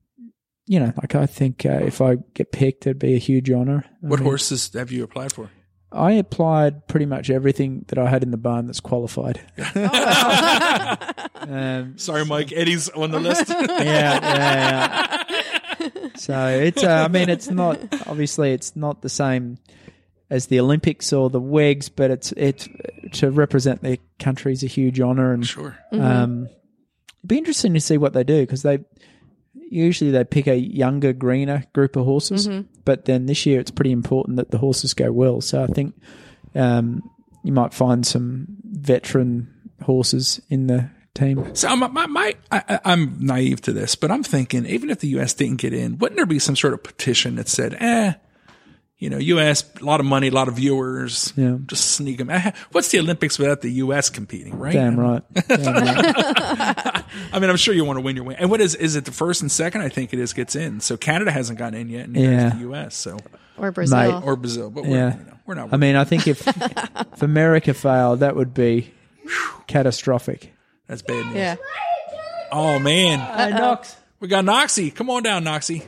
you know, like I think uh, if I get picked, it'd be a huge honor. I What mean, horses have you applied for? I applied pretty much everything that I had in the barn that's qualified. um, Sorry, Mike. Eddie's on the list. yeah, yeah, yeah. So it's, uh, I mean, it's not obviously it's not the same as the Olympics or the WEGs, but it's it's to represent their country is a huge honor, and sure. um, it'd be interesting to see what they do because they usually they pick a younger, greener group of horses, but then this year it's pretty important that the horses go well. So I think um, you might find some veteran horses in the team. So my, my, my I, I- I'm naive to this, but I'm thinking even if the U.S. didn't get in, wouldn't there be some sort of petition that said, "Eh, you know, U.S. a lot of money, a lot of viewers, Yeah. just sneak them." Eh, What's the Olympics without the U.S. competing, right? Damn right. Damn right. I mean, I'm sure you want to win your win. And what is is it the first and second? I think it is gets in. So Canada hasn't gotten in yet, and Yeah. the U.S. So Or Brazil. or Brazil, but we're, Yeah. you know, we're not. I mean, I think if if America failed, that would be catastrophic. that's bad news. yeah. Oh man, Hey, Knox, we got Noxie. Come on down, Noxie.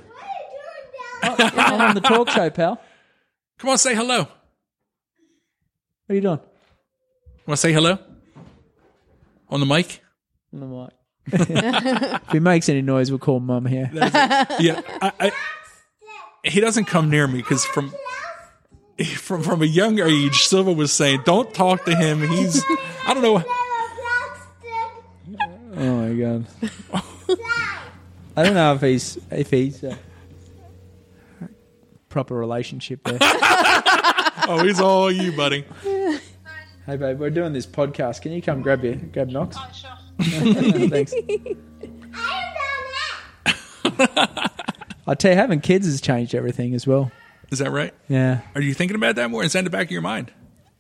Oh, I'm on the talk show, pal. Come on, say hello. What are you doing? Want to say hello on the mic? On the mic. If he makes any noise, we'll call mum here. Yeah, I, I, he doesn't come near me because from from from a young age, Silva was saying, "Don't talk to him. He's I don't know." Oh my god. I don't know if he's if he's a proper relationship there. Oh, he's all you, buddy. hey babe, we're doing this podcast. Can you come grab your grab Knox? Oh, Thanks. I tell you, having kids has changed everything as well. Is that right? Yeah. Are you thinking about that more? Is that in the back of your mind?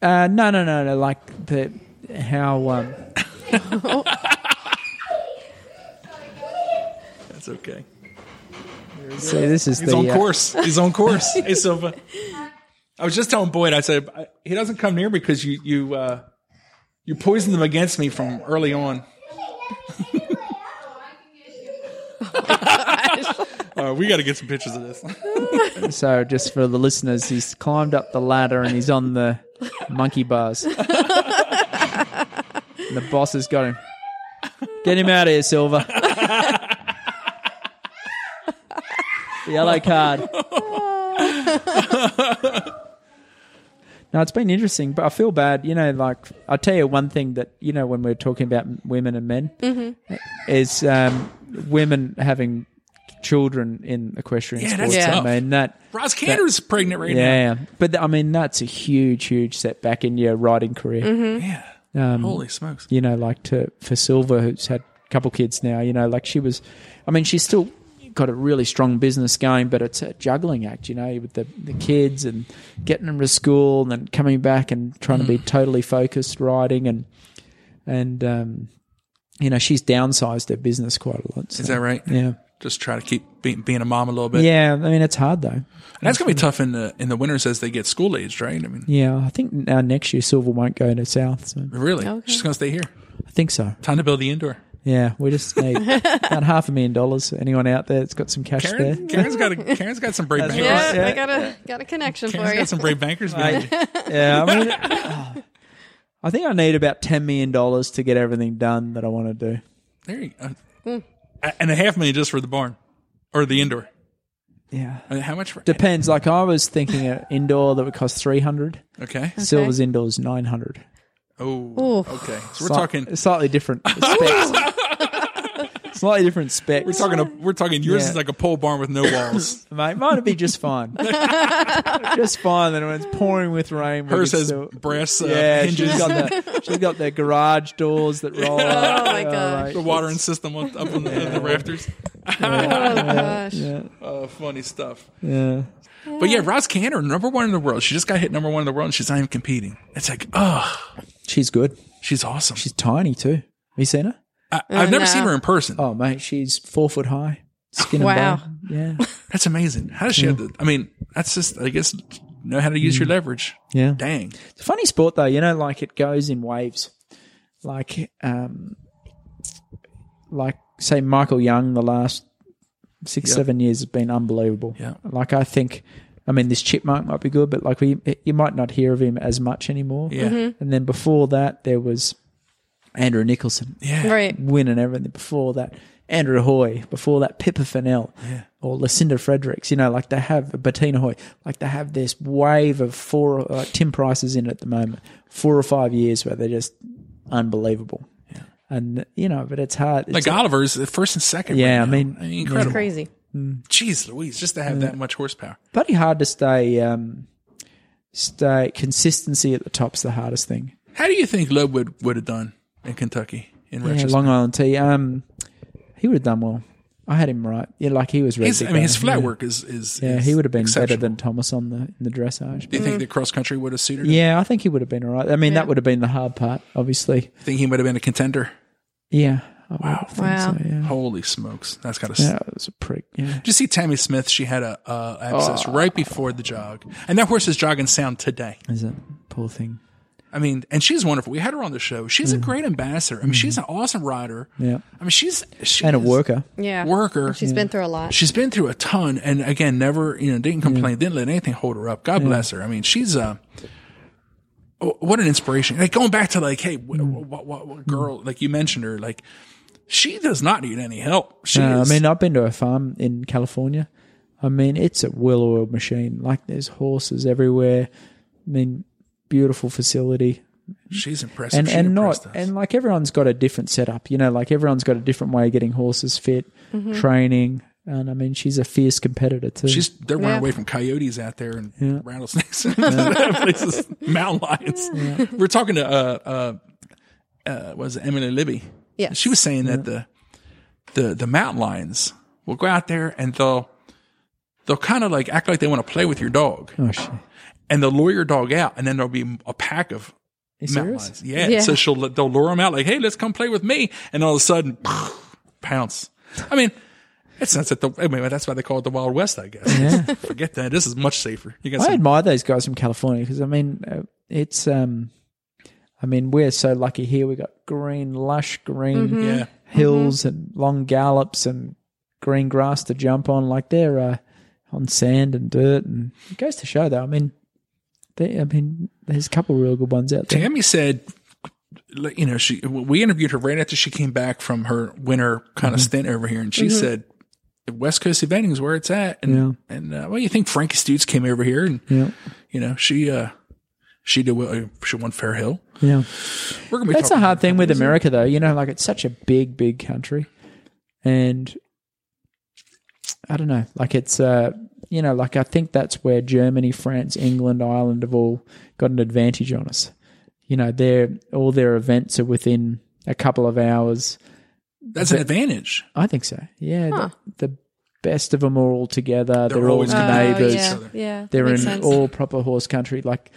Uh, no, no, no, no. Like the how um, That's okay. see this is He's the on uh, course. He's on course. hey, Silva. I was just telling Boyd. I said I- he doesn't come near me because you you uh, you poisoned him against me from early on. Uh, we got to get some pictures of this. So, just for the listeners, he's climbed up the ladder and he's on the monkey bars. and the boss has got him. Get him out of here, Silva. Yellow card. No, it's been interesting, but I feel bad. You know, like I'll tell you one thing that you know when we're talking about women and men is um, women having children in equestrian Yeah, that's sports. tough. I mean that Ros Canter's pregnant right now. yeah, but I mean that's a huge, huge setback in your riding career. Yeah. Um, Holy smokes. you know, like to for Silva, who's had a couple kids now. You know, like she was. I mean, she's still got a really strong business going, but it's a juggling act. You know, with the the kids and getting them to school and then coming back and trying to be totally focused riding and and um, you know, she's downsized her business quite a lot. so- Is that right? Yeah. Just try to keep being, being a mom a little bit. Yeah, I mean it's hard though. And that's gonna be tough in the in the winters as they get school aged, right? I mean, Yeah, I think now next year Silva won't go to South. So really, Okay. she's gonna stay here. I think so. Time to build the indoor. Yeah, we just need about half a million dollars. Anyone out there that's got some cash Karen, there? Karen's got a, Karen's got some brave That's bankers. Yeah, Yeah. I got a got a connection for you. got some brave bankers. behind you. yeah, I mean, oh, I think I need about ten million dollars to get everything done that I want to do. There you go. Hmm. A- And a half million just for the barn or the indoor. Yeah, I mean, how much for? depends. Like I was thinking, an indoor that would cost three hundred. Okay. Silva's indoor is nine hundred. Oh. Ooh. Okay. So we're talking. slightly different specs. Slightly different specs. We're talking. A, we're talking. Yours Yeah. is like a pole barn with no walls. mate. Mine would be just fine. just fine. Then when it's pouring with rain, we Hers could has still- brass uh, yeah, hinges. she's got the she's got the garage doors that roll. up. Oh my gosh. the watering system up up on the, the rafters. Oh gosh. Yeah, Oh, funny stuff. yeah. But yeah, Ros Canter, number one in the world. She just got hit number one in the world, and she's not even competing. It's like, oh, She's good. she's awesome. She's tiny too. Have you seen her? I, uh, I've never no. seen her in person. Oh mate, she's four foot high, skin Wow. and bone. Yeah, That's amazing. How does she have the? I mean, that's just. I guess know how to use your mm. leverage. yeah. Dang. It's a funny sport though. You know, like it goes in waves. Like, um, like say Michael Jung, the last six Yep. seven years has been unbelievable. Yeah. Like I think, I mean, this chipmunk might be good, but like we, you might not hear of him as much anymore. Yeah. Mm-hmm. And then before that, there was Andrew Nicholson. Yeah. Right. winning everything. Before that, Andrew Hoy. Before that, Pippa Funnell. Yeah. Or Lucinda Fredericks. You know, like they have Bettina Hoy. Like they have this wave of four. Like Tim Price is in it at the moment. Four or five years where they're just unbelievable. Yeah. And you know, but it's hard. It's Like Oliver's the first and second. Yeah, right I now. mean- incredible. Crazy. Mm. Jeez, Louise, just to have that mm. much horsepower. bloody hard to stay. Um, stay consistency at the top's the hardest thing. How do you think Loeb would would have done in Kentucky in Yeah, retrospect? Long Island T. Um, he would have done well. I had him right. Yeah, like he was ready. His, I mean, his flat Yeah. work is is Yeah, is he would have been exceptional. better than Thomas on the in the dressage. Do you think the cross country would have suited him? Yeah, I think he would have been all right. I mean, Yeah. that would have been the hard part, obviously. I think he would have been a contender? Yeah. Wow. I think Wow. So, yeah. Holy smokes, that's got to. yeah, it was a prick. Yeah. Did you see Tamie Smith? She had a uh, abscess Oh. right before the jog, and that horse is jogging sound today. Is it poor thing? I mean, and she's wonderful. We had her on the show. She's a great ambassador. I mean, she's an awesome rider. Yeah. I mean, she's she And a worker. Yeah. worker. She's been through a lot. She's been through a ton, and again, never you know didn't complain, didn't let anything hold her up. God bless her. I mean, she's uh, oh, what an inspiration. Like going back to like, hey, what, what, what, what girl? Like you mentioned her, like she does not need any help. She Uh, I mean, I've been to a farm in California. I mean, it's a well-oiled machine. Like there's horses everywhere. I mean, beautiful facility, She's impressive. and She and not us. and like everyone's got a different setup. You know, like everyone's got a different way of getting horses fit, training, and I mean, she's a fierce competitor too. She's they're running Yeah. away from coyotes out there and Yeah. rattlesnakes, places, mountain lions. We're talking to uh uh uh was it Emilee Libby? Yeah, she was saying that the the the mountain lions will go out there and they'll they'll kind of like act like they want to play with your dog, oh shit. And they'll lure your dog out, and then there'll be a pack of You mountain serious? lions. Yeah. Yeah. So she'll they'll lure them out like, hey, let's come play with me, and all of a sudden, pounce. I mean. It's that's at the. I mean, that's why they call it the Wild West, I guess. Yeah. Forget that. This is much safer. You got I some admire those guys from California because I mean, uh, it's um, I mean, we're so lucky here. We got green, lush green Yeah. hills and long gallops and green grass to jump on. Like they're uh, on sand and dirt, and it goes to show though. I mean, they, I mean, there's a couple of real good ones out there. Tamie said, you know, she we interviewed her right after she came back from her winter kind Mm-hmm. of stint over here, and she said, "West Coast eventing is where it's at." And Yeah. and uh, well, you think Frankie Stutes came over here, and Yeah, you know, she uh she did well. She won Fair Hill. yeah. We're gonna be That's a hard thing with America, though. You know, like it's such a big, big country, and I don't know. Like it's, uh, you know, like I think that's where Germany, France, England, Ireland have all got an advantage on us. You know, their all their events are within a couple of hours. That's an advantage. I think so. Yeah, Huh. the, the best of them are all together. They're, all always in gonna Oh, neighbours. yeah, yeah. They're makes in sense. all proper horse country. Like,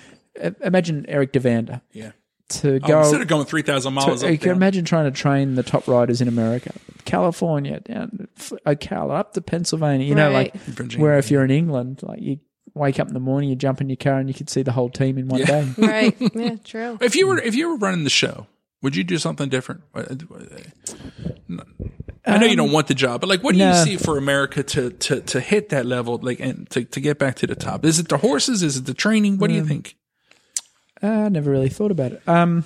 imagine Erik Duvander Yeah. To Oh, go. instead of going three thousand miles, So up you can down. imagine trying to train the top riders in America, California, down Ocala, uh, up to Pennsylvania. You know, like Virginia, where if you're in England, like you wake up in the morning, you jump in your car, and you could see the whole team in one Yeah. day. right. Yeah, true. If you were if you were running the show, would you do something different? Uh, uh, I know you don't um, want the job, but like, what do you see for America to to to hit that level, like, and to to get back to the top? Is it the horses? Is it the training? What do you um, think? Uh, I never really thought about it. Um,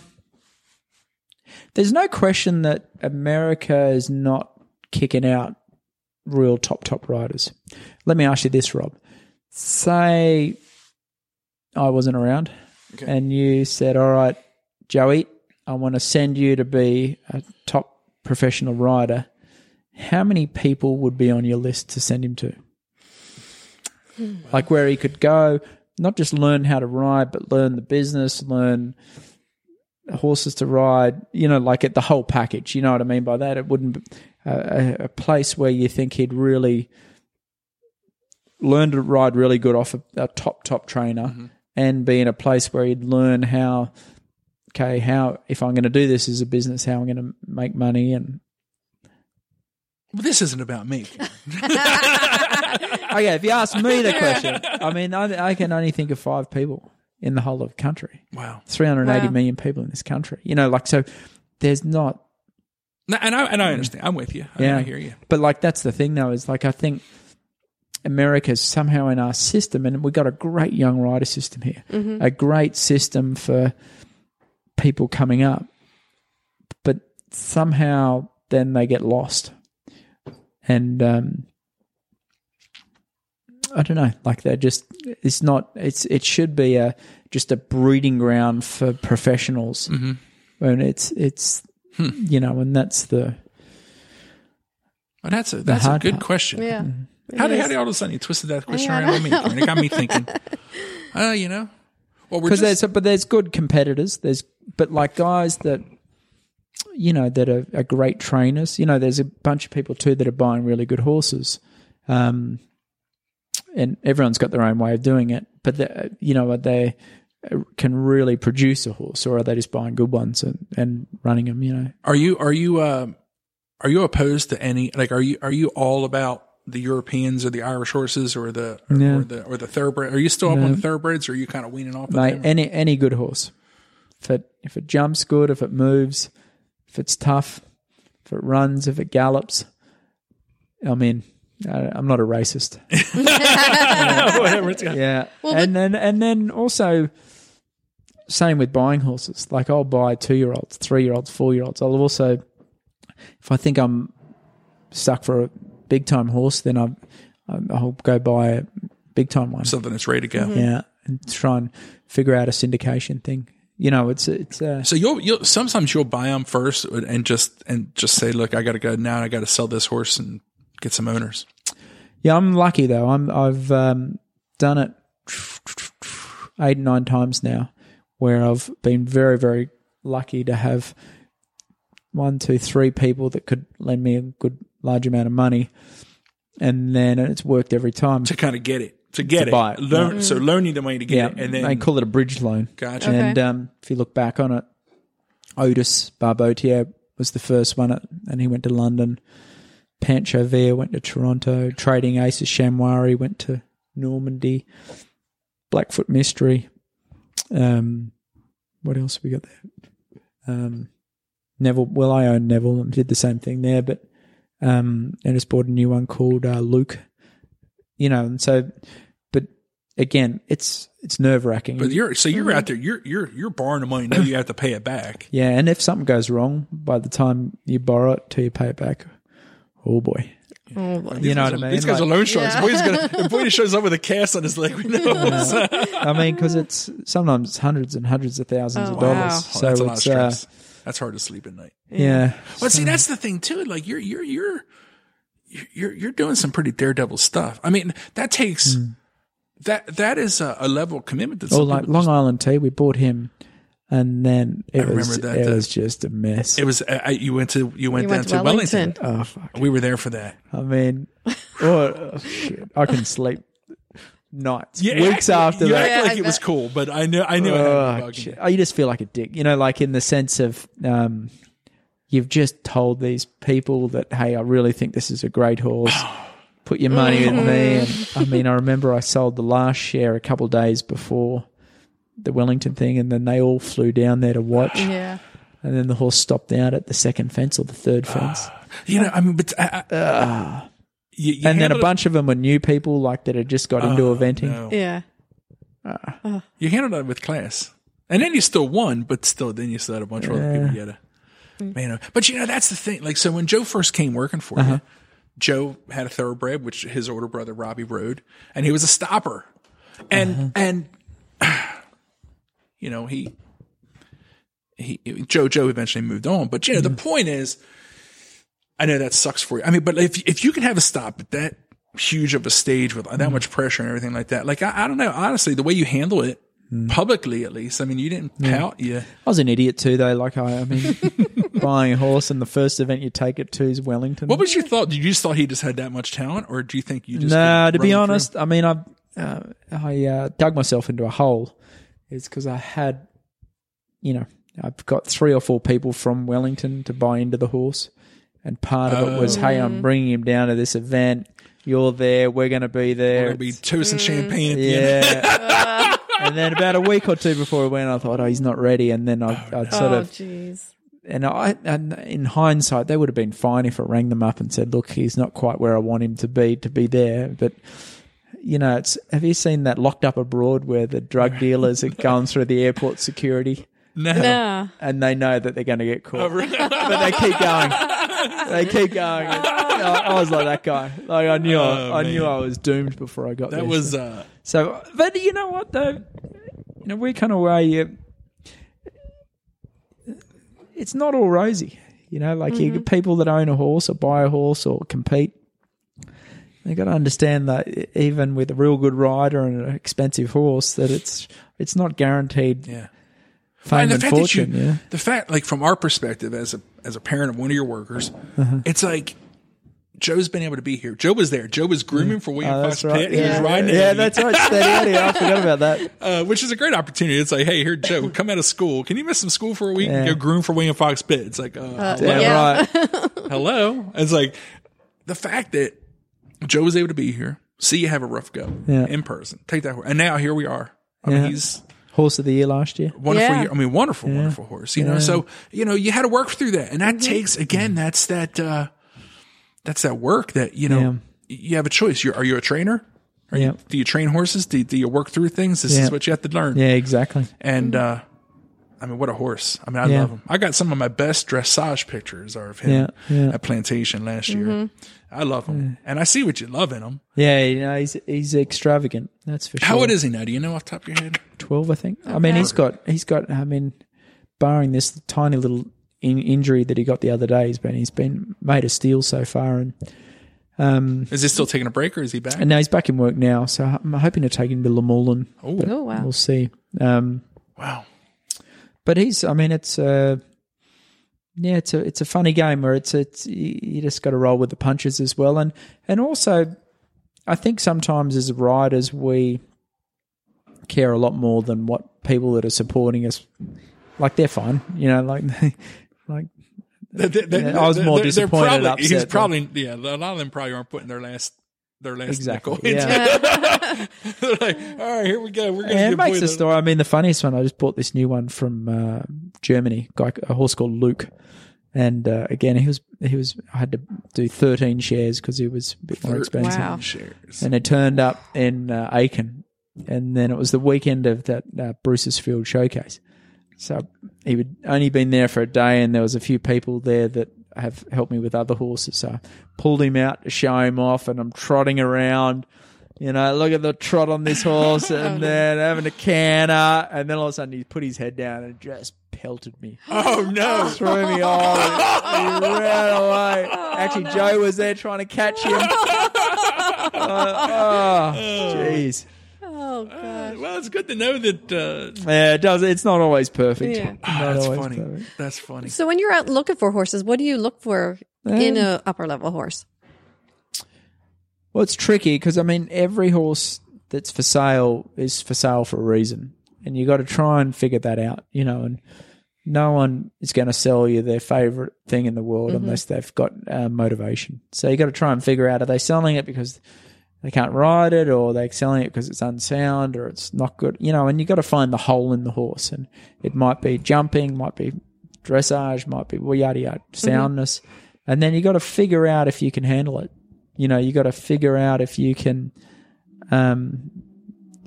there's no question that America is not kicking out real top top riders. Let me ask you this, Rob. Say I wasn't around, Okay. and you said, "All right, Joey, I want to send you to be a top professional rider." How many people would be on your list to send him to? Like where he could go, not just learn how to ride, but learn the business, learn horses to ride, you know, like at the whole package. You know what I mean by that? It wouldn't be a, a- place where you think he'd really learn to ride really good off a, a top, top trainer mm-hmm. and be in a place where he'd learn how, okay, how, if I'm going to do this as a business, how I'm going to make money and Well, this isn't about me. okay, if you ask me the question, I mean, I, I can only think of five people in the whole of the country. wow. Three hundred eighty Wow. million people in this country. You know, like so. There's not, No, and I and I understand. I'm with you. I, Yeah. I hear you. but like that's the thing though. Is like I think America's somehow in our system, and we've got a great young rider system here, mm-hmm. a great system for people coming up, but somehow then they get lost, and um, I don't know. Like they're just it's not. It's it should be a just a breeding ground for professionals, and it's it's you know, and that's the But that's a that's a good part. question. Yeah. How It did, how is. did all of a sudden you twisted that question I around on me? Karen? It got me thinking. Uh, you know, well, we're because just, there's but there's good competitors. There's but like guys that you know that are, are great trainers. You know, there's a bunch of people too that are buying really good horses, um, and everyone's got their own way of doing it. But they, you know, they can really produce a horse, or are they just buying good ones and, and running them? You know, Are you are you uh, are you opposed to any like are you are you all about the Europeans or the Irish horses or the or, No. or the or the thoroughbred? Are you still up on the thoroughbreds or are you kind of weaning off? of mate, any any good horse, if it if it jumps good, if it moves, if it's tough, if it runs, if it gallops, I'm in. I, I'm not a racist. Whatever it's got. Yeah, Well, and then and then also same with buying horses. Like I'll buy two year olds, three year olds, four year olds. I'll also, if I think I'm stuck for a big time horse, then I um, I'll go buy a big time one. Something that's ready to go. yeah, and try and figure out a syndication thing. You know, it's it's uh, So you'll you'll sometimes you'll buy them first and just and just say, look, I got to go now. I got to sell this horse and get some owners. Yeah, I'm lucky though. I'm I've um, done it eight nine times now, where I've been very very lucky to have one, two, three people that could lend me a good large amount of money, and then it's worked every time. to kind of get it, to get To it, buy it, Learn, So loan you the money to get Yeah, it, and then they call it a bridge loan. gotcha. Okay. And um, if you look back on it, Otis Barbotiere was the first one, and he went to London. Pancho Villa went to Toronto. Trading Ace Aces Shamwari went to Normandy. Blackfoot Mystery. Um, what else have we got there? Um, Neville. Well, I own Neville and did the same thing there, but um, I just bought a new one called uh, Luke. You know, and so, but again, it's it's nerve wracking. But you're so you're out there. You're you're you're borrowing the money. Now you have to pay it back. Yeah, and if something goes wrong by the time you borrow it till you pay it back, oh boy, Oh, boy. you know what I mean? These guys are loan sharks. Yeah. Boy's gonna if Boyd shows up with a cast on his leg, we know. I mean, because it's sometimes it's hundreds and hundreds of thousands Oh, of wow. dollars. Oh, So that's a lot of it's uh, that's hard to sleep at night. yeah, But see, that's the thing too. Like you're you're you're you're you're doing some pretty daredevil stuff. I mean, that takes that that is a, a level of commitment. That or some like people Long Island Tea, we bought him, and then it I remember was that, it the- was just a mess. It was uh, I, you went to you went You down went to to Wellington. Wellington. oh fuck! We were there for that. I mean, oh, oh, shit. I can sleep nights, Yeah, weeks act- after you that. act Yeah, like I it was cool, but I knew I knew Oh, to be bugging shit. you. Oh, you just feel like a dick, you know, like in the sense of um, you've just told these people that, hey, I really think this is a great horse. Put your money with mm-hmm. me. And I mean, I remember I sold the last share a couple of days before the Wellington thing, and then they all flew down there to watch. Yeah. And then the horse stopped out at the second fence or the third ah. fence. You know, I mean, but I, I, you, you and then a handled it- bunch of them were new people, like that had just got into ah, eventing. no. Yeah. You handled it with class, and then you still won, but still, then you still had a bunch of other people mm. you had to, man. uh, But you know, that's the thing. Like, so when Joe first came working for Uh-huh. you, Joe had a thoroughbred, which his older brother Robbie rode, and he was a stopper, and Uh-huh. and you know he. He, Joe Joe eventually moved on, but you know the Mm-hmm. point is, I know that sucks for you. I mean, but if if you can have a stop at that huge of a stage with that much pressure and everything like that, like I, I don't know, honestly, the way you handle it publicly, at least, I mean, you didn't pout, Yeah, I was an idiot too, though. Like I, I mean, buying a horse and the first event you take it to is Wellington. What was your thought? Did you just thought he just had that much talent, or do you think you just No, could to be run through? honest, I mean, I uh, I uh, dug myself into a hole. It's because I had, you know, I've got three or four people from Wellington to buy into the horse, and part of it was, hey, I'm bringing him down to this event. You're there. We're going to be there. We're gonna be toasting champagne at the end. yeah. and then about a week or two before we went, I thought, oh, he's not ready. And then I, I'd sort oh, of jeez. and I, and in hindsight, they would have been fine if I rang them up and said, "Look, he's not quite where I want him to be to be there." But you know, it's have you seen that locked up abroad where the drug dealers are going through the airport security No. No. and they know that they're going to get caught, Oh, really? but they keep going. They keep going. I, I was like that guy. Like I knew, Oh, I, I knew. I was doomed before I got That there. That was So- uh, so, but you know what though? You know, we kind of way you. It's not all rosy, you know. Like you get people that own a horse or buy a horse or compete. They got to understand that even with a real good rider and an expensive horse, that it's it's not guaranteed yeah. fame And and, the fact that fortune. you, yeah, the fact, like from our perspective as a as a parent of one of your workers, Uh-huh. it's like Joe's been able to be here. Joe was there. Joe was grooming for William Oh, Fox that's right. Pitt. He was Yeah, riding yeah, Eddie, that's right. Steady Eddie. I forgot about that. uh, which is a great opportunity. It's like, hey, here, Joe, come out of school. Can you miss some school for a week and Yeah. go groom for William Fox Pitt? It's like, uh, hello, Yeah. right. hello. It's like the fact that Joe was able to be here, see you have a rough go Yeah. in person, take that, and now here we are. I Yeah. mean, he's Horse of the year last year. wonderful. Yeah. year- I mean, wonderful, wonderful horse. You know, so you know, you had to work through that, and Mm-hmm. that takes again. That's that. uh That's that work that you know. You have a choice. You're, are you a trainer? Are Yeah. you, do you train horses? Do, do you work through things? This Yeah. is what you have to learn. Yeah, exactly. And uh I mean, what a horse! I mean, I Yeah. love him. I got some of my best dressage pictures are of him Yeah, yeah. at Plantation last year. Mm-hmm. I love him, and I see what you love in him. Yeah, you know, he's he's extravagant. That's for sure. How old is he now? Do you know off the top of your head? twelve? I think. I mean, he's got he's got. I mean, barring this tiny little in, injury that he got the other day, he's been he's been made of steel so far, and um, Is he still taking a break, or is he back? and now he's back in work now. So I'm hoping to take him to Luhmühlen. Oh, Oh wow. We'll see. Um, wow! but he's. I mean, it's. Uh, yeah, it's a it's a funny game where it's it's you you just got to roll with the punches as well, and and also, I think sometimes as riders we care a lot more than what people that are supporting us. Like they're fine, you know. Like like Yeah, I was more they're disappointed and Probably, he's upset, probably yeah. A lot of them probably aren't putting their last their last Exactly, nickel yeah. They're like, all right, here we go. We're gonna And it makes the a- story. I mean, the funniest one. I just bought this new one from uh, Germany. Guy, a horse called Luke, and uh, again, he was he was. I had to do thirteen shares because he was a bit more expensive. Wow. shares. And it turned up in uh, Aiken, and then it was the weekend of that uh, Bruce's Field showcase. So he had only been there for a day, and there was a few people there that have helped me with other horses. So I pulled him out to show him off, and I'm trotting around. You know, look at the trot on this horse, and then having a canter, and then all of a sudden he put his head down and just pelted me, oh no! threw me off, and he ran away. Actually, Joe was there trying to catch him. Uh, oh, jeez. Oh god. well, it's good to know that. Uh, Yeah, it does. It's not always perfect. Yeah. Not that's always funny. perfect. That's funny. So when you're out looking for horses, what do you look for in a upper level horse? Well, it's tricky because I mean, every horse that's for sale is for sale for a reason, and you got to try and figure that out. You know, and no one is going to sell you their favorite thing in the world unless they've got uh, motivation. So you got to try and figure out: are they selling it because they can't ride it, or they're they selling it because it's unsound, or it's not good? You know, and you've got to find the hole in the horse, and it might be jumping, might be dressage, might be well, yada yada, soundness, and then you've got to figure out if you can handle it. You know, you've got to figure out if you can um,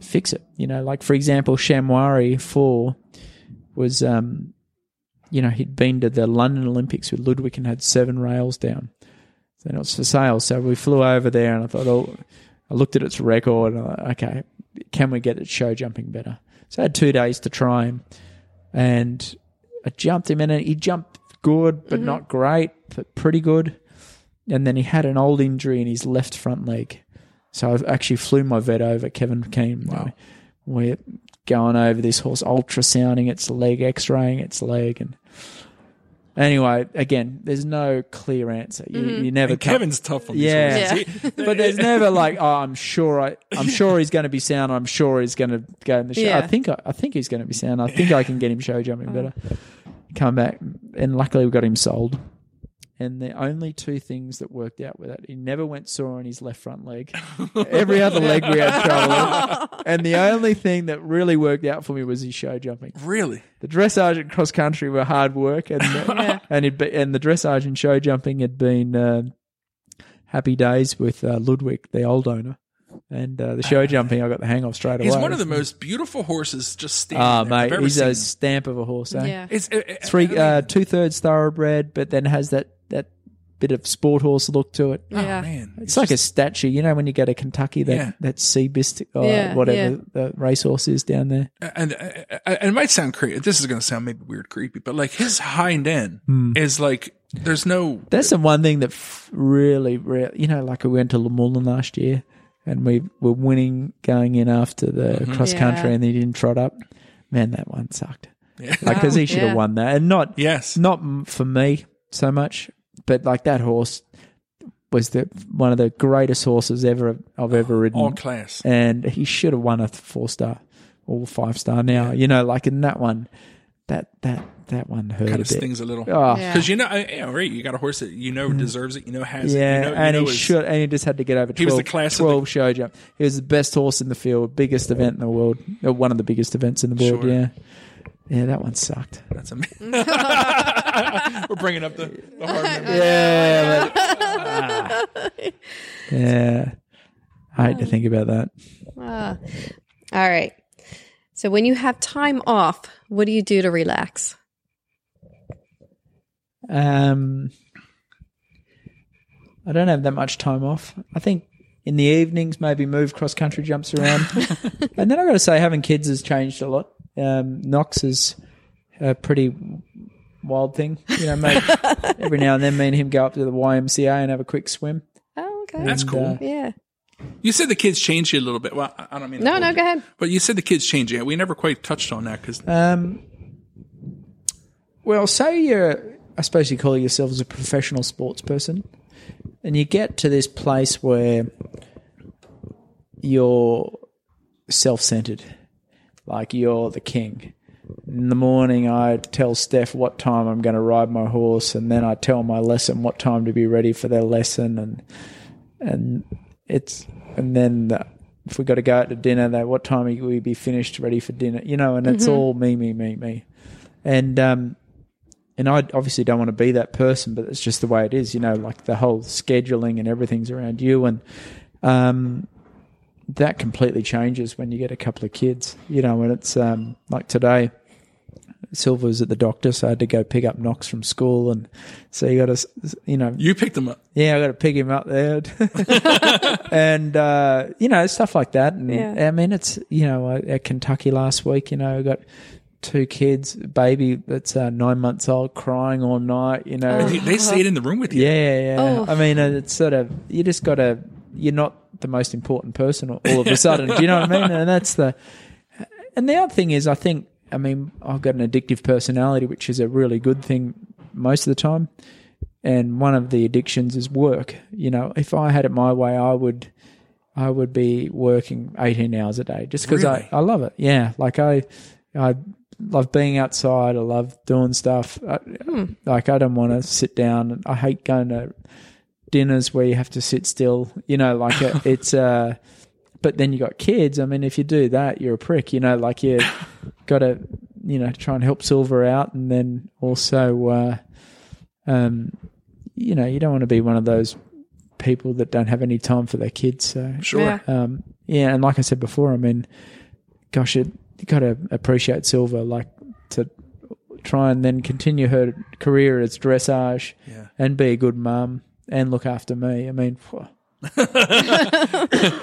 fix it. You know, like for example, Shamwari Four was, um, you know, he'd been to the London Olympics with Ludwig and had seven rails down. So it was for sale. So we flew over there, and I thought, oh, I looked at its record, and I thought, okay, can we get it show jumping better? So I had two days to try him, and I jumped him in, and he jumped good, but mm-hmm. not great, but pretty good. And then he had an old injury in his left front leg. So I actually flew my vet over, Kevin Keane. Wow. We're going over this horse, ultrasounding its leg, x-raying its leg. And anyway, again, there's no clear answer. You, mm-hmm. you never And come- Kevin's tough on these Yeah. horses. Yeah. But there's never like, oh, I'm sure I, I'm sure he's going to be sound. I'm sure he's going to go in the show. Yeah. I think, I, I think he's going to be sound. I think I can get him show jumping oh. better. Come back, and luckily we got him sold. And the only two things that worked out with that, he never went sore on his left front leg. Every other leg we had trouble with. And the only thing that really worked out for me was his show jumping. really? The dressage and cross country were hard work, and Yeah. and it and the dressage and show jumping had been uh, happy days with uh, Ludwig, the old owner, and uh, the show jumping I got the hang of straight away. He's away. one of the most beautiful horses just standing Ah, there I've mate, ever he's seen. a stamp of a horse. Eh? Yeah. It's uh, uh, Three, I mean, uh, two thirds thoroughbred, but then has that that bit of sport horse look to it. oh, Yeah. man, It's like a statue, you know, when you go to Kentucky, that Yeah. that sea biscuit or Yeah, whatever yeah. the racehorse is down there. and, uh, and it might sound creepy. This is going to sound maybe weird, creepy, but like his hind end Hmm. is like there's no. That's the one thing that really, really, you know, like we went to Luhmühlen last year and we were winning going in after the Mm-hmm. cross country and he didn't trot up. Man, that one sucked. Yeah. Like, because he should have Yeah. won that. And not, Yes, not for me so much, but like that horse was the one of the greatest horses ever I've ever ridden. all class. and he should have won a four star or five star now. You know, like in that one, that, that, that one hurt Kind a of bit. stings a little. Oh, Yeah. Because you know, I- yeah, right. You got a horse that you know deserves it. You know has Mm. Yeah, it. You know, you and know he is- should, and he just had to get over 12, He was the class of the- 12 show jump. He was the best horse in the field, biggest event in the world, uh, one of the biggest events in the world. Sure. Yeah, yeah, that one sucked. That's amazing. We're bringing up the, the hard memories. Yeah, but, ah. yeah. I hate to think about that. Ah. All right. So when you have time off, what do you do to relax? Um, I don't have that much time off. I think in the evenings, maybe move cross country jumps around. and then I got to say, having kids has changed a lot. Um, Knox is a pretty wild thing. You know, mate, every now and then, me and him go up to the YMCA and have a quick swim. Oh, okay. That's And, cool. uh, yeah. You said the kids changed you a little bit. Well, I I don't mean No, no, you. go ahead. But you said the kids changed you. We never quite touched on that because Um, well, say you're, I suppose you call yourself as a professional sports person, and you get to this place where you're self centered, like you're the king. In the morning, I tell Steph what time I'm going to ride my horse, and then I tell my lesson what time to be ready for their lesson, and and it's and then the, if we got to go out to dinner, that what time will we be finished, ready for dinner? You know, and it's all me, me, me, me, and um, and I obviously don't want to be that person, but it's just the way it is. You know, like the whole scheduling and everything's around you, and um, that completely changes when you get a couple of kids. You know, and it's um, like today. Silva was at the doctor, so I had to go pick up Knox from school, and so you got to, you know, you picked them up. yeah, I got to pick him up there, and uh, you know stuff like that. And Yeah. I mean, it's you know uh, at Kentucky last week, you know, I got two kids, baby that's uh, nine months old, crying all night. You know, They, they stayed in the room with you. yeah, yeah. Oh. I mean, uh, it's sort of you just got to. You're not the most important person all of a sudden. do you know what I mean? And that's the. And the other thing is, I think, I mean, I've got an addictive personality, which is a really good thing most of the time. And one of the addictions is work. You know, if I had it my way, I would, I would be working eighteen hours a day just because Really? I, I love it. Yeah, like I, I love being outside. I love doing stuff. I, hmm. Like I don't want to sit down. I hate going to dinners where you have to sit still. You know, like it, it's. uh But then you got kids. I mean, if you do that, you're a prick. You know, like you got to, you know, try and help Silva out, and then also, uh um, you know, you don't want to be one of those people that don't have any time for their kids. So Sure. Yeah. um, yeah, and like I said before, I mean, gosh, it, you got to appreciate Silva, like to try and then continue her career as dressage Yeah. and be a good mum and look after me. I mean.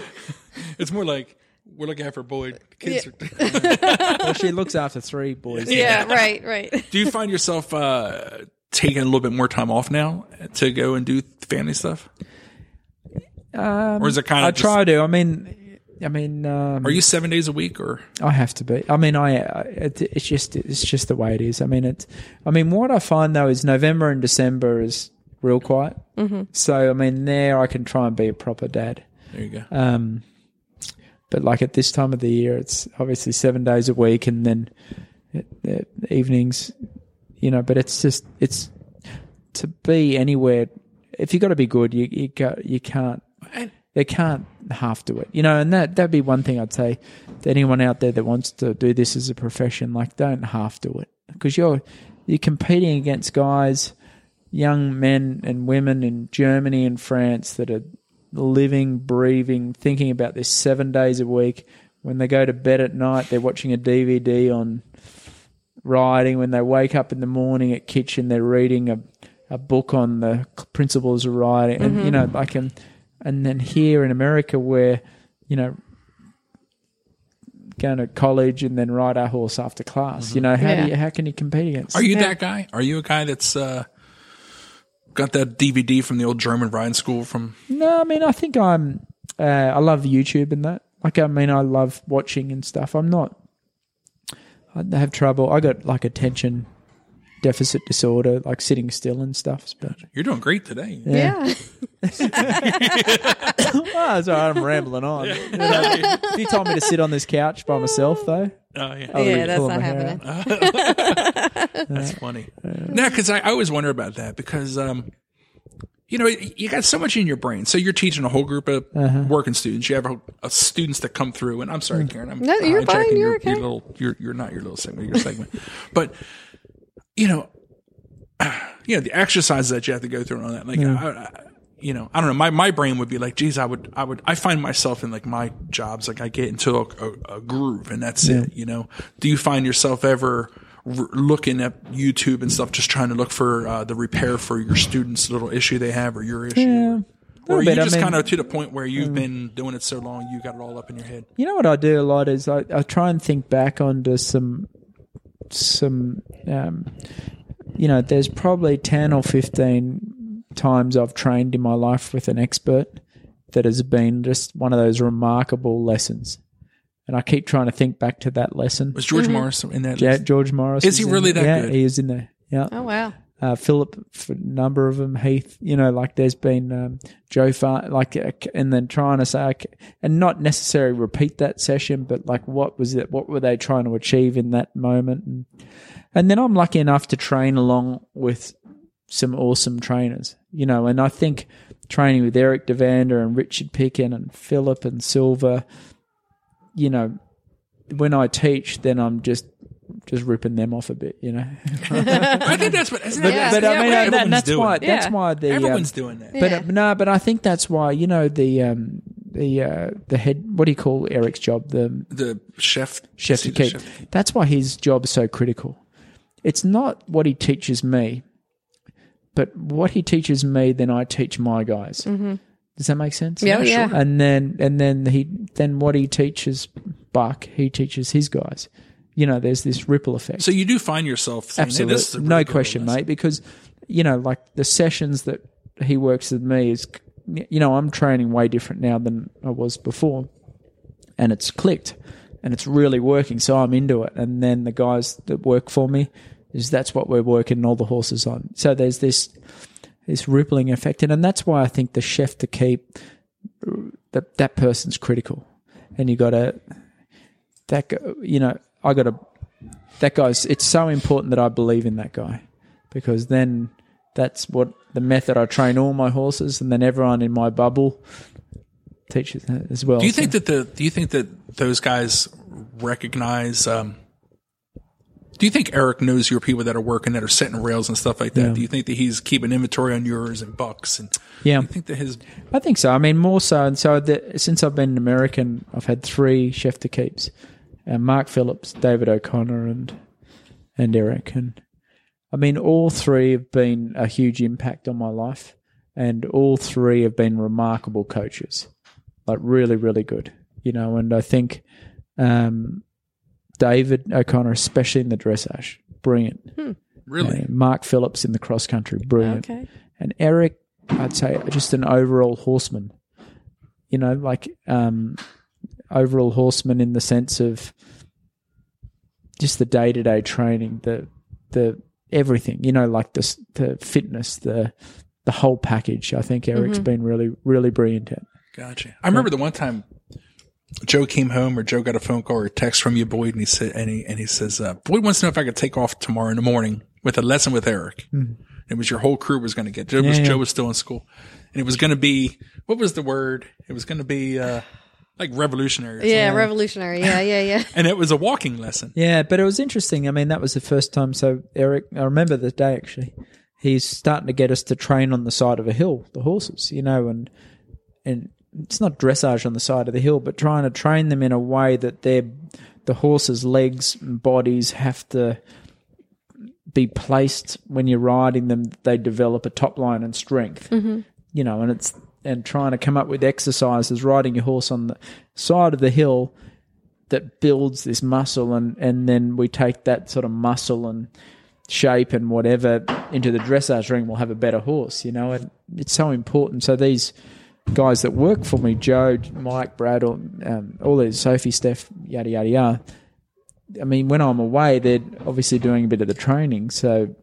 It's more like we're looking after for Boyd. The kids are, well, she looks after three boys. Yeah, right, right. Do you find yourself uh, taking a little bit more time off now to go and do family stuff? Um, Or is it kind I of try to. I mean, I mean, um, Are you seven days a week or? I have to be. I mean, I I- it, it's just it's just the way it is. I mean, it's. I mean, what I find though is November and December is real quiet. Mm-hmm. So I mean, there I can try and be a proper dad. There you go. Um, but like at this time of the year, it's obviously seven days a week, and then it, it, evenings, you know. But it's just it's to be anywhere. If you've got to be good, you you got you can't And- they can't half do it, you know. And that that'd be one thing I'd say to anyone out there that wants to do this as a profession. Like, don't half do it because you're you're competing against guys, young men and women in Germany and France that are living, breathing, thinking about this seven days a week. When they go to bed at night, they're watching a DVD on riding. When they wake up in the morning at kitchen, they're reading a, a book on the principles of riding. And, you know, like, and, and then here in America, where, you know, going to college and then ride our horse after class, you know, how Yeah. do you, how can you compete against? Are you Yeah. that guy? Are you a guy that's uh, got that DVD from the old German riding school from? No, I mean, I think I'm. Uh, I love YouTube and that. Like, I mean, I love watching and stuff. I'm not. I have trouble. I got like attention deficit disorder, like sitting still and stuff. But You're doing great today. Yeah. oh, it's all right. I'm rambling on. if you told me to sit on this couch by myself, though, Oh, yeah. I would Yeah, that's not happening. That's funny. No, because I, I always wonder about that because, um, you know, you got so much in your brain. So you're teaching a whole group of Uh-huh. working students. You have a, a students that come through, and I'm sorry, Karen. I'm No, you're hijacking fine. You're your, okay. Your little, you're, you're not your little segment. Your segment, but you know, you know the exercises that you have to go through and all that. Like, I, I, you know, I don't know. My, my brain would be like, geez, I would, I would, I find myself in like my jobs, like I get into a, a, a groove and that's it, you know. Do you find yourself ever r- looking at YouTube and stuff, just trying to look for uh, the repair for your students' little issue they have or your issue? Yeah, Or are you bit. I just mean- kind of to the point where you've been doing it so long, you got it all up in your head? You know what I do a lot is I, I try and think back onto some some um, you know there's probably 10 or 15 times I've trained in my life with an expert that has been just one of those remarkable lessons and I keep trying to think back to that lesson Was George Morris in that? yeah, list? George Morris Is he in really there. that yeah, good? he is in there yeah Oh wow. uh, Phillip, for a number of them, Heath, you know, like there's been um, Joe Far, like, uh, and then trying to say, okay, and not necessarily repeat that session, but like, what was it? What were they trying to achieve in that moment? And, and then I'm lucky enough to train along with some awesome trainers, you know, and I think training with Erik Duvander and Richard Picken and Phillip and Silva, you know, when I teach, then I'm just just ripping them off a bit, you know. I think that's what. Isn't But, that, Yeah. but I mean, right. that, Everyone's that's doing why it. that's Yeah. why the um, everyone's doing that. but Yeah. uh, no, but I think that's why you know the um, the uh, the head. What do you call Erik's job? The The chef, chef d'equipe. chef- That's why his job is so critical. It's not what he teaches me, but what he teaches me, then I teach my guys. Mm-hmm. Does that make sense? Yeah, Yeah, sure. And then and then he then what he teaches Buck, he teaches his guys. You know, there's this ripple effect. So you do find yourself saying, Absolutely, this is a no question, lesson. mate. Because you know, like the sessions that he works with me is, you know, I'm training way different now than I was before, and it's clicked, and it's really working. So I'm into it. And then the guys that work for me is that's what we're working all the horses on. So there's this this rippling effect, and, and that's why I think the chef d'equipe that that person's critical, and you got to that you know I got to that guy's it's so important that I believe in that guy because then that's what the method I train all my horses and then everyone in my bubble teaches that as well. Do you So- think that the do you think that those guys recognize um do you think Erik knows your people that are working that are setting rails and stuff like that? Yeah. Do you think that he's keeping inventory on yours and bucks and Yeah. I think that his I think so. I mean, more so. And so the, since I've been an American, I've had three chef d'equipes: uh, Mark Phillips, David O'Connor, and and Erik. And I mean, all three have been a huge impact on my life, and all three have been remarkable coaches, like really, really good. You know, and I think um, David O'Connor, especially in the dressage, brilliant. really Uh, Mark Phillips in the cross country, brilliant Okay. and Erik, I'd say just an overall horseman. You know, like um, overall horseman in the sense of just the day to day training, the the everything. You know, like the the fitness, the the whole package. I think Erik's been really really brilliant at. Gotcha. I remember the one time Joe came home or Joe got a phone call or a text from you, Boyd, and he said, and he, and he says, uh, Boyd wants to know if I could take off tomorrow in the morning with a lesson with Erik. It was your whole crew was going to get. Joe was. Yeah, yeah. Joe was still in school, and it was going to be what was the word? It was going to be uh, like revolutionary. Yeah, something. revolutionary. Yeah, yeah, yeah. and it was a walking lesson. Yeah, but it was interesting. I mean, that was the first time. So Erik, I remember the day actually. He's starting to get us to train on the side of a hill, the horses, you know, and and it's not dressage on the side of the hill, but trying to train them in a way that their the horses' legs and bodies have to be placed when you're riding them. They develop a top line and strength, mm-hmm. you know, and it's and trying to come up with exercises riding your horse on the side of the hill that builds this muscle and and then we take that sort of muscle and shape and whatever into the dressage ring we'll have a better horse you know and it's so important so these guys that work for me joe mike brad all, um, all these sophie steph yada yada yada i mean when i'm away they're obviously doing a bit of the training so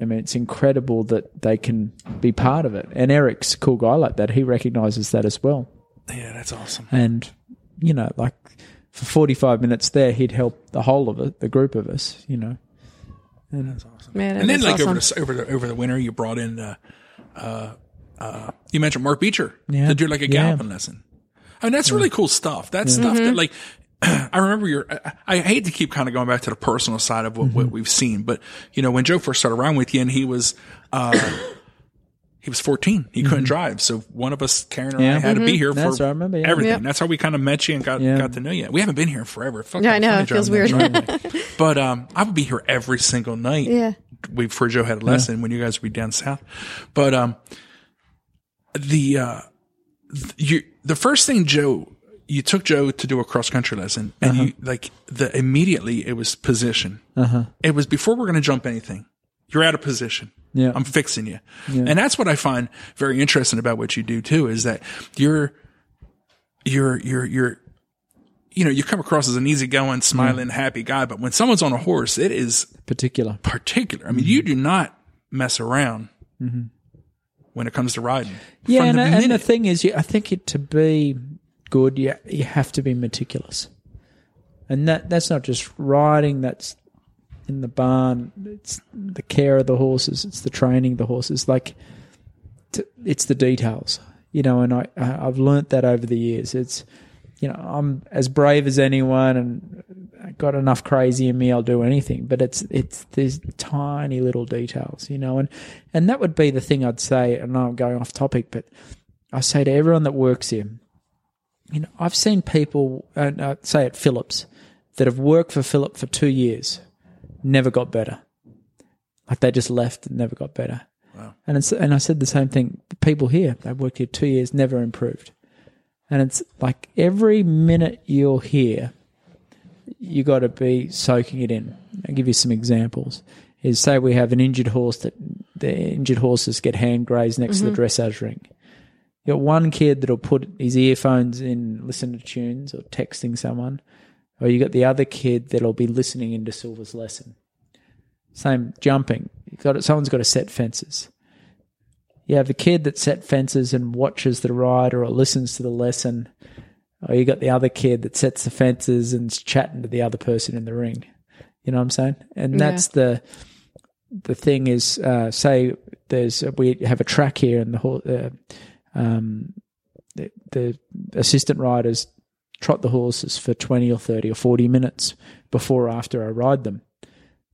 I mean, it's incredible that they can be part of it. And Erik's a cool guy like that. He recognizes that as well. Yeah, that's awesome. And, you know, like for 45 minutes there, he'd help the whole of it, the group of us, you know. And, that's awesome. Man, and then that's like over the over the over the winter, you brought in. Uh, uh, uh, you mentioned Mark Beecher Yeah. to do like a Yeah. lesson. I mean, that's really cool stuff. That's stuff Mm-hmm. that like. I remember your. I, I hate to keep kind of going back to the personal side of what, Mm-hmm. what we've seen, but you know when Joe first started around with you, and he was, uh, he was 14. He couldn't drive. So one of us, Karen or Mm-hmm. Yeah. I, had to be here That's for remember, yeah. everything. Yep. That's how we kind of met you and got Yeah. got to know you. We haven't been here forever. Fuck, Yeah, I know. It feels weird. but um, I would be here every single night. Yeah. We before Joe had a lesson when you guys would be down south. But um, the uh, you the first thing Joe you took Joe to do a cross country lesson and you like the immediately it was position. Uh-huh. It was before we're going to jump anything. You're out of position. Yeah. I'm fixing you. And that's what I find very interesting about what you do too is that you're you're you're you're you know, you come across as an easygoing, smiling, happy guy, but when someone's on a horse, it is Particular. particular. I mean, you do not mess around when it comes to riding. Yeah, and, the and the thing is, I think it to be good, you you have to be meticulous, and that that's not just riding. That's in the barn. It's the care of the horses. It's the training of the horses. Like, it's the details, you know. And I I've learnt that over the years. It's you know I'm as brave as anyone, and got enough crazy in me. I'll do anything. But it's it's these tiny little details, you know. And and that would be the thing I'd say. And I'm going off topic, but I say to everyone that works here, you know, I've seen people, uh, say at Phillips, that have worked for Phillip for two years, never got better. Like they just left and never got better. Wow. And it's, and I said the same thing. People here, they've worked here two years, never improved. And it's like every minute you're here, you got to be soaking it in. I'll give you some examples. Is say we have an injured horse that the injured horses get hand grazed next to the mm-hmm. dressage ring. You got one kid that'll put his earphones in, listen to tunes, or texting someone, or you got the other kid that'll be listening into Silva's lesson. Same jumping. You got someone's got to set fences. You have a kid that set fences and watches the rider or listens to the lesson, or you got the other kid that sets the fences and's chatting to the other person in the ring. You know what I'm saying? And Yeah. that's the the thing is, uh, say there's we have a track here, and the whole uh, um, the, the assistant riders trot the horses for 20 or 30 or 40 minutes before or after I ride them.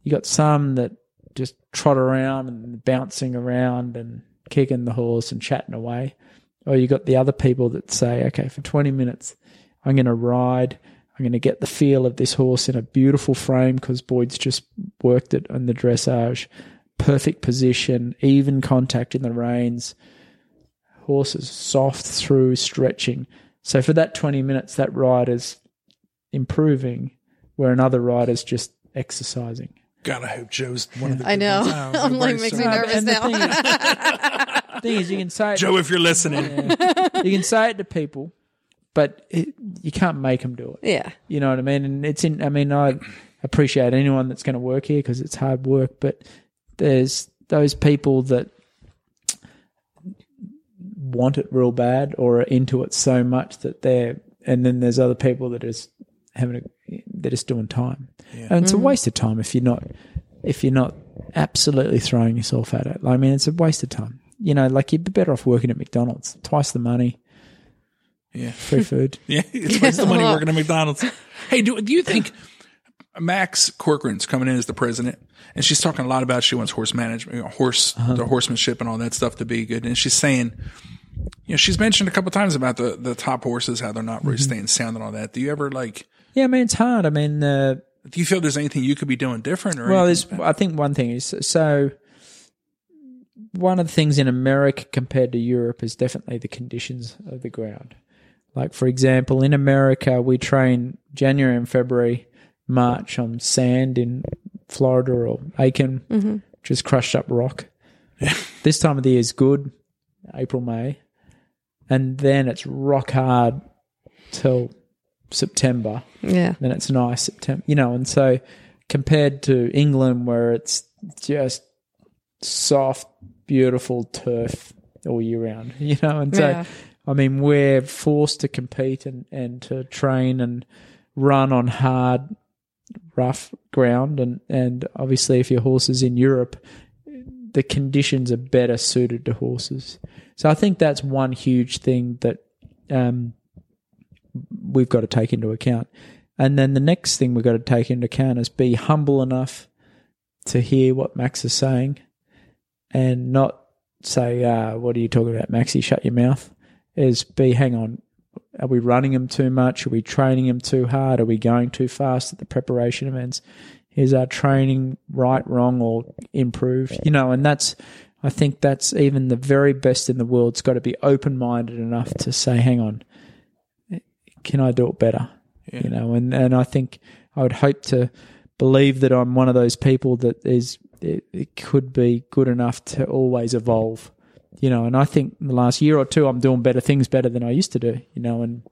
You got some that just trot around and bouncing around and kicking the horse and chatting away. Or you got the other people that say, okay, for 20 minutes, I'm going to ride. I'm going to get the feel of this horse in a beautiful frame because Boyd's just worked it on the dressage. Perfect position, even contact in the reins. Horse is soft through stretching. So for that 20 minutes, that rider's improving where another rider's just exercising. God, I hope Joe's one of the I know. ones. Oh, I'm I'm like makes me nervous And now. thing is- you can say it, Joe, if you're listening, you can say it to people, but it, you can't make them do it. yeah. You know what I mean? And it's in. I mean, I appreciate anyone that's going to work here because it's hard work, but there's those people that want it real bad or are into it so much that they're, and then there's other people that is having a, they're just doing time, and it's a mm. waste of time if you're not if you're not absolutely throwing yourself at it. I mean, it's a waste of time. You know, like you'd be better off working at McDonald's, twice the money, yeah, free food. yeah, it's waste the money working at McDonald's. Hey, do do you think Max Corcoran's coming in as the president, and she's talking a lot about she wants horse management, you know, horse the horsemanship and all that stuff to be good, and she's saying. You know, she's mentioned a couple times about the, the top horses, how they're not really staying sound and all that. Do you ever like, Yeah, I mean, it's hard. I mean, uh, do you feel there's anything you could be doing different or Well, anything? there's. I think one thing is so. One of the things in America compared to Europe is definitely the conditions of the ground. Like for example, in America, we train January and February, March on sand in Florida or Aiken, mm-hmm. just crushed up rock. this time of the year is good, April May, and then it's rock hard till September Yeah. then it's nice September, you know. And so compared to England, where it's just soft, beautiful turf all year round, you know. And so, Yeah. I mean, we're forced to compete and, and to train and run on hard, rough ground. And, and obviously, if your horse is in Europe, the conditions are better suited to horses. So I think that's one huge thing that um, we've got to take into account. And then the next thing we've got to take into account is be humble enough to hear what Max is saying and not say, uh, "What are you talking about, Maxi? Shut your mouth." Is be, hang on, are we running him too much? Are we training him too hard? Are we going too fast at the preparation events? Is our training right, wrong, or improved? You know, and that's, I think that's even the very best in the world's got to be open minded enough to say, hang on, can I do it better? Yeah. You know, and, and I think I would hope to believe that I'm one of those people that is, it, it could be good enough to always evolve you know, and I think in the last year or two, I'm doing better things better than I used to do, you know, and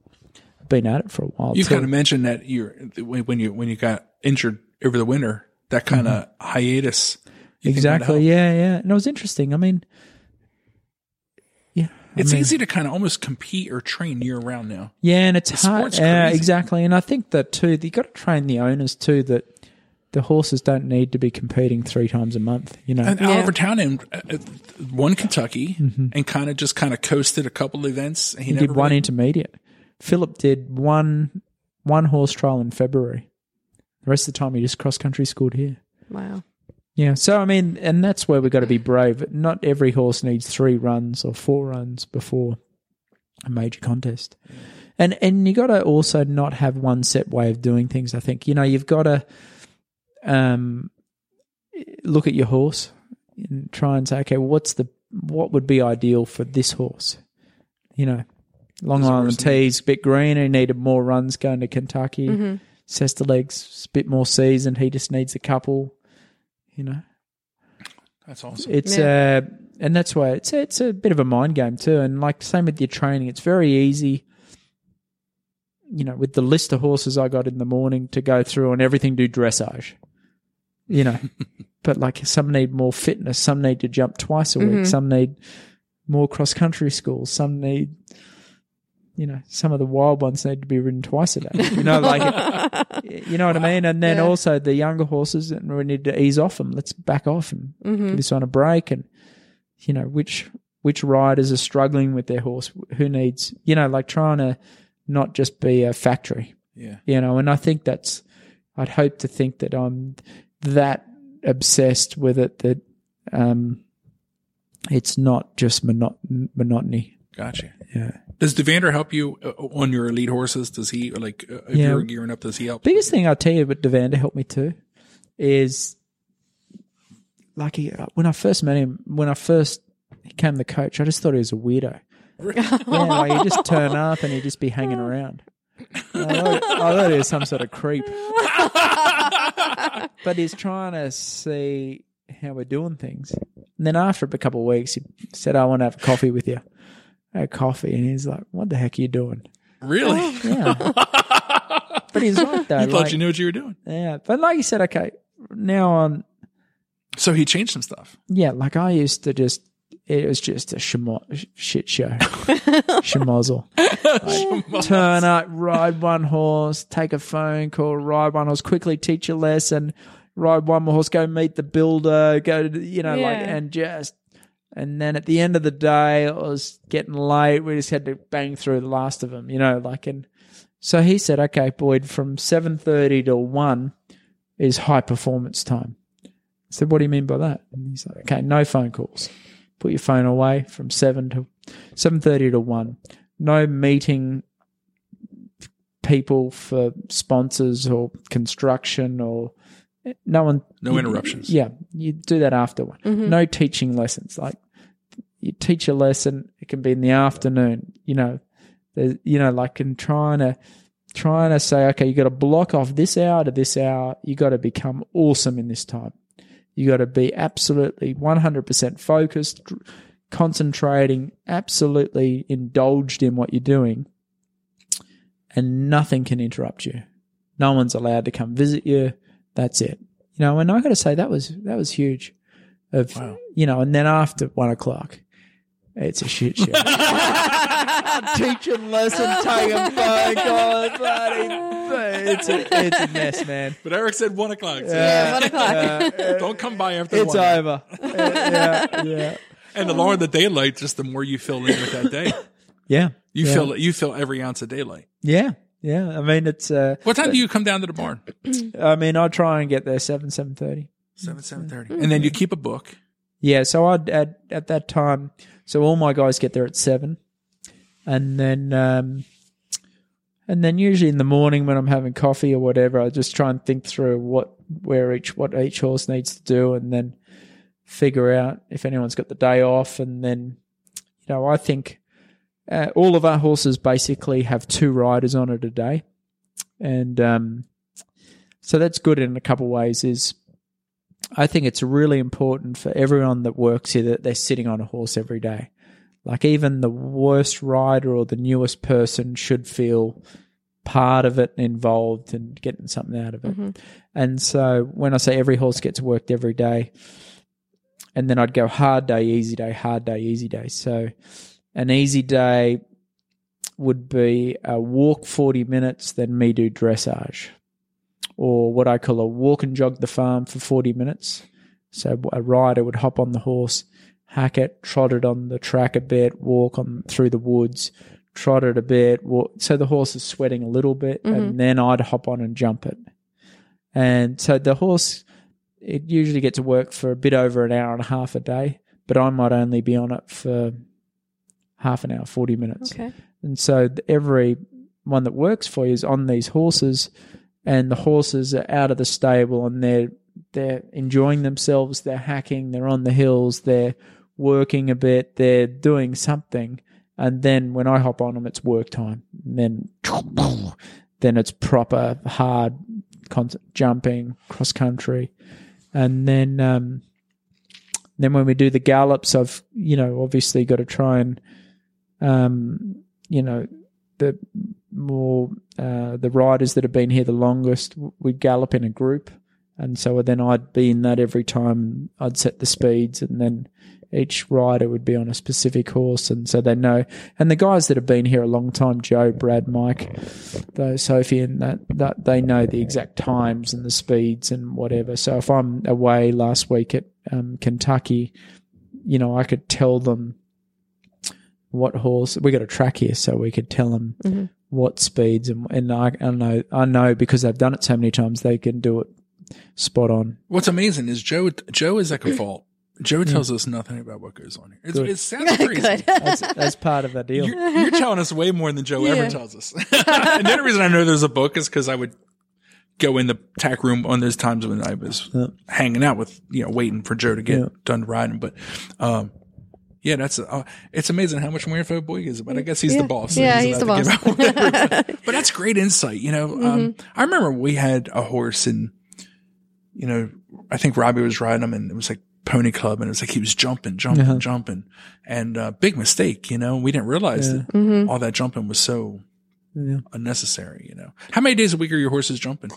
I've been at it for a while. You kind of mentioned that you're when you when you got injured over the winter, that kind of mm-hmm. hiatus. you would help. exactly, yeah, yeah, and it was interesting. I mean, yeah, I It's mean, easy to kind of almost compete or train year round now. yeah, and it's hard, yeah, crazy. exactly, and I think that too. You got to train the owners too that the horses don't need to be competing three times a month. You know, And Yeah. Oliver Townend uh, uh, won Kentucky and kind of just kind of coasted a couple events. He, he never did one really- intermediate. Phillip did one one horse trial in February. The rest of the time, he just cross country schooled here. Wow. Yeah, so I mean, and that's where we've got to be brave. Not every horse needs three runs or four runs before a major contest, and and you got to also not have one set way of doing things. I think you know you've got to um look at your horse and try and say, okay, what's the what would be ideal for this horse? You know, Long Does the Island horse Tees a bit greener, he needed more runs going to Kentucky. Mm-hmm. Tsetserleg's a bit more seasoned, he just needs a couple. You know, That's awesome. it's uh, and that's why it's it's a bit of a mind game too. And like same with your training, it's very easy. You know, with the list of horses I got in the morning to go through and everything do dressage. You know, but like some need more fitness, some need to jump twice a week, Mhm. some need more cross country schools, some need. You know, some of the wild ones need to be ridden twice a day. You know, like you know what I mean. And then Yeah. also the younger horses, and we need to ease off them. Let's back off and Mm-hmm. put this on a break and you know which which riders are struggling with their horse who needs you know like trying to not just be a factory yeah. you know and i think that's i'd hope to think that i'm that obsessed with it that um it's not just mono- monotony Gotcha. yeah Does Duvander help you uh, on your elite horses? Does he like uh, if Yeah. you're gearing up? Does he help? biggest thing i'll tell you about Duvander helped me too is like he, when i first met him when i first became the coach i just thought he was a weirdo Yeah, like he'd just turn up and he'd just be hanging around. I thought, I he was some sort of creep. but he's trying to see how we're doing things. And then after a couple of weeks, he said, I want to have coffee with you. I had coffee. And he's like, What the heck are you doing? Really? Yeah. but he's right, though. you thought like- you knew what you were doing. Yeah. But like you said, okay, now on, So he changed some stuff. yeah, like I used to just, it was just a shimo- shit show. Schmozzle. turn up, ride one horse, take a phone call, ride one horse, quickly teach a lesson, ride one more horse, go meet the builder, go to, you know, like, and just, and then at the end of the day, it was getting late. We just had to bang through the last of them, you know, like, and so he said, okay, Boyd, from 7.30 to 1 is high performance time. I said, what do you mean by that? And he's like, okay, no phone calls. Put your phone away from 7 to 7.30 to 1 no meeting people for sponsors or construction or no one. No interruptions. yeah you do that after one. Mm-hmm. No teaching lessons. Like you teach a lesson it can be in the afternoon you know. You know like in trying to trying to say okay you got to block off this hour to this hour. You got to become awesome in this time you got to be absolutely 100% focused concentrating, absolutely indulged in what you're doing, and nothing can interrupt you. No one's allowed to come visit you. That's it. You know, and I got to say that was that was huge. Of Wow. you know, and then after one o'clock, it's a shit show. Teaching lesson, taking phone calls, bloody, it's a it's a mess, man. But Erik said one o'clock. so Yeah, one o'clock. Uh, Don't come by after it's one. over. Uh, yeah, yeah, And the longer the daylight, just the more you fill in with that day. yeah. You yeah. fill you fill every ounce of daylight. Yeah, yeah. I mean, it's. Uh, What time do you come down to the barn? I mean, I try and get there seven seven thirty. Seven seven thirty, and then you keep a book. Yeah, so I'd at at that time, so all my guys get there at seven, and then um, and then usually in the morning when I'm having coffee or whatever, I just try and think through what where each what each horse needs to do, and then figure out if anyone's got the day off, and then you know I think uh, all of our horses basically have two riders on it a day, and um, so that's good in a couple of ways. Is I think it's really important for everyone that works here that they're sitting on a horse every day. Like even the worst rider or the newest person should feel part of it, involved, and getting something out of it. Mm-hmm. And so when I say every horse gets worked every day, and then I'd go hard day, easy day, hard day, easy day. So an easy day would be a walk 40 minutes, then me do dressage, or what I call a walk and jog the farm for 40 minutes. So a rider would hop on the horse, hack it, trot it on the track a bit, walk on through the woods, trot it a bit. Walk, so the horse is sweating a little bit, and mm-hmm. then I'd hop on and jump it. And so the horse, it usually gets to work for a bit over an hour and a half a day, but I might only be on it for half an hour, 40 minutes. Okay. And so every one that works for you is on these horses, and the horses are out of the stable and they're they're enjoying themselves. They're hacking. They're on the hills. They're working a bit. They're doing something. And then when I hop on them, it's work time. And then then it's proper hard jumping cross country, and then um, then when we do the gallops, I've you know obviously got to try and um, you know the more uh, the riders that have been here the longest we gallop in a group. And so then I'd be in that every time I'd set the speeds and then each rider would be on a specific horse and so they know. And the guys that have been here a long time Joe Brad Mike though Sophie and that, that they know the exact times and the speeds and whatever. So if I'm away last week at um, Kentucky you know I could tell them what horse we got a track here, so we could tell them what speeds and and I, I know I know because they've done it so many times they can do it spot on. What's amazing is Joe. Joe is like a fault. Joe tells us nothing about what goes on here. It's, it sounds crazy. That's that's part of the deal. You're, you're telling us way more than Joe Yeah. ever tells us. and the only reason I know there's a book is because I would go in the tack room on those times when I was hanging out with, you know, waiting for Joe to get Yeah. done riding. But, um, yeah, that's, uh, it's amazing how much more info Boyd gives, but I guess he's Yeah. the boss. Yeah, he's allowed the boss. but that's great insight. You know, um, Mm-hmm. I remember we had a horse and, you know, I think Robbie was riding him and it was like pony club and it was like he was jumping, jumping, Uh-huh. jumping and, uh, big mistake, you know, we didn't realize that Mm-hmm. all that jumping was so Yeah. unnecessary, you know. How many days a week are your horses jumping?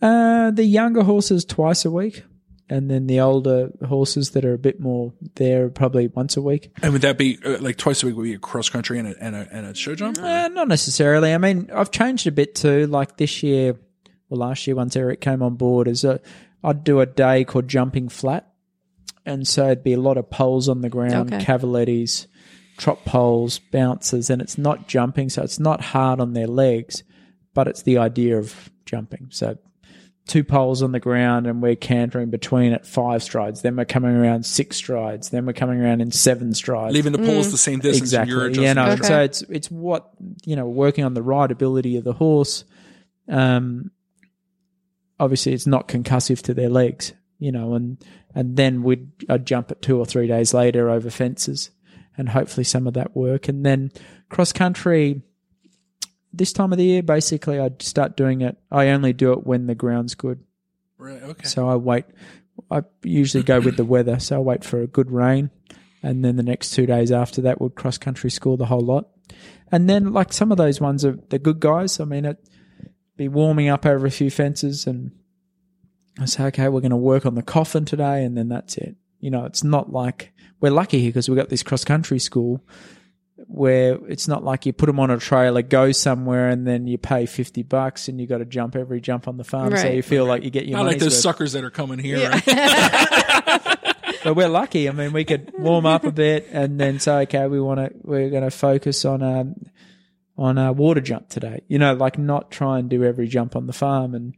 Uh, the younger horses twice a week, and then the older horses that are a bit more there probably once a week. And would that be uh, like twice a week would be a cross country and a, and a, and a show jump? Uh, not necessarily. I mean, I've changed a bit too. Like this year, well, last year once Erik came on board, is a, I'd do a day called jumping flat, and so it'd be a lot of poles on the ground, Okay. cavalettis, trot poles, bounces, and it's not jumping, so it's not hard on their legs, but it's the idea of jumping. So two poles on the ground and we're cantering between at five strides. Then we're coming around six strides. Then we're coming around in seven strides Leaving the poles the same distance and you're exactly. adjusting. Yeah, no. Okay. So it's it's what you know, working on the rideability of the horse. Um, obviously, it's not concussive to their legs, you know, and and then we'd I'd jump it two or three days later over fences, and hopefully some of that work, and then cross country. This time of the year, basically, I'd start doing it. I only do it when the ground's good. Right, okay. So I wait. I usually go with the weather. So I wait for a good rain, and then the next two days after that we'll cross country school the whole lot. And then like some of those ones are the good guys. I mean, it be warming up over a few fences, and I say, okay, we're going to work on the coffin today, and then that's it. You know, it's not like we're lucky here because we've got this cross country school where it's not like you put them on a trailer, go somewhere, and then you pay fifty bucks, and you got to jump every jump on the farm, so you feel like you get your Not like money's those worth. suckers that are coming here. Right? But we're lucky. I mean, we could warm up a bit and then say, okay, we want to, we're going to focus on um on a water jump today. You know, like not try and do every jump on the farm and,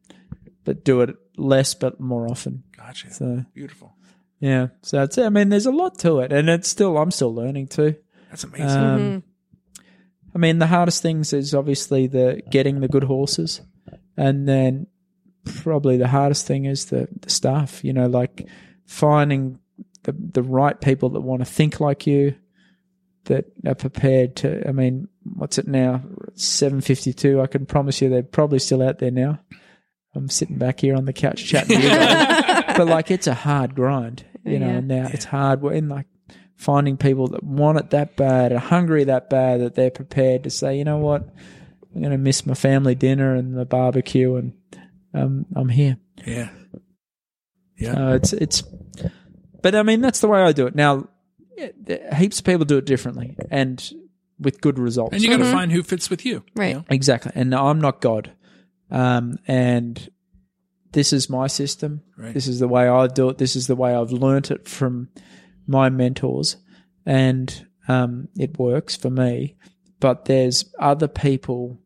but do it less but more often. Gotcha. So Beautiful. Yeah. So it's, I mean, there's a lot to it, and it's still, I'm still learning too. That's amazing. Um, I mean, the hardest things is obviously the getting the good horses, and then probably the hardest thing is the the staff. You know, like finding the the right people that want to think like you, that are prepared to. I mean, what's it now? Seven fifty two. I can promise you, they're probably still out there now. I'm sitting back here on the couch chatting, to you guys. but like it's a hard grind, you know. Yeah. And now it's hard. We're in like finding people that want it that bad, are hungry that bad, that they're prepared to say, you know what, I'm going to miss my family dinner and the barbecue, and um, I'm here. yeah. Yeah. Uh, it's it's, but I mean that's the way I do it. Now, heaps of people do it differently and with good results. and you got to find who fits with you. you Right. know? Exactly. And I'm not God. Um, and this is my system. Right. This is the way I do it. This is the way I've learnt it from my mentors. And um, it works for me. But there's other people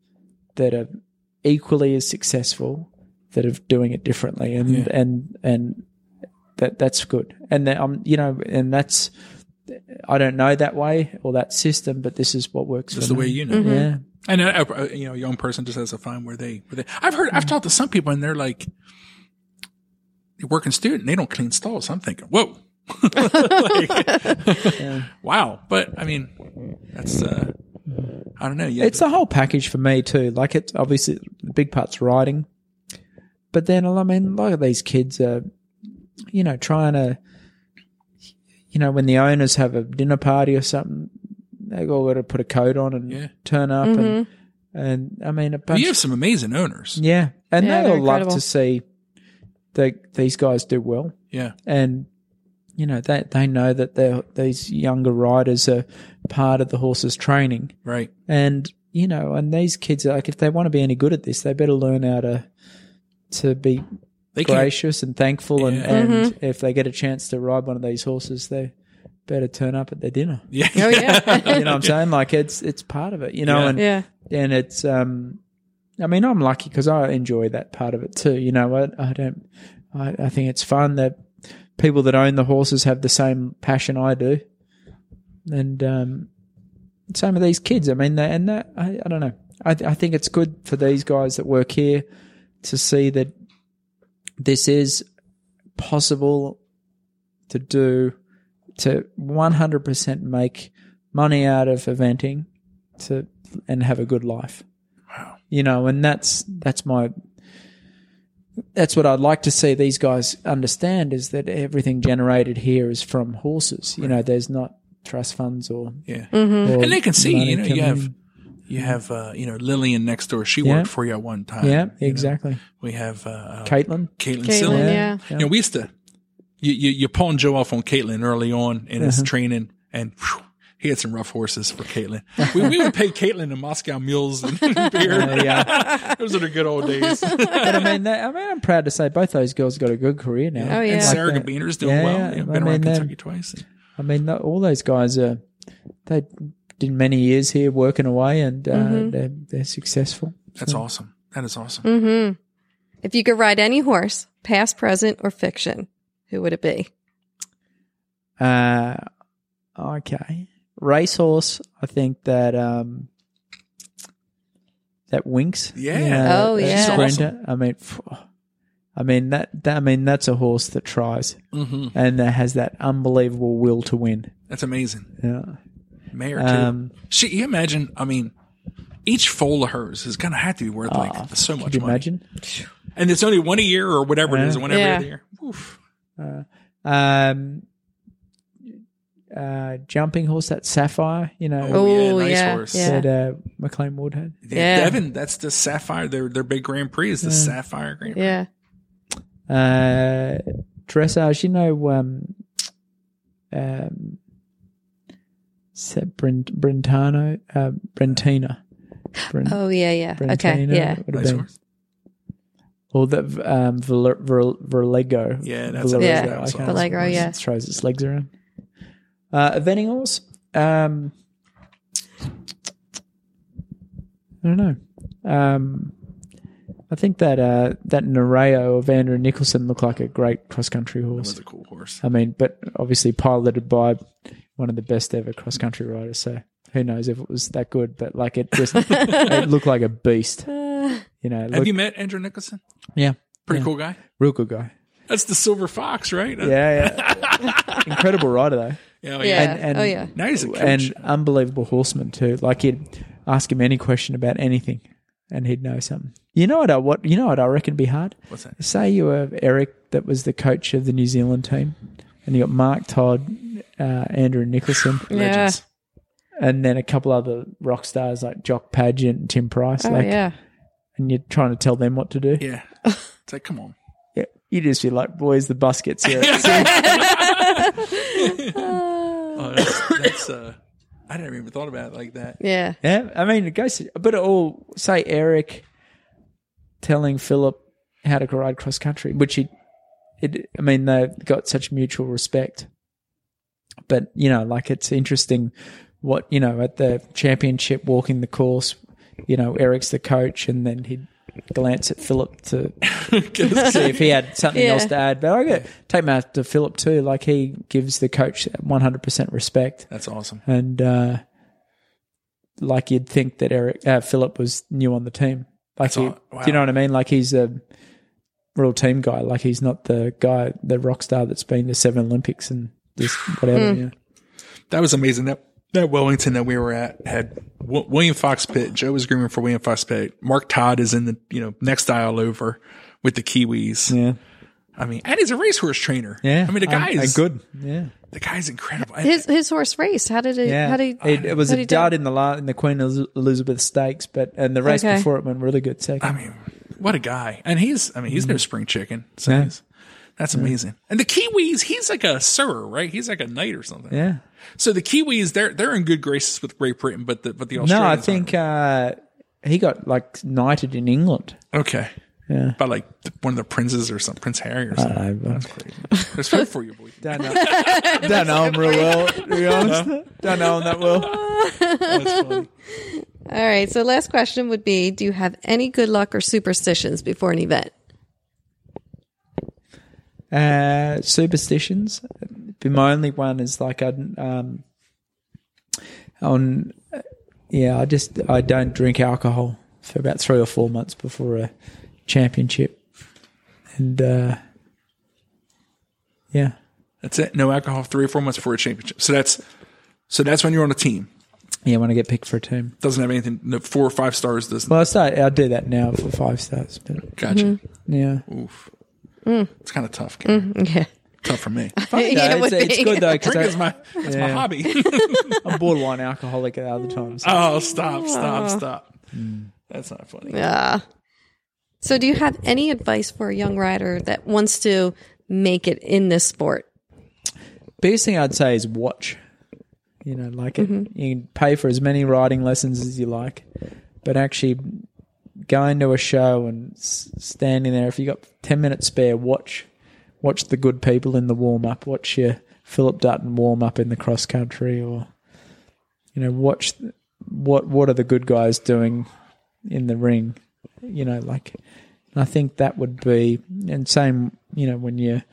that are equally as successful that are doing it differently. And, Yeah. and, and that, that's good. And then, um, you know, and that's, I don't know that way or that system, but this is what works Just for the way me. you know. Yeah. And uh, uh, you know, a young person just has to find where they, where they. I've heard, I've talked to some people, and they're like, they're working student, and they don't clean stalls. I'm thinking, whoa, Like, wow. But I mean, that's, uh, I don't know. You It's the whole package for me too. Like it's obviously the big part's riding, but then I mean, a lot of these kids are, you know, trying to, you know, when the owners have a dinner party or something, they've all got to put a coat on and Yeah. turn up and and I mean a bunch. you have some amazing owners. yeah, and Yeah, they they're all love to see the, these guys do well Yeah. and you know they they know that they these younger riders are part of the horse's training Right. and you know, and these kids, are like, if they want to be any good at this, they better learn how to to be They can gracious and thankful. And, Yeah. and if they get a chance to ride one of these horses, they better turn up at their dinner. Yeah. Oh yeah. You know what I'm saying? Like it's it's part of it. You know, Yeah. and yeah. and it's um, I mean, I'm lucky because I enjoy that part of it too. You know, I, I don't, I, I think it's fun that people that own the horses have the same passion I do, and um, same with these kids. I mean, they, and that I, I don't know. I, I think it's good for these guys that work here to see that this is possible to do to 100% make money out of eventing to and have a good life Wow. you know and that's that's my that's what I'd like to see these guys understand is that everything generated here is from horses you know there's not trust funds or, Yeah. or And they can see, you know, you have, in. you have, uh, you know, Lillian next door. She Yeah. worked for you at one time. yeah you know. exactly We have, uh, uh Caitlin Caitlin, Caitlin, Silliman. yeah. You know, we used to, you, you, you pawn Joe off on Caitlin early on in Uh-huh. his training and whew, he had some rough horses for Caitlin. We, we would pay Caitlin in Moscow mules and beer. Uh, yeah Those are the good old days. but I mean that, I mean I'm proud to say both those girls got a good career now Oh, yeah. And Sarah that. Gabiner doing Yeah, well. yeah. You know, I been mean, around Kentucky twice. I mean th- all those guys are they did many years here working away and uh, Mm-hmm. they're, they're successful That's awesome. That is awesome. Mm-hmm. If you could ride any horse, past, present, or fiction, who would it be? Uh, okay. Racehorse, I think that um, that Winx. Yeah. you know, Oh, yeah. Sprinter. I mean, I mean that, that. I mean that's a horse that tries hmm and that has that unbelievable will to win. That's amazing. Yeah. Mayor too. Um, She, you imagine, I mean, each foal of hers is going to have to be worth like oh, so much Could you money. imagine? And it's only one a year or whatever it is, Yeah. one every Yeah. other year. Oof. Um, uh, jumping horse, that Sapphire. You know, Oh, yeah, nice yeah, horse. yeah. that uh, McLain Ward had. Yeah. Devon, that's the Sapphire. Their their big Grand Prix is the Sapphire Grand Prix. Yeah. uh, dressage. You know, um, um, Brent, Brentano, uh, Brentina. Brent, Oh yeah, yeah. Okay. Yeah. Nice been. horse. Or the um, Ver, Ver, Valegro. Yeah, that's Valegro, Yeah, I can't awesome. Valegro, yeah. It throws its legs around. Uh, eventing horse. Um, I don't know. Um, I think that uh, that Nereo of Andrew Nicholson looked like a great cross country That horse. was a cool horse. I mean, but obviously piloted by one of the best ever cross country riders. So who knows if it was that good? But like it just it looked like a beast. You know, it Have looked- you met Andrew Nicholson? yeah, Pretty Yeah. cool guy. real good guy. That's the silver fox, right? Yeah, yeah, incredible rider though. Yeah. oh, Yeah. And- and- oh yeah. Now he's a coach. and unbelievable horseman too. Like you'd ask him any question about anything, and he'd know something. You know what? I, what you know what I reckon would be hard. What's that? Say you were Erik, that was the coach of the New Zealand team, and you got Mark Todd, uh, Andrew Nicholson, Yeah. Legends. and then a couple other rock stars like Jock Paget and Tim Price. Oh like, yeah. and you're trying to tell them what to do. Yeah. It's like, come on. Yeah, you just be like, boys, the bus gets here. Oh, that's, that's uh, I never even thought about it like that. Yeah. Yeah, I mean, it goes, but it all say Erik telling Phillip how to ride cross country, which he, it, I mean, they've got such mutual respect. But you know, like it's interesting what you know at the championship, walking the course. You know, Erik's the coach, and then he'd glance at Phillip to see if he had something Yeah. else to add. But I get take my to Phillip too. Like he gives the coach one hundred percent respect That's awesome. and uh, like you'd think that Erik uh, Phillip was new on the team. Like, he, all- wow. do you know what I mean? Like he's a real team guy. Like he's not the guy, the rock star that's been to seven Olympics and this whatever. Hmm. Yeah. That was amazing. That that Wellington that we were at had w- William Fox Pitt. Joe was grooming for William Fox Pitt. Mark Todd is in the you know next aisle over with the Kiwis. Yeah, I mean, and he's a racehorse trainer. yeah. I mean, the guy Um, is good. Yeah, The guy's incredible. And- His his horse raced. How did it? yeah. How did it, it was how'd a he dud in the la- in the Queen Elizabeth Stakes, but and the race Okay. before it went really good. Second. I mean, what a guy! And he's, I mean, he's no spring chicken. So Yeah. he's, that's amazing. And the Kiwis, he's like a sir, right? He's like a knight or something. yeah. So the Kiwis, they're they're in good graces with Great Britain, but the but the Australians. No, Australians. I think uh, he got like knighted in England. okay. Yeah. By like one of the princes or something, Prince Harry or something. I don't know. There's hope for you, boy. Don't know, don't know him real well, to be honest. Don't know him that well. That's funny. All right. So last question would be: Do you have any good luck or superstitions before an event? Uh, superstitions. My only one is like I um on yeah I just I don't drink alcohol for about three or four months before a championship, and uh, yeah That's it. No alcohol. Three or four months before a championship. So that's so that's when you're on a team. yeah when I get picked for a team. Doesn't have anything. No, four or five stars doesn't. Well, I start I do that now for five stars, but Gotcha. yeah. Oof. Mm. It's kind of tough. Karen. Mm, yeah. Tough for me. No, Yeah, it it's, would it's good though because Drink is my that's my hobby. I'm borderline alcoholic at other times. oh, stop, stop, ah. stop. Mm. That's not funny. Yeah. So, do you have any advice for a young rider that wants to make it in this sport? biggest thing I'd say is watch. You know, like it, you can pay for as many riding lessons as you like, but actually going to a show and s- standing there, if you got ten minutes spare, watch, watch the good people in the warm up. Watch your Phillip Dutton warm up in the cross country, or you know, watch th- what what are the good guys doing in the ring. You know, like I think that would be, and same, you know, when you're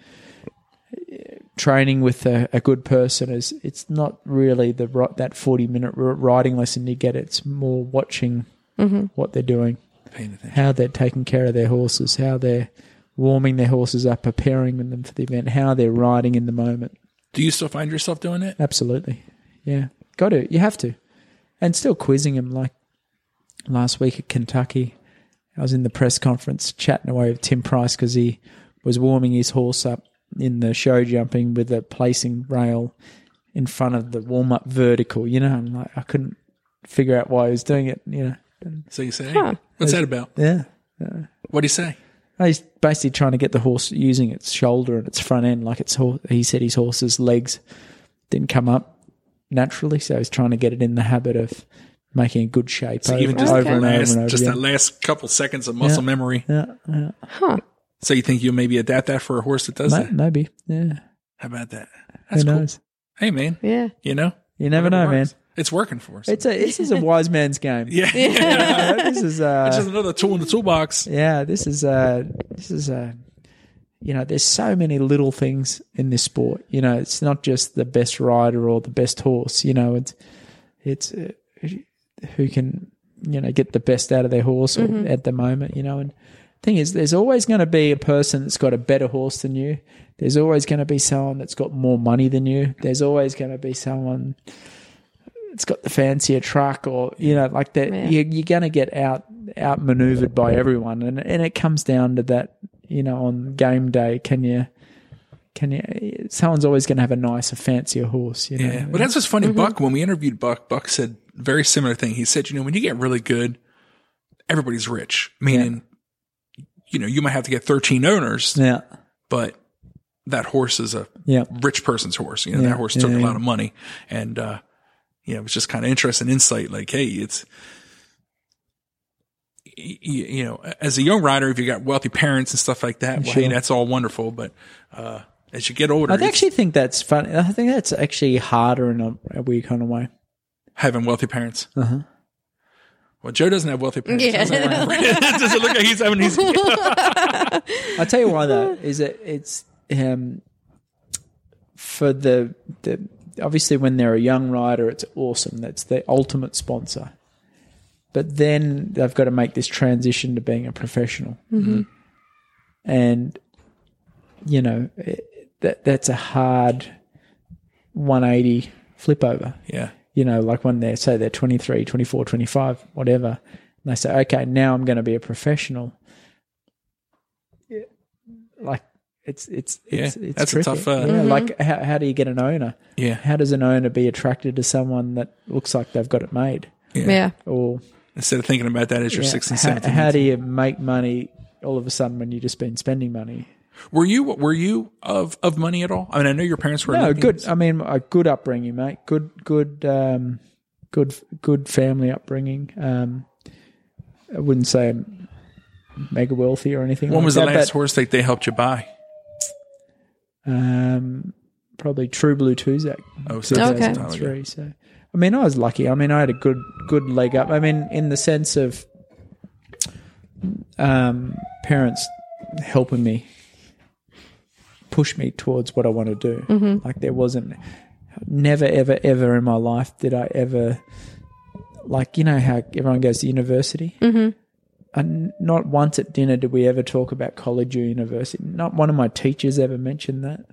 eh, training with a, a good person is it's not really the that 40 minute riding lesson you get it's more watching mm-hmm. what they're doing Paying attention. how they're taking care of their horses how they're warming their horses up preparing them for the event how they're riding in the moment Do you still find yourself doing it? absolutely yeah got to you have to and still quizzing them like last week at Kentucky I was in the press conference chatting away with Tim Price because he was warming his horse up in the show jumping with a placing rail in front of the warm up vertical. You know, I'm like, I couldn't figure out why he was doing it. You know, So you say, Huh. what's that about? yeah. What do you say? He's basically trying to get the horse using its shoulder and its front end, like its horse. He said his horse's legs didn't come up naturally, so he's trying to get it in the habit of making a good shape So over, even just over that and over last, and over just again. that last couple seconds of muscle memory. yeah, yeah. Huh. So you think you'll maybe adapt that for a horse that does Ma- that? maybe. Yeah, How about that? who That's cool. Hey man, Yeah. you know, You never Whatever know, man. Works. It's working for us. It's a this is a wise man's game. yeah, Uh, this is uh, it's just another tool in the toolbox. yeah, this is uh, this is uh, you know, there's so many little things in this sport. You know, it's not just the best rider or the best horse. You know, it's it's uh, who can you know get the best out of their horse or at the moment. You know, and thing is, there's always going to be a person that's got a better horse than you. There's always going to be someone that's got more money than you. There's always going to be someone that's got the fancier truck, or you know, like that. Yeah. You, you're going to get out outmaneuvered by everyone, and and it comes down to that. You know, on game day, can you? Can you? Someone's always going to have a nicer, fancier horse. You know, Yeah. But that's what's funny. Buck, when we interviewed Buck, Buck said very similar thing. He said, you know, when you get really good, everybody's rich. Meaning, you know, you might have to get 13 owners, yeah, but that horse is a yeah. rich person's horse. You know, Yeah, that horse took yeah, a lot of money. And, uh, you know, it was just kind of interesting insight. Like, hey, it's, y- y- you know, as a young rider, if you got wealthy parents and stuff like that, well, hey, that's all wonderful. But, uh, as you get older, I actually think that's fun. I think that's actually harder in a, a weird kind of way. having wealthy parents. Uh-huh. Well, Joe doesn't have wealthy parents. Yeah. it doesn't look like he's having these. I tell you why though is it it's um for the the obviously when they're a young rider it's awesome. That's the ultimate sponsor, but then they've got to make this transition to being a professional, mm-hmm. and you know it, that that's a hard one eighty flip over. Yeah. you know, like when they say they're 23, 24, 25, whatever, and they say, okay, now I'm going to be a professional. Yeah, Like it's, it's, it's, Yeah, it's that's a tough, uh, Yeah, Like how, how do you get an owner? Yeah. How does an owner be attracted to someone that looks like they've got it made? Yeah. Or Instead of thinking about that as your yeah, 16, how, 17. how do you make money all of a sudden when you've just been spending money? were you were you of of money at all? I mean, I know your parents were. No, Olympians. good. I mean, a good upbringing, mate. Good, good, um, good, good family upbringing. Um, I wouldn't say I'm mega wealthy or anything. When like was the that, last horse that they helped you buy? Um, probably True Blue Toozac. Oh, so Okay. that's a time ago. 2003. So, I mean, I was lucky. I mean, I had a good, good leg up. I mean, in the sense of um, parents helping me push me towards what I want to do. Like there wasn't, never, ever, ever in my life did I ever, like you know how everyone goes to university. Mm-hmm. And not once at dinner did we ever talk about college or university. Not one of my teachers ever mentioned that.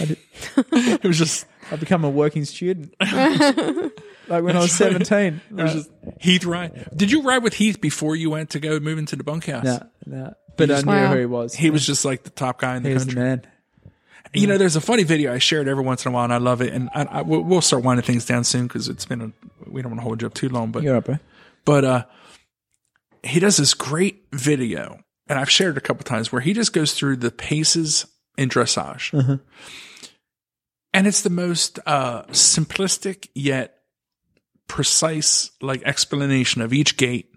I did, It was just I become a working student. like when I was seventeen. it was just Heath Ryan. Did you ride with Heath before you went to go move into the bunkhouse? no, no. But I knew Wow. who he was. He was just like the top guy in the He was the country. man. You know, there's a funny video I shared every once in a while, and I love it. And I, I, we'll we'll start winding things down soon because it's been a, we don't want to hold you up too long. But You're up, bro. but uh, he does this great video, and I've shared it a couple times where he just goes through the paces in dressage, and it's the most uh, simplistic yet precise like explanation of each gate,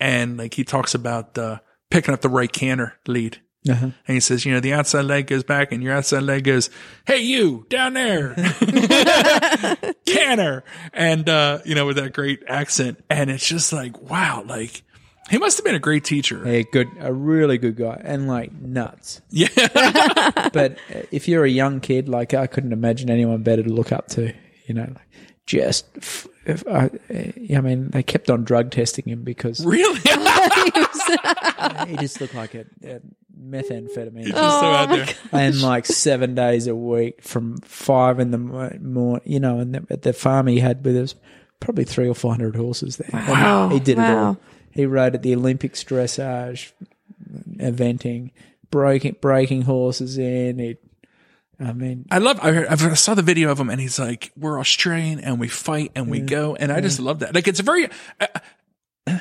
and like he talks about uh, picking up the right canter lead. Uh-huh. And he says, you know, the outside leg goes back and your outside leg goes, Hey, you down there, canner. And, uh, you know, with that great accent. And it's just like, wow, like he must have been a great teacher. Yeah, good, a really good guy, and like nuts. Yeah. But uh, if you're a young kid, like I couldn't imagine anyone better to look up to. You know, like just. f- If I, I mean, they kept on drug testing him because really? he just looked like a, a methamphetamine. just so out there. and like seven days a week from five in the morning, you know, and the, at the farm he had with us, probably three or four hundred horses there. And Wow. He did it all. He rode at the Olympics dressage, eventing, breaking, breaking horses in. He, I mean, I love, I, heard, I saw the video of him and he's like, we're Australian and we fight and we go. And I just love that. Like, it's a very, I,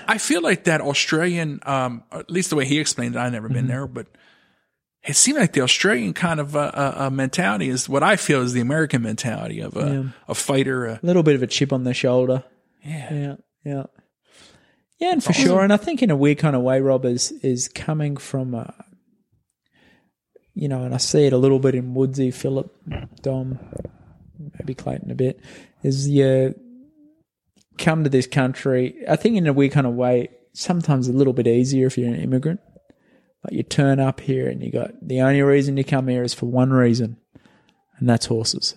I feel like that Australian, um, at least the way he explained it, I've never been there, but it seemed like the Australian kind of, uh, uh, uh, mentality is what I feel is the American mentality of a, a fighter. Uh, a little bit of a chip on the shoulder. yeah. Yeah, yeah, yeah, and for sure. And I think in a weird kind of way, Rob is is coming from a, you know, and I see it a little bit in Woodsy, Phillip, Dom, maybe Clayton a bit. Is your uh, come to this country. I think in a weird kind of way, sometimes a little bit easier if you're an immigrant. Like you turn up here and you got the only reason you come here is for one reason, and that's horses.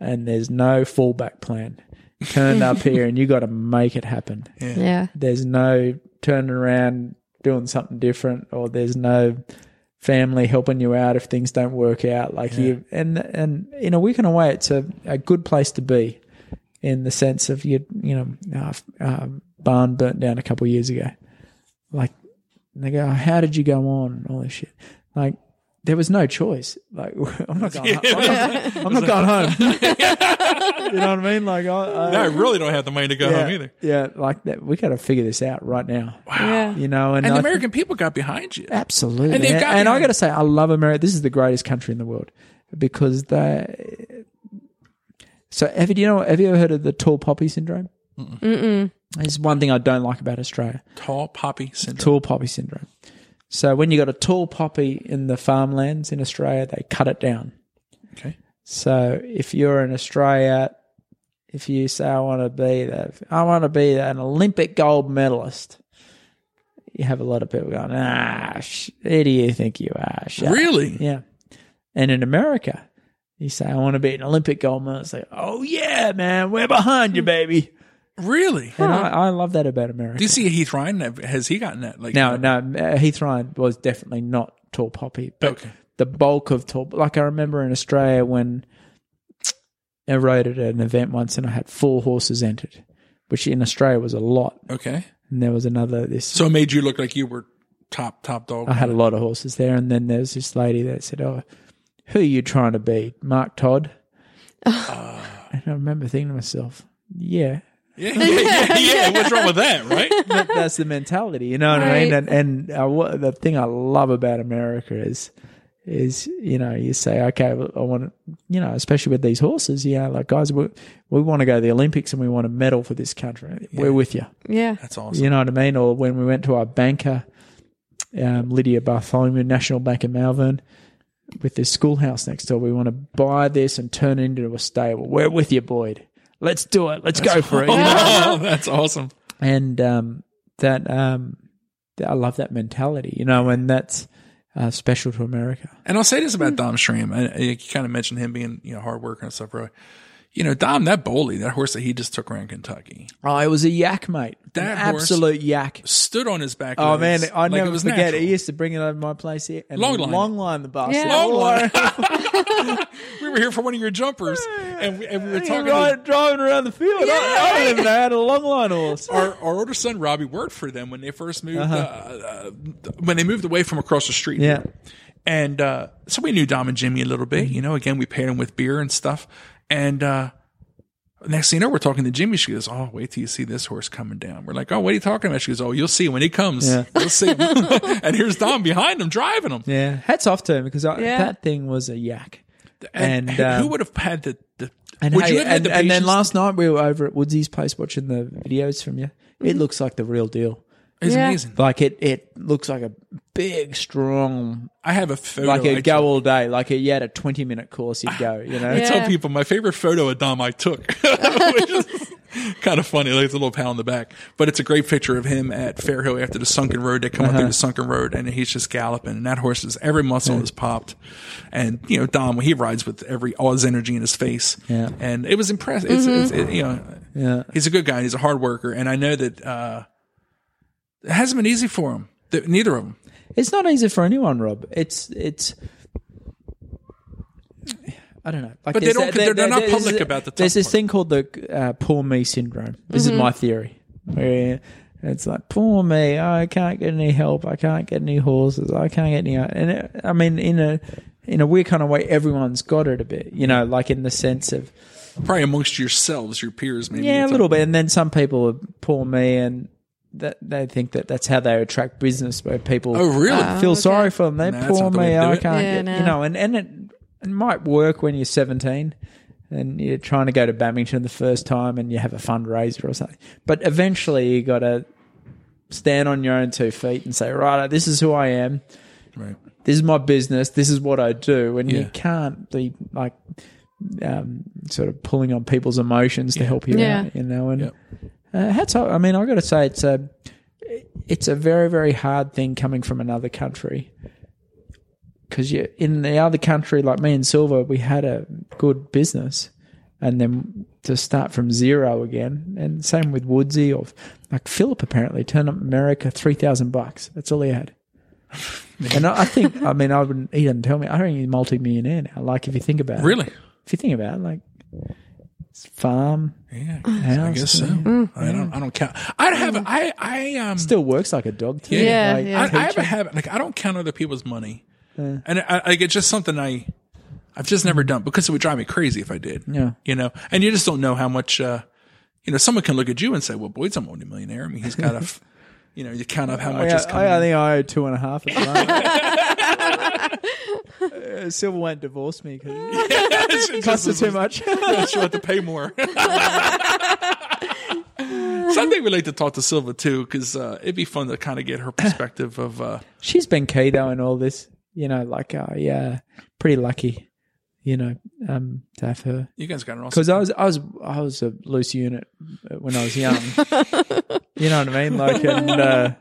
And there's no fallback plan. You turned up here and you got to make it happen. Yeah. There's no turning around doing something different, or there's no family helping you out if things don't work out. Like you, and and in a weird kind of way, it's a, a good place to be, in the sense of you you know, uh, um, barn burnt down a couple of years ago. Like they go, how did you go on? All this shit. Like there was no choice. Like I'm not going. I'm not, I'm not going home. you know what I mean? Like I, I, I really don't have the money to go yeah, home either. Yeah, like that. We got to figure this out right now. Yeah. You know, and, And the think- American people got behind you. Absolutely. And And, got and I got to say, I love America. This is the greatest country in the world because they. So, have you, do you know? Have you ever heard of the tall poppy syndrome? Mm-mm. It's one thing I don't like about Australia. Tall poppy syndrome. Tall poppy syndrome. So, when you got a tall poppy in the farmlands in Australia, they cut it down. Okay. So, if you're in Australia, if you say I want to be that, I want to be an Olympic gold medalist. You have a lot of people going, ah, sh- who do you think you are? Shut up." Really? Yeah. And in America, you say, I want to be an Olympic gold medalist. Like, oh, yeah, man, we're behind you, baby. Really? And I, I love that about America. Do you see Heath Ryan? Has he gotten that? Like no, no, uh, Heath Ryan was definitely not tall poppy. But Okay. the bulk of tall, like I remember in Australia when I rode at an event once and I had four horses entered, which in Australia was a lot. Okay. And there was another, this. So it made you look like you were top top dog. I had a lot of horses there, and then there was this lady that said, "Oh, who are you trying to be, Mark Todd?" and I remember thinking to myself, "Yeah, Yeah, yeah, yeah, yeah. What's wrong with that, right? that, that's the mentality." You know what I mean? Right. And and uh, what, the thing I love about America is is you know you say, "Okay, I want to," you know, especially with these horses, yeah, like guys, we we want to go to the Olympics and we want a medal for this country. We're with you. Yeah. That's awesome. You know what I mean? Or when we went to our banker, um, Lydia Bartholomew, National Bank in Malvern, with this schoolhouse next door, we want to buy this and turn it into a stable. We're with you, Boyd. Let's do it. Let's go for it. you know? That's awesome. And um, that um, I love that mentality, you know, and that's uh, special to America. And I'll say this about Dom Schramm. And you kind of mentioned him being, you know, hard worker and stuff, right? You know, Dom, that bully, that horse that he just took around Kentucky, Oh, it was a yak, mate. That An horse- absolute yak. stood on his back. Oh man, I like never it was forget. natural. He used to bring it over my place here and Long long line line, the bastard. Yeah. Long line. we were here for one of your jumpers, and we, and we were talking. To, driving around the field. I, I don't even how to long line horse. our, our older son Robbie worked for them when they first moved. Uh-huh. Uh, uh, when they moved away from across the street. Yeah. and uh, so we knew Dom and Jimmie a little bit. You know, again we paired them with beer and stuff. And uh, next thing you know, we're talking to Jimmie. She goes, "Oh, wait till you see this horse coming down." We're like, "Oh, what are you talking about?" She goes, "Oh, you'll see when he comes. Yeah. You'll see." and here's Dom behind him driving him. Yeah, hats off to him because I, Yeah. that thing was a yak. And, And, who um, would have had the? the And, would hey, you have had and, the and then last night we were over at Woodsy's place watching the videos from you. It looks like the real deal. It's Yeah. amazing. Like it, it looks like a big, strong, I have a photo. like I a took. go all day. Like a, you had a twenty minute course, you'd go. You know, I Yeah. tell people my favorite photo of Dom I took, which is kind of funny. Like it's a little pat on the back, but it's a great picture of him at Fairhill after the sunken road. They come up Uh-huh. through the sunken road, and he's just galloping, and that horse is every muscle is popped, and you know Dom he rides with every all his energy in his face, Yeah. and it was impressive. It's, it's it, you know yeah. he's a good guy. He's a hard worker, and I know that uh, it hasn't been easy for them. Neither of them. It's not easy for anyone, Rob. It's it's. I don't know. Like But they don't- that- they're- they're not public about the There's this part. thing called the uh, poor me syndrome. This is my theory. Where it's like poor me. I can't get any help. I can't get any horses. I can't get any. And it, I mean, in a in a weird kind of way, everyone's got it a bit. You know, like in the sense of Probably amongst yourselves, your peers, maybe. yeah, a little bit. And then some people are poor me and. That they think that that's how they attract business, where people Oh, really? Oh, feel okay. sorry for them. They Nah, that's poor not the me. I can't Yeah, get, no. you know, and, and it, it might work when you're 17 and you're trying to go to Badminton the first time and you have a fundraiser or something. But eventually you got to stand on your own two feet and say, right, this is who I am. Right. This is my business. This is what I do. And Yeah. you can't be like, um, sort of pulling on people's emotions to help you Yeah. out, you know, and, Yep. Uh, hats off. I mean, I've got to say, it's a it's a very very hard thing coming from another country because you in the other country, like me and Silva, we had a good business, and then to start from zero again, and same with Woodsy or like Phillip apparently turned up America three thousand bucks. That's all he had. and I, I think, I mean, I wouldn't. He didn't tell me. I don't think he's a multi-millionaire now. Like if you think about it, Really? if you think about it, like farm, Yeah, I house, guess so. yeah. I don't. I don't count. I have. I. I um. still works like a dog. Too. Yeah, like, yeah. I, I have a habit. Like I don't count other people's money, and I, like it's just something I. I've just never done because it would drive me crazy if I did. Yeah. You know, and you just don't know how much. uh You know, someone can look at you and say, "Well, Boyd's a multi-millionaire." I mean, he's got a. f- You know, you count up how much I, is coming. I, I think I owe two and a half at the moment. Uh, Silva won't divorce me because It's it costs her too much. She'll have to pay more. Someday we like to talk to Silva too, because uh, it'd be fun to kind of get her perspective of. Uh, She's been key though in all this. You know, like uh, yeah, pretty lucky. You know, um, to have her you guys got an awesome. because I was I was I was a loose unit uh, when I was young. you know what I mean? Like and uh,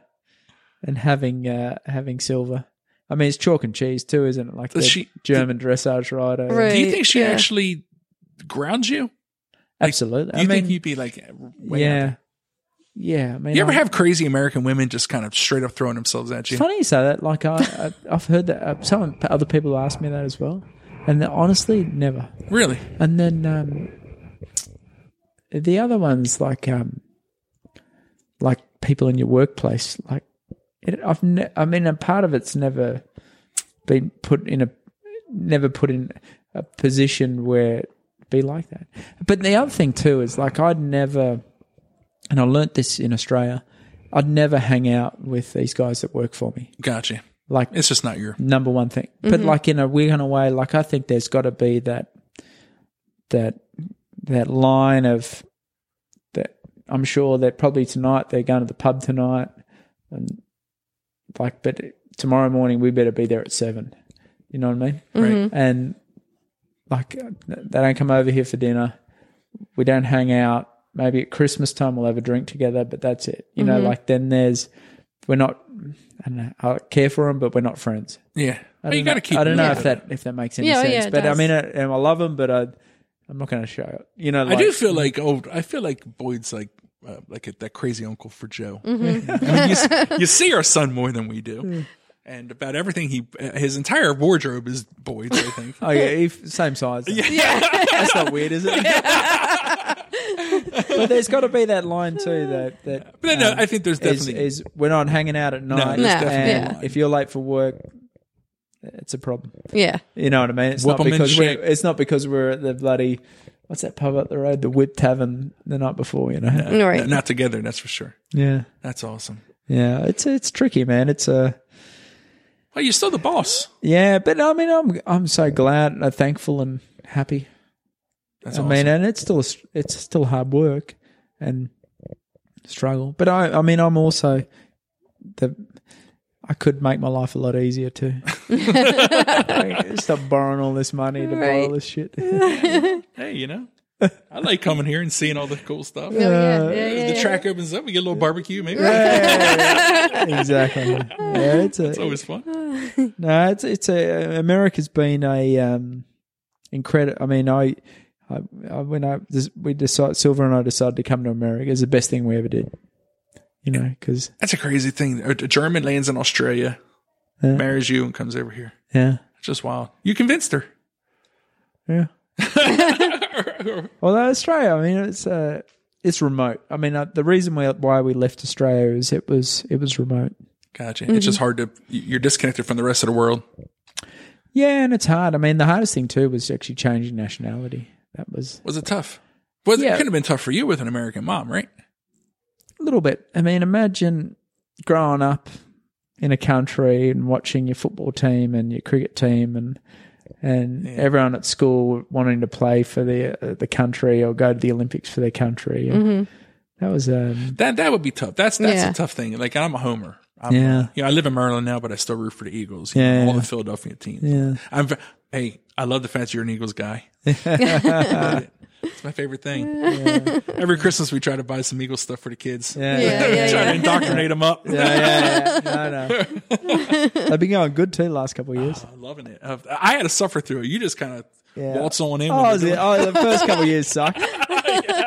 and having uh, having Silva. I mean, it's chalk and cheese too, isn't it? Like the she- German dressage rider. Right. Do you think she Yeah. actually grounds you? Absolutely. Do I you mean, think you'd be like, way yeah, there? yeah. I mean, You ever I- have crazy American women just kind of straight up throwing themselves at you? Funny you say that. Like I, I I've heard that uh, some other people ask me that as well, and honestly, never. Really? And then um, the other ones, like um, like people in your workplace, like it, I've. Ne- I mean, a part of it's never been put in a, never put in a position where it'd be like that. But the other thing too is like I'd never, and I learnt this in Australia. I'd never hang out with these guys that work for me. Gotcha. Like It's just not your. number one thing. But mm-hmm. like in a weird kind of way, like I think there's got to be that that that line of that. I'm sure that probably tonight they're going to the pub tonight, and like, but tomorrow morning we better be there at seven. You know what I mean? Right. And like they don't come over here for dinner. We don't hang out. Maybe at Christmas time we'll have a drink together, but that's it. You know, mm-hmm. like then there's we're not. I don't know. I care for them, but we're not friends. Yeah. I Well, you don't got to know- keep. I don't know if that if that makes any Yeah, oh, sense, yeah, it but I mean, I, and I love them, but I, I'm not going to show it. You know, I do feel like oh, I feel like Boyd's like uh, like a, that crazy uncle for Joe. Mm-hmm. I mean, you, you see our son more than we do, and about everything he his entire wardrobe is Boyd's. I think. Oh yeah, if, same size. Yeah, That's not weird, is it? but there's got to be that line too that that. But no, um, I think there's definitely is we're not hanging out at night, there's No, definitely and a if you're late for work, it's a problem. Yeah. You know what I mean? It's Whoop not 'em because we're it's not because we're at the bloody what's that pub up the road, the Whip Tavern, the night before. You know? All right. not, not together. That's for sure. Yeah, That's awesome. yeah. It's it's tricky, man. It's a Well, you're still the boss. Yeah, but I mean, I'm I'm so glad, and thankful, and happy. That's I awesome. mean, and it's still it's still hard work and struggle, but I I mean, I'm also the I could make my life a lot easier too. Like, Stop borrowing all this money to buy all Right. this shit. hey, you know, I like coming here and seeing all the cool stuff. Oh, yeah. Yeah, If yeah, the yeah. track opens up, we get a little barbecue, maybe. exactly. Yeah, it's a It's always fun. No, it's it's a America's been a um incredible. I mean, I, I, I when I this, we decided Silva and I decided to come to America. It's the best thing we ever did. You know, because That's a crazy thing. A German lands in Australia, Yeah. marries you, and comes over here. yeah, It's just wild. You convinced her. yeah. well, Australia, I mean, it's uh, it's remote. I mean, uh, the reason we, why we left Australia is it was it was remote. Gotcha. It's just hard to. You're disconnected from the rest of the world. Yeah, and it's hard. I mean, the hardest thing too was actually changing nationality. That was Was it tough? Well, Yeah. it could have been tough for you with an American mom, right? A little bit. I mean, imagine growing up in a country and watching your football team and your cricket team and and everyone at school wanting to play for the uh, the country or go to the Olympics for their country. And That was um, That that would be tough. That's that's Yeah. a tough thing. Like I'm a homer. I'm, Yeah. You know, I live in Maryland now, but I still root for the Eagles. you Yeah, know, all the Philadelphia teams. yeah. I'm. Hey, I love the fact you're an Eagles guy. it's It's my favorite thing. Every Christmas we try to buy some Eagle stuff for the kids. Yeah, yeah, yeah try to indoctrinate them up. Yeah, yeah, yeah. No, no. They've been going good too the last couple of years. I'm loving it. Uh, I had to suffer through it. You just kind of Yeah. waltz on in. Oh, when was it? oh, the first couple of years sucked.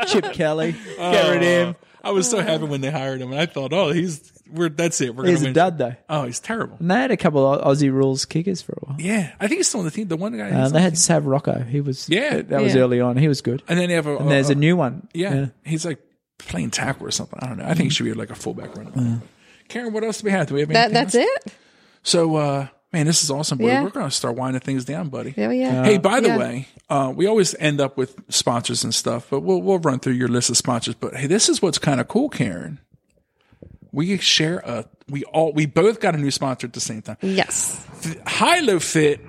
Chip Kelly, get rid of him. I was so happy when they hired him, and I thought, oh, he's we're that's it. We're He's gonna a win. dud though. Oh, he's terrible. And they had a couple of Aussie rules kickers for a while. Yeah, I think he's still on the team. The one guy. Uh, he's they on- had Sav Rocca. He was Yeah. That was Yeah. early on. He was good. and then they have a. And there's a new one. Yeah, he's like playing tackle or something. I don't know. I think he should be like a fullback running. Mm. Karen, what else do we have? Do we have That, anything that's else? it? So, uh, man, this is awesome. Boy. Yeah. We're going to start winding things down, buddy. Yeah, yeah. Hey, by the Yeah. way, uh, we always end up with sponsors and stuff, but we'll we'll run through your list of sponsors. But hey, this is what's kind of cool, Karen. We share a we all we both got a new sponsor at the same time. yes. Hylofit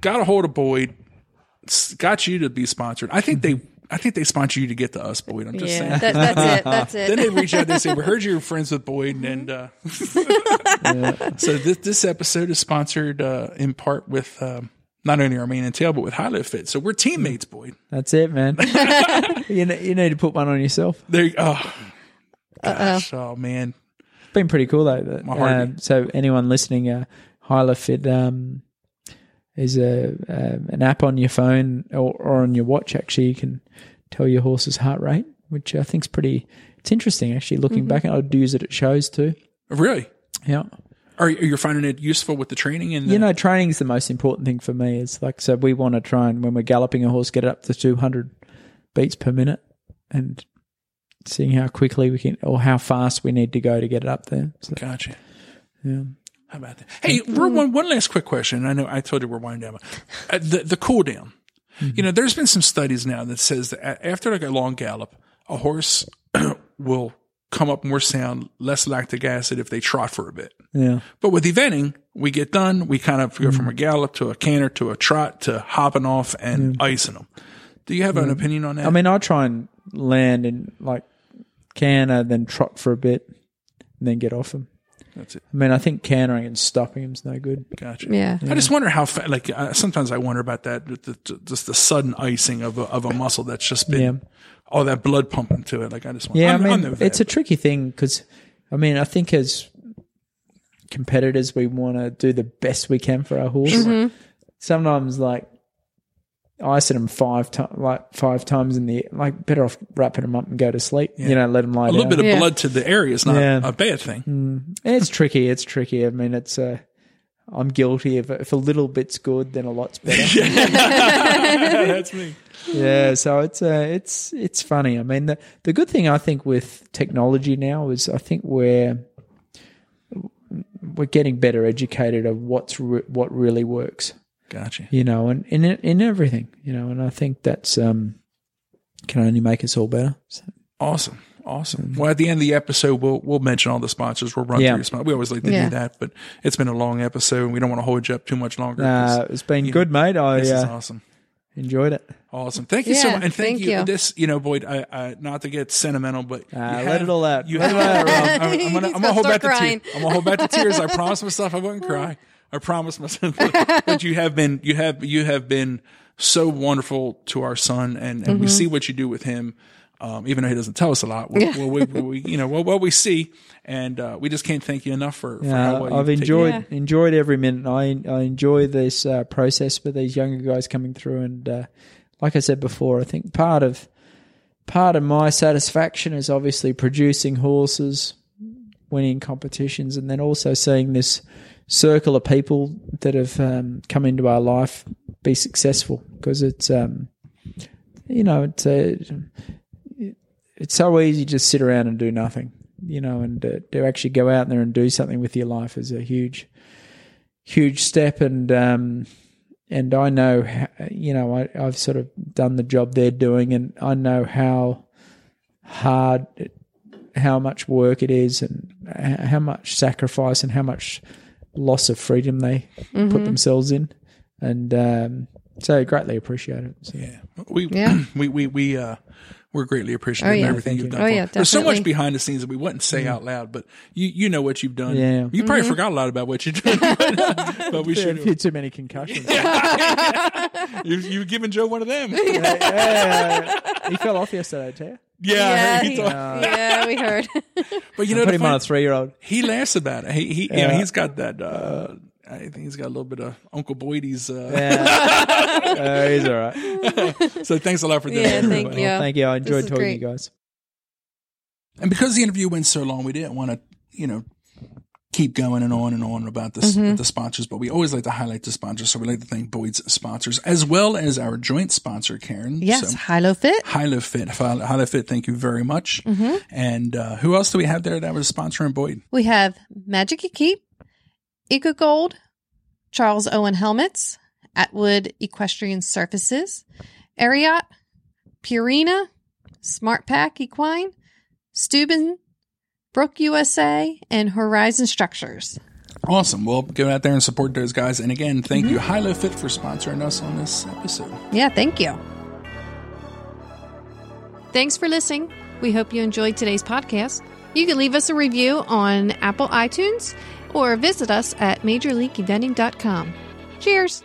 got a hold of Boyd, got you to be sponsored. I think they I think they sponsor you to get to us, Boyd. I'm just Yeah, saying. that, that's it. That's it. Then they reach out. They say, "We heard you were friends with Boyd," and uh, so this this episode is sponsored uh, in part with um, not only our Mane 'n Tail, but with Hylofit. So we're teammates, Boyd. That's it, man. you, ne- you need to put one on yourself. There. you- Oh, gosh, oh man. It's been pretty cool though. That, My heart um, so anyone listening, uh, Hylofit um, is a um an app on your phone or, or on your watch. Actually, you can tell your horse's heart rate, which I think is pretty. It's interesting actually. Looking back, I'd use it at shows too. Really? Yeah. Are you are finding it useful with the training and the, You know, training is the most important thing for me. It's like so we want to try and when we're galloping a horse, get it up to two hundred beats per minute, and seeing how quickly we can or how fast we need to go to get it up there. So, Gotcha. yeah. How about that? Hey, we're one one last quick question. I know I told you we're winding down. Uh, the the cool down. You know, there's been some studies now that says that after like a long gallop, a horse will come up more sound, less lactic acid if they trot for a bit. Yeah. But with eventing, we get done. We kind of go from a gallop to a canter to a trot to hopping off and icing them. Do you have an opinion on that? I mean, I try and land in like canter, then trot for a bit, and then get off them. That's it. I mean, I think cantering and stopping him's no good. Gotcha. Yeah. I just wonder how fa- like uh, sometimes I wonder about that the, the, just the sudden icing of a, of a muscle that's just been Yeah. all that blood pumping to it. Like I just want, Yeah, I, I mean, know that. it's a tricky thing because, I mean, I think as competitors, we want to do the best we can for our horse. Sometimes, like, icing them five times, like five times in the like, better off wrapping them up and go to sleep. You know, let them lie a little down. bit of Yeah. blood to the area is not Yeah. a bad thing. It's tricky. It's tricky. I mean, it's uh, I'm guilty of if a little bit's good, then a lot's better. that's me. yeah. So it's uh, it's it's funny. I mean, the the good thing I think with technology now is I think we're we're getting better educated of what's re- what really works. Gotcha. You know, and in in everything. You know, and I think that's um can only make us all better. So, Awesome. Awesome. Well, at the end of the episode, we'll we'll mention all the sponsors. We'll run Yeah. through your sponsors. We always like to Yeah. do that, but it's been a long episode, and we don't want to hold you up too much longer. uh, it's been good, mate. I this is uh, awesome. enjoyed it. Awesome. Thank you so much. And thank, thank you. you. This, you know, Boyd, I, I, not to get sentimental, but you Uh, let have- it all out. You Let have, it all out. I'm, I'm gonna, He's I'm gonna gonna hold start back the tears. I'm gonna hold back the tears. I promised myself I wouldn't cry. I promised myself, but you have been, you have, you have been so wonderful to our son, and, and Mm-hmm. we see what you do with him. Um, even though he doesn't tell us a lot, we, we, we, we you know, what, what we see, and uh, we just can't thank you enough for, for how Yeah, well I've you've enjoyed Yeah. enjoyed every minute. I I enjoy this uh, process for these younger guys coming through, and uh, like I said before, I think part of part of my satisfaction is obviously producing horses, winning competitions, and then also seeing this circle of people that have um, come into our life be successful because it's um, you know it's a, it's so easy to just sit around and do nothing you know, and uh, to actually go out there and do something with your life is a huge, huge step. And um, and I know, you know, I, I've sort of done the job they're doing, and I know how hard, how much work it is, and how much sacrifice and how much loss of freedom they put themselves in. and um, so greatly appreciate it. So, Yeah, we Yeah. we we we uh we're greatly appreciative Oh, yeah. of everything Thank you've you. done. Oh, for yeah, us. There's so much behind the scenes that we wouldn't say out loud, but you you know what you've done. Yeah. you probably Mm-hmm. forgot a lot about what you've done, but, but we a should. few too many concussions. You've, you've given Joe one of them. Yeah, he fell off yesterday too. Yeah, yeah, he he- told- yeah, we heard. but you know, Put the him on a three-year-old. he laughs about it. He he you know, he's got that. Uh, I think he's got a little bit of Uncle Boydie's. Uh, Yeah, uh, he's all right. So thanks a lot for that. Yeah, thank you. Well, thank you. I enjoyed talking great. to you guys. And because the interview went so long, we didn't want to, you know, keep going and on and on about this Mm-hmm. the sponsors, but we always like to highlight the sponsors. So we like to thank Boyd's sponsors as well as our joint sponsor, Karen. Yes, So, Hylofit. Hilo Fit. Hylofit, thank you very much. Mm-hmm. And uh, who else do we have there that was sponsoring Boyd? We have Majyk Equipe, Eco Gold, Charles Owen Helmets, Attwood Equestrian Surfaces, Ariat, Purina, SmartPak Equine, Stübben, Brook USA, and Horizon Structures. Awesome. Well, go out there and support those guys. And again, thank you, mm-hmm. Hylofit, for sponsoring us on this episode. Yeah, thank you. Thanks for listening. We hope you enjoyed today's podcast. You can leave us a review on Apple iTunes or visit us at majorleagueeventing.com. Cheers.